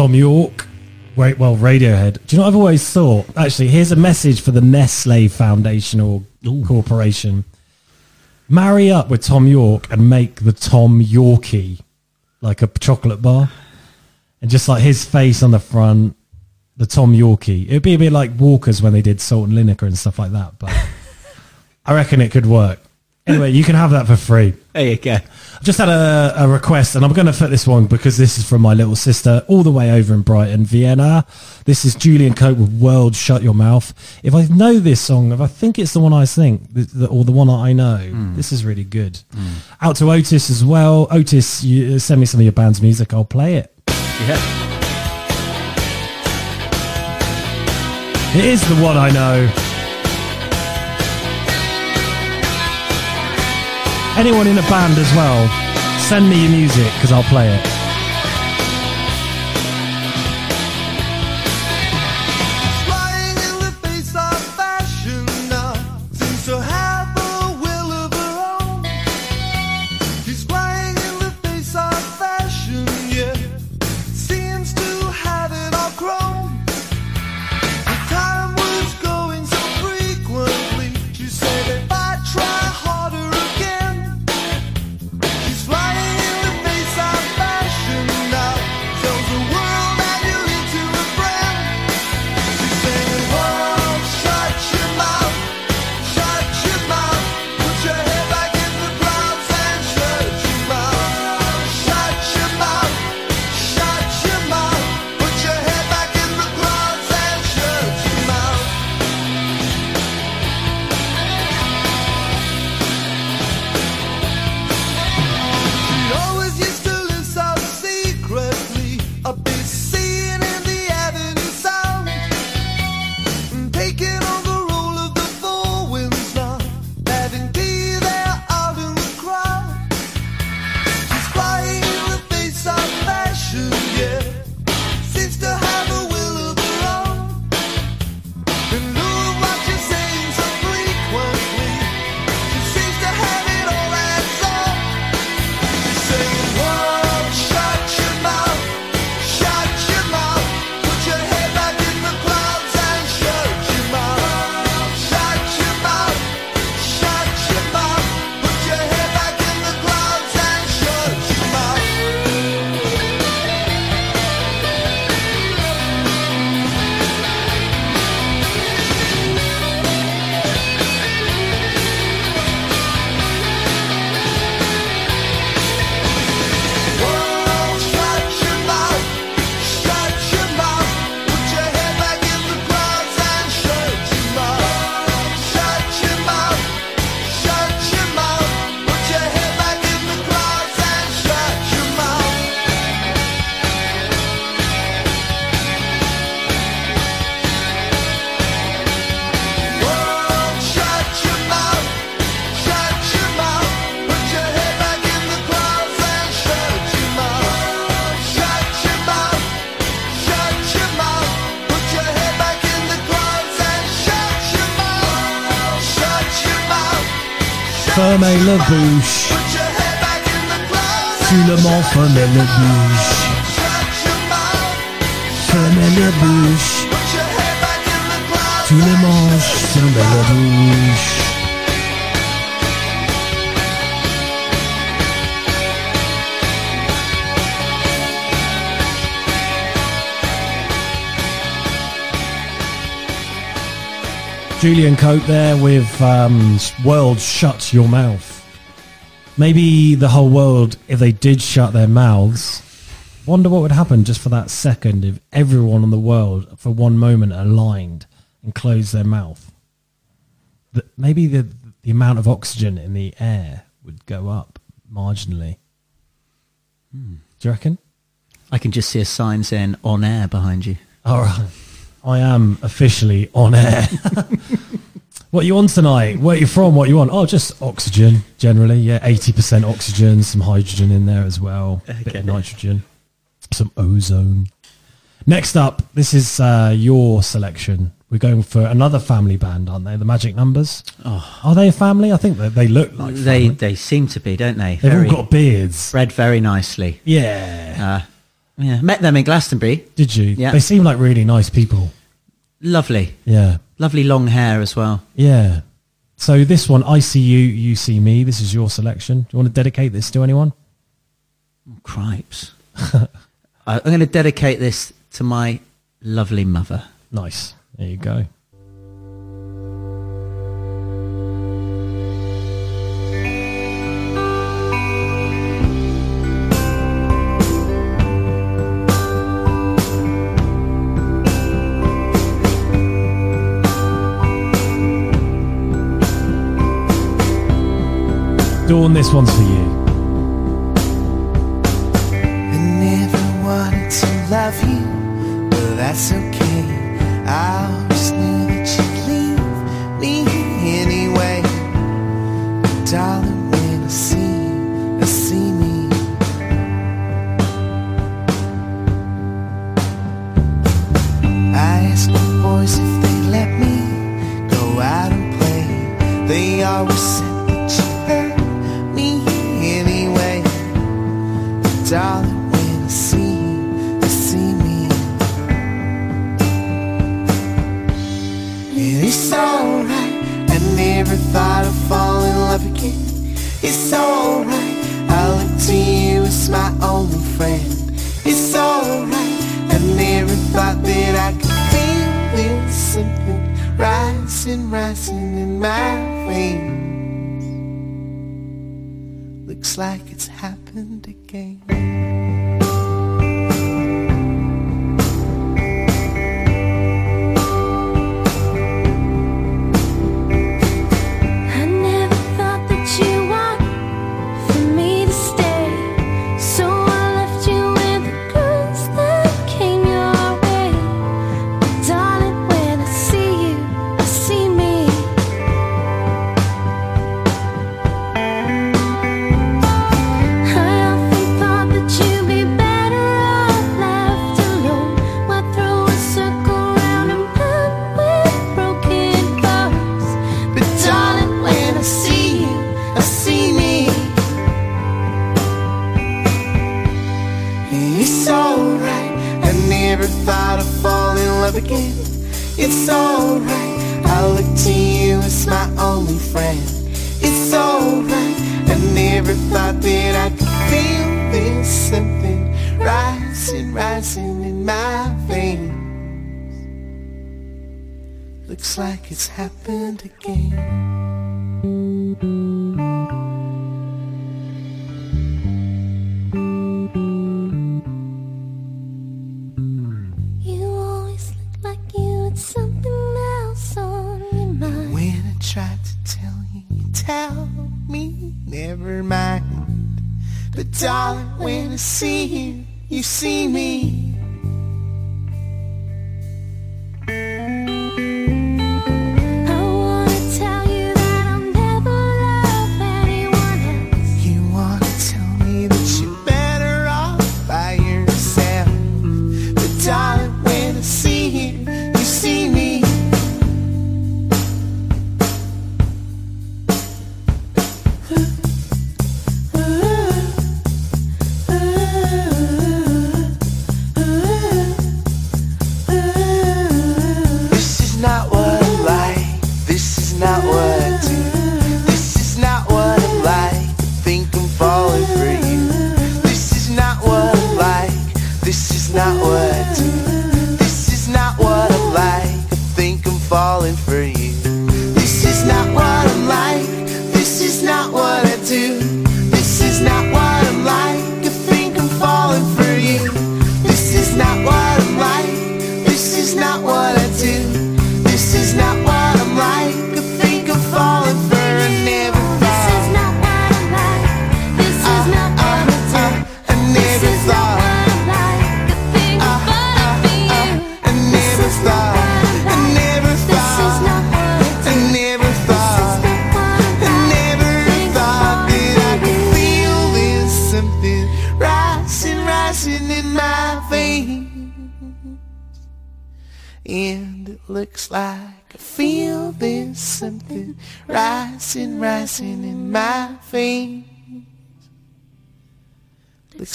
Thom Yorke. Wait, well, Radiohead. Do you know what I've always thought? Actually, here's a message for the Nestle Foundation or Corporation. Marry up with Thom Yorke and make the Tom Yorkie like a chocolate bar. And just like his face on the front, the Tom Yorkie. It'd be a bit like Walkers when they did Salt and Lineker and stuff like that. But [LAUGHS] I reckon it could work. Anyway, you can have that for free. There you go. Just had a, a request, and I'm going to put this one because this is from my little sister all the way over in Brighton, Vienna. This is Julian Cope with World Shut Your Mouth. If I know this song, if I think it's the one I think, or the one I know, this is really good. Out to Otis as well. Otis, you, uh, send me some of your band's music. I'll play it. Yeah. It is the one I know. Anyone in a band as well, send me your music because I'll play it. La bouche. Tout le monde fermez la bouche. Fermez la bouche. Tout le monde fermez la bouche. Julian Cope there with um, World Shut Your Mouth. Maybe the whole world, if they did shut their mouths, wonder what would happen just for that second if everyone in the world for one moment aligned and closed their mouth. The, maybe the, the amount of oxygen in the air would go up marginally. Hmm. Do you reckon? I can just see a sign saying on air behind you. All right. I am officially on air. [LAUGHS] what you on tonight? Where you from? What you want? Oh, just oxygen generally. Yeah, eighty percent oxygen, some hydrogen in there as well, bit of nitrogen, some ozone. Next up, this is uh, your selection. We're going for another family band, aren't they? The Magic Numbers. Oh. Are they a family? I think that they look like. they family. they seem to be, don't they? They've all got beards. Bred very nicely. Yeah. Uh, yeah. Met them in Glastonbury. Did you? Yeah. They seem like really nice people. Lovely. Yeah. Lovely long hair as well. Yeah. So this one, I see you, you see me. This is your selection. Do you want to dedicate this to anyone? Oh, cripes. [LAUGHS] I- I'm going to dedicate this to my lovely mother. Nice. There you go. Dawn, this one's for you. I never wanted to love you, but that's okay. I always knew that you'd leave me anyway. But darling, when I see you, I see me. I ask the boys if they let me go out and play. They always said When I see you, I see me. It's alright. I never thought I'd fall in love again. It's alright. I look to you as my only friend. It's alright. I never thought that I could feel something rising, rising in my veins. Looks like it's happened again.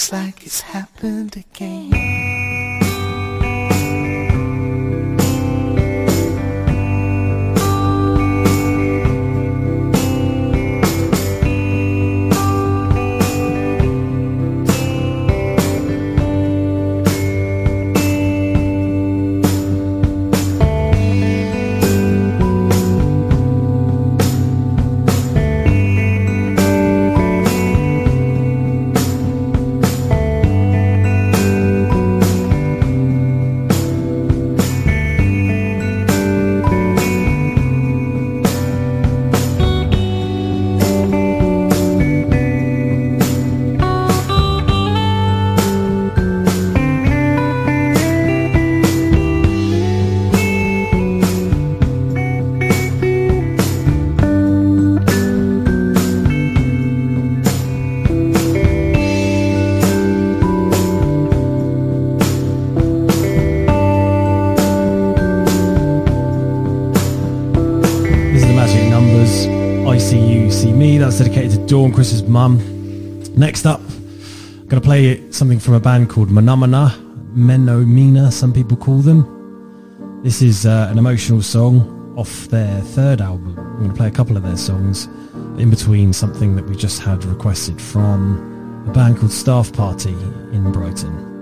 Looks like it's happened again. Dawn, Chris's mum. Next up, I'm going to play something from a band called Manamana, Menomina, some people call them. This is uh, an emotional song off their third album. I'm going to play a couple of their songs in between something that we just had requested from a band called Staff Party in Brighton.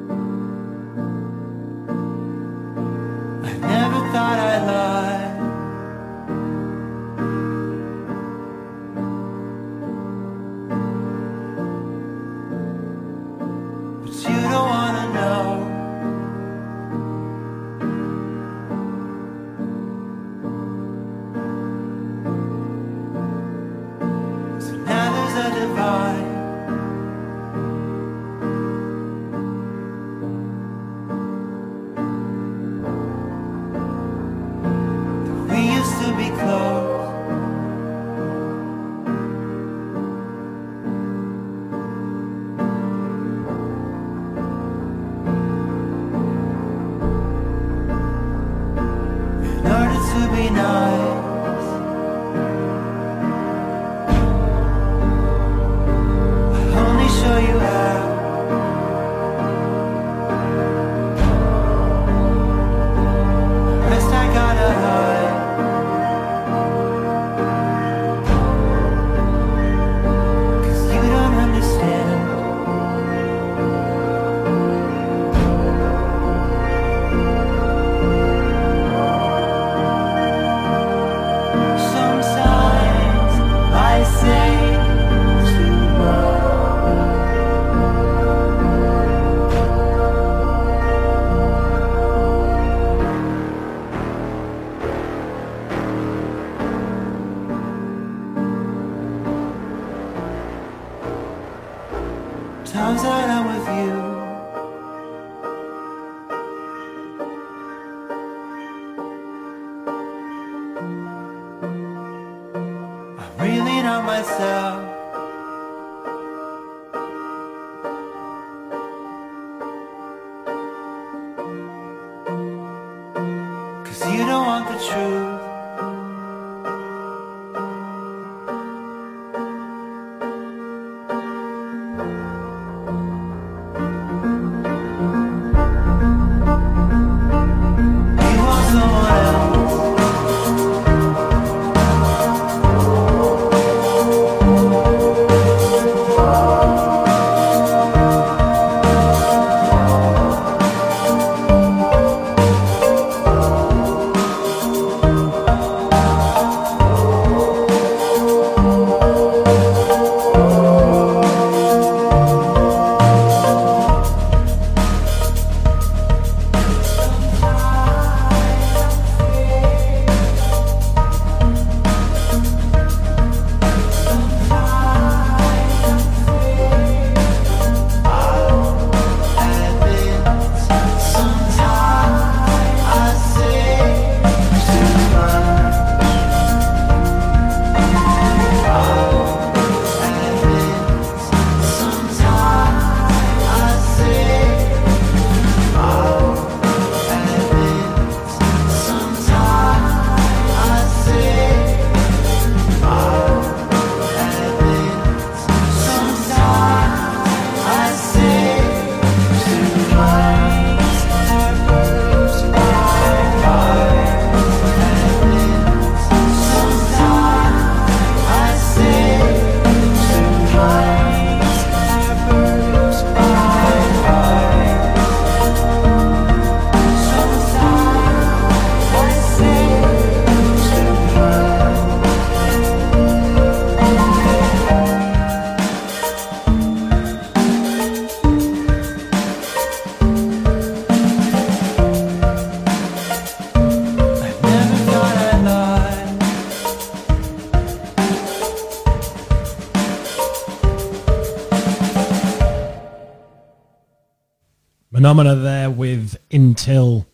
Menomena there with Intil.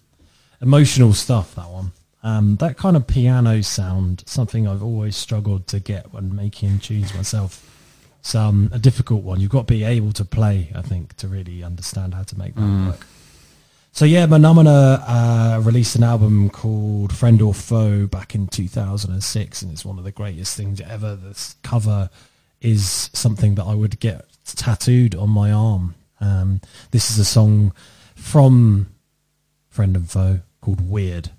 Emotional stuff, that one. Um, that kind of piano sound, something I've always struggled to get when making tunes myself. It's um, a difficult one. You've got to be able to play, I think, to really understand how to make that Mm. work. So yeah, Menomena uh, released an album called Friend or Foe back in 2006, and it's one of the greatest things ever. This cover is something that I would get tattooed on my arm. Um, this is a song from Friend and Foe called Weird.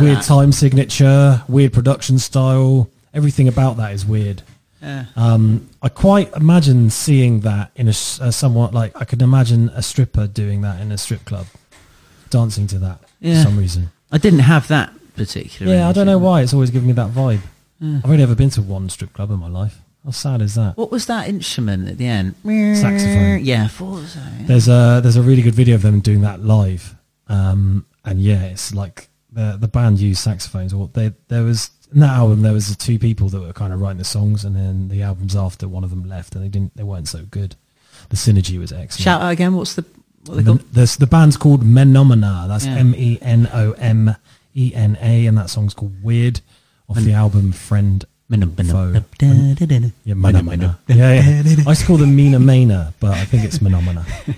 Like weird that. time signature, weird production style. Everything about that is weird. Yeah. Um, I quite imagine seeing that in a somewhat like I could imagine a stripper doing that in a strip club, dancing to that Yeah. for some reason. I didn't have that particular. Yeah, I don't know why it's always giving me that vibe. Yeah. I've only ever been to one strip club in my life. How sad is that? What was that instrument at the end? Saxophone. Yeah, thought so. yeah. There's a there's a really good video of them doing that live, um, and yeah, it's like the the band used saxophones. Or they there was in that album there was the two people that were kind of writing the songs, and then the albums after one of them left, and they didn't they weren't so good. The synergy was excellent. Shout out again. What's the what they the, called? the, the band's called Menomena. That's Yeah. M E N O M E N A, and that song's called Weird off the album Friend. Foe. Yeah, Menomena. Yeah, yeah. I used to call them Mina Mena, but I think it's Menomena. [LAUGHS]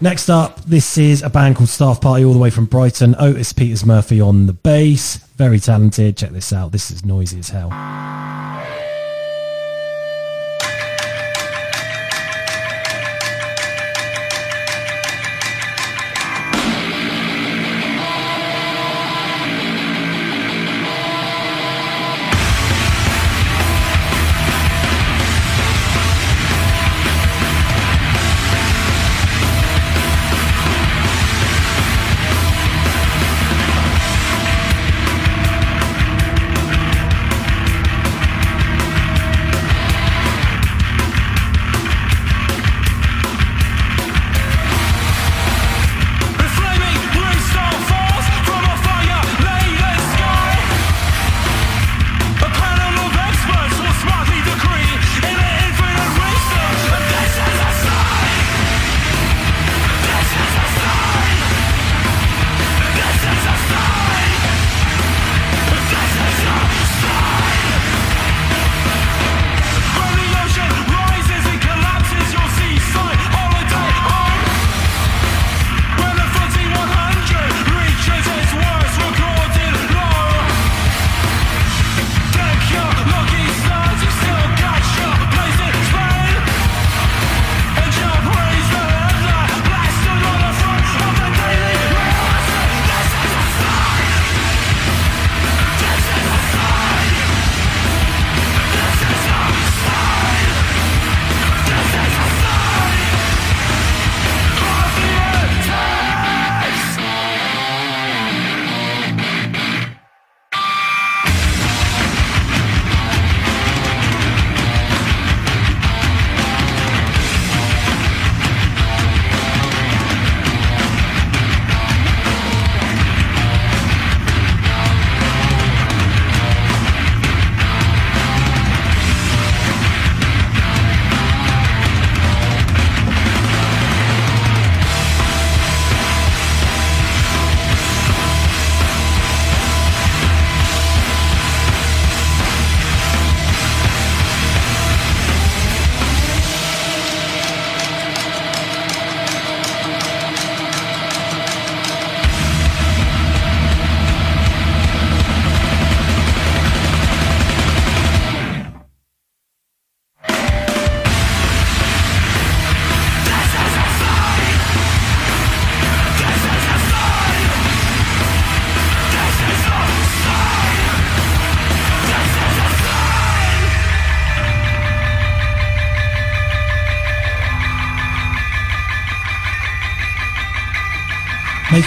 Next up, this is a band called Staff Party, all the way from Brighton. Otis Peters Murphy on the bass. Very talented. Check this out. This is noisy as hell.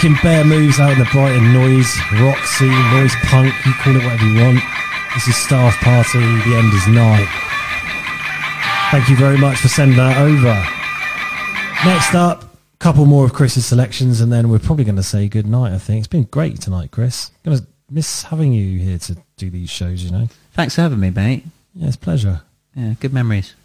Making bare moves out in the Brighton noise, rock scene, noise punk, you call it whatever you want. This is Staff Party, the end is nigh. Thank you very much for sending that over. Next up, a couple more of Chris's selections, and then we're probably going to say good night. I think it's been great tonight, Chris. Going to miss having you here to do these shows. You know, Thanks for having me, mate. yeah, it's a pleasure. Yeah, good memories.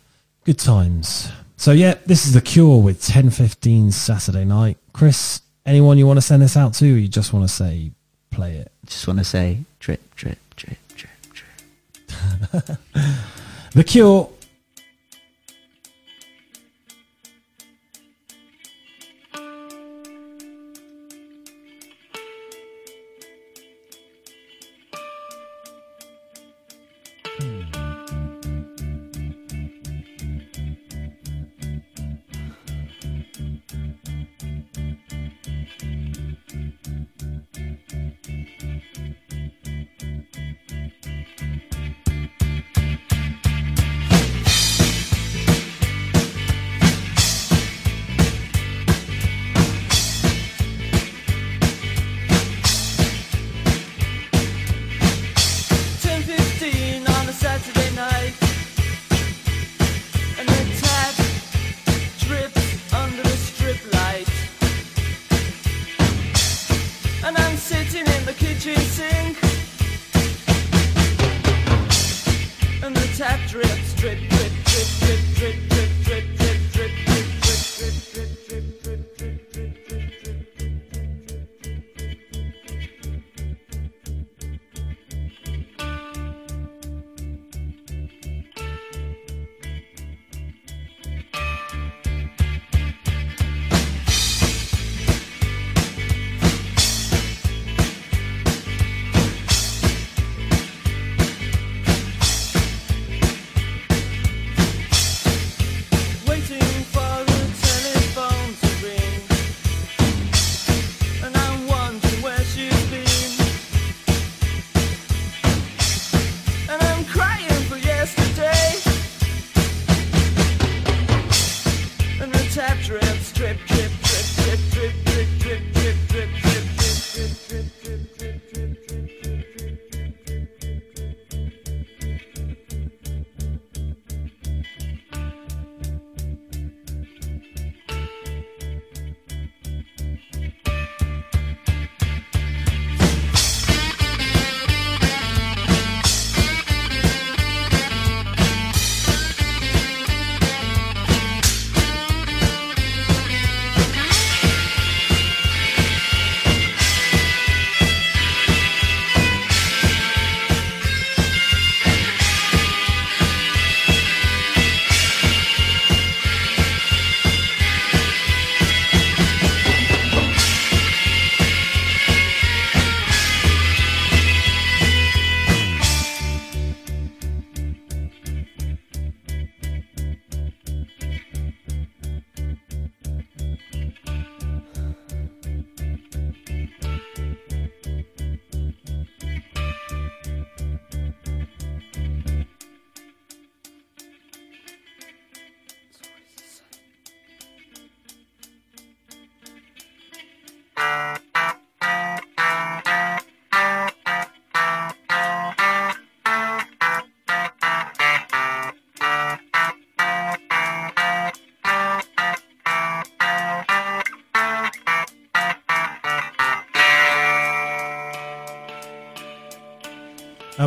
Good times. So yeah, this is the Cure with ten fifteen Saturday night. Chris, anyone you want to send this out to? Or you just want to say play it? [LAUGHS] Just want to say drip, drip, drip, drip, drip. The Cure.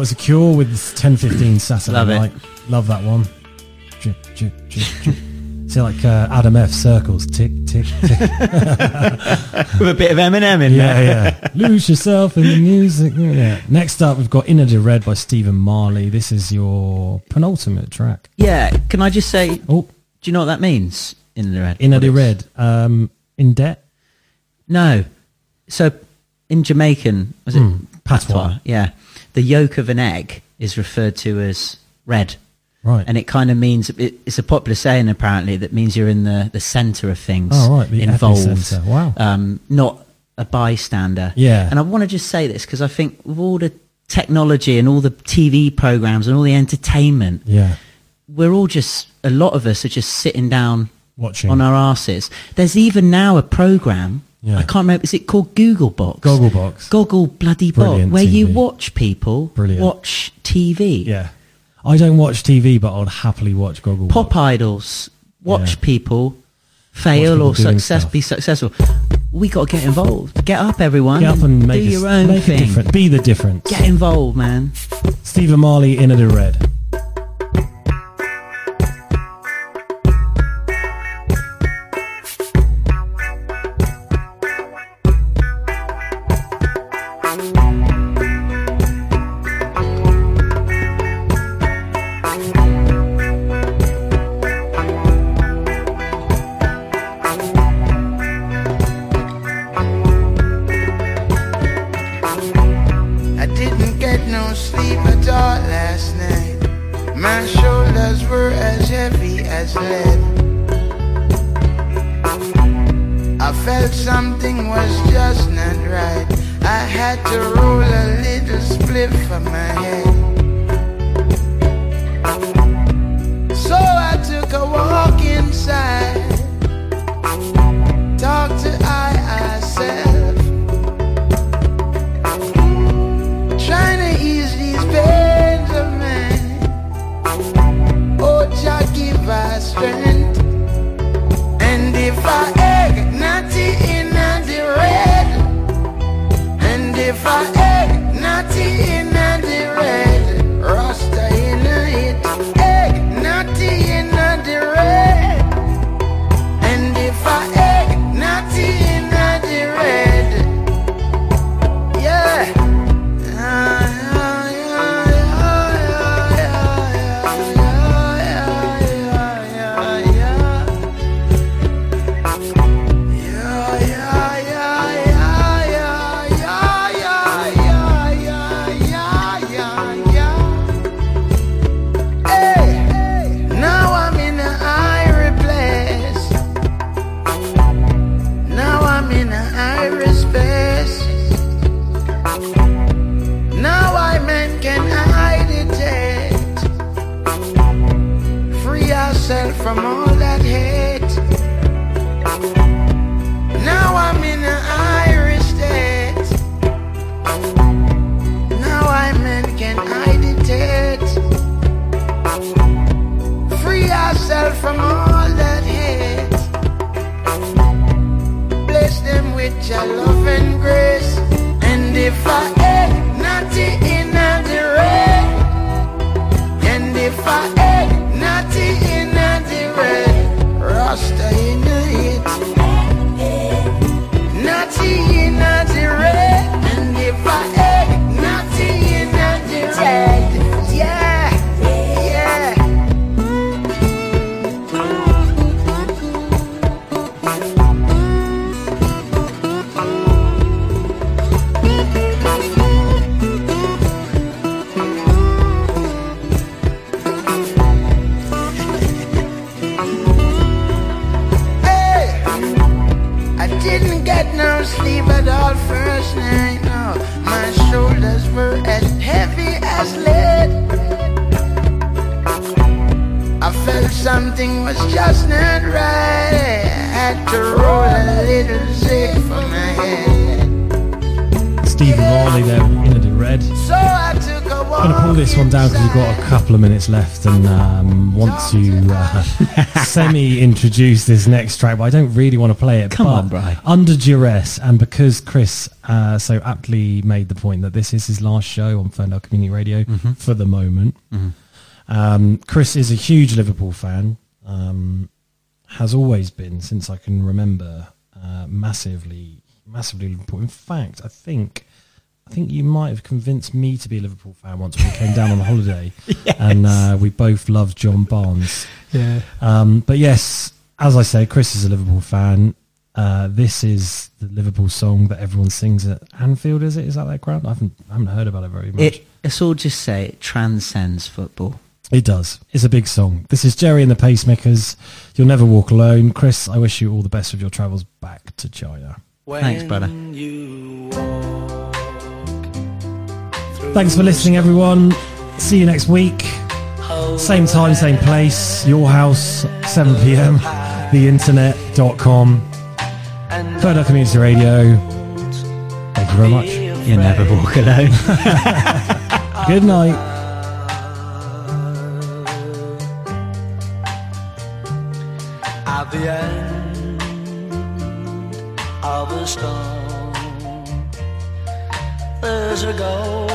Was a cure with 10:15 Saturday Love it. Love that one. Drip, drip, drip, drip. See, like uh, Adam F. Circles, tick, tick, tick. [LAUGHS] With a bit of Eminem in yeah, there. yeah. Lose yourself in the music. Yeah. Next up, we've got Inner the Red by Stephen Marley. This is your penultimate track. Yeah, can I just say, oh. do you know what that means? In the red. Inner the Red. Um, in debt. No. So in Jamaican, was it Hmm, patois. Yeah. The yolk of an egg is referred to as red. Right. And it kind of means, it, it's a popular saying apparently that means you're in the, the centre of things Oh, right, the involved. Wow. Um, not a bystander. Yeah. And I want to just say this because I think with all the technology and all the TV programs and all the entertainment, Yeah. we're all just a lot of us are just sitting down Watching. on our asses. There's even now a program Yeah. I can't remember. Is it called Gogglebox? Google Box. Google bloody box, Brilliant where you watch people Brilliant. watch TV. Yeah. I don't watch TV, but I'll happily watch Google Pop idols watch Yeah. people fail people or doing success stuff. be successful. We got to get involved. Get up, everyone. Get up and make, do a- your own make thing. a difference. Be the difference. Get involved, man. Stephen Marley, In the Red. Minutes left and um, want to uh, [LAUGHS] semi introduce this next track, but I don't really want to play it. Come but on, Bri. Under duress, and because Chris uh, so aptly made the point that this is his last show on Ferndale Community Radio Mhm. for the moment, Mhm. um, Chris is a huge Liverpool fan, um, has always been since I can remember, uh, massively, massively Liverpool. In fact, I think. I think you might have convinced me to be a Liverpool fan once when we came down on [LAUGHS] holiday, and uh, we both loved John Barnes. Yeah. Um, but yes, as I say, Chris is a Liverpool fan. Uh, this is the Liverpool song that everyone sings at Anfield. Is it? Is that that ground? I haven't, I haven't heard about it very much. It, it's all just say it transcends football. It does. It's a big song. This is Gerry and the Pacemakers. You'll never walk alone. Chris, I wish you all the best with your travels back to China. Thanks, brother. Thanks for listening, everyone. See you next week. Same time, same place. Your house, 7 p.m. Theinternet.com. Kodak Community Radio. Thank you very much. You never walk alone. [LAUGHS] Good night. At the end of a storm, there's a golden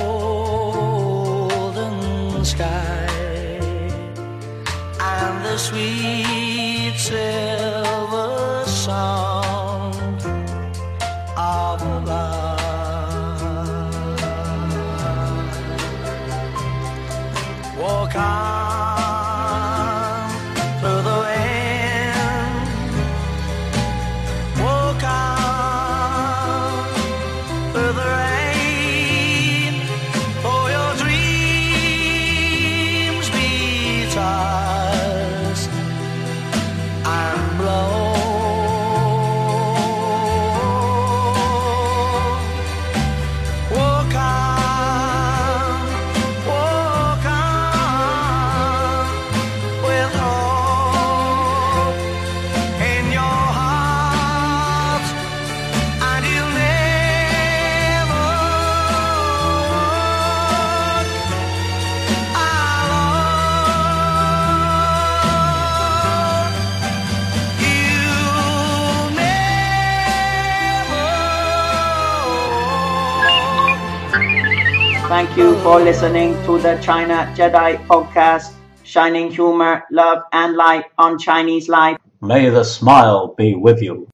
you for listening to the China Jedi podcast, shining humor, love, and light on Chinese life. May the smile be with you.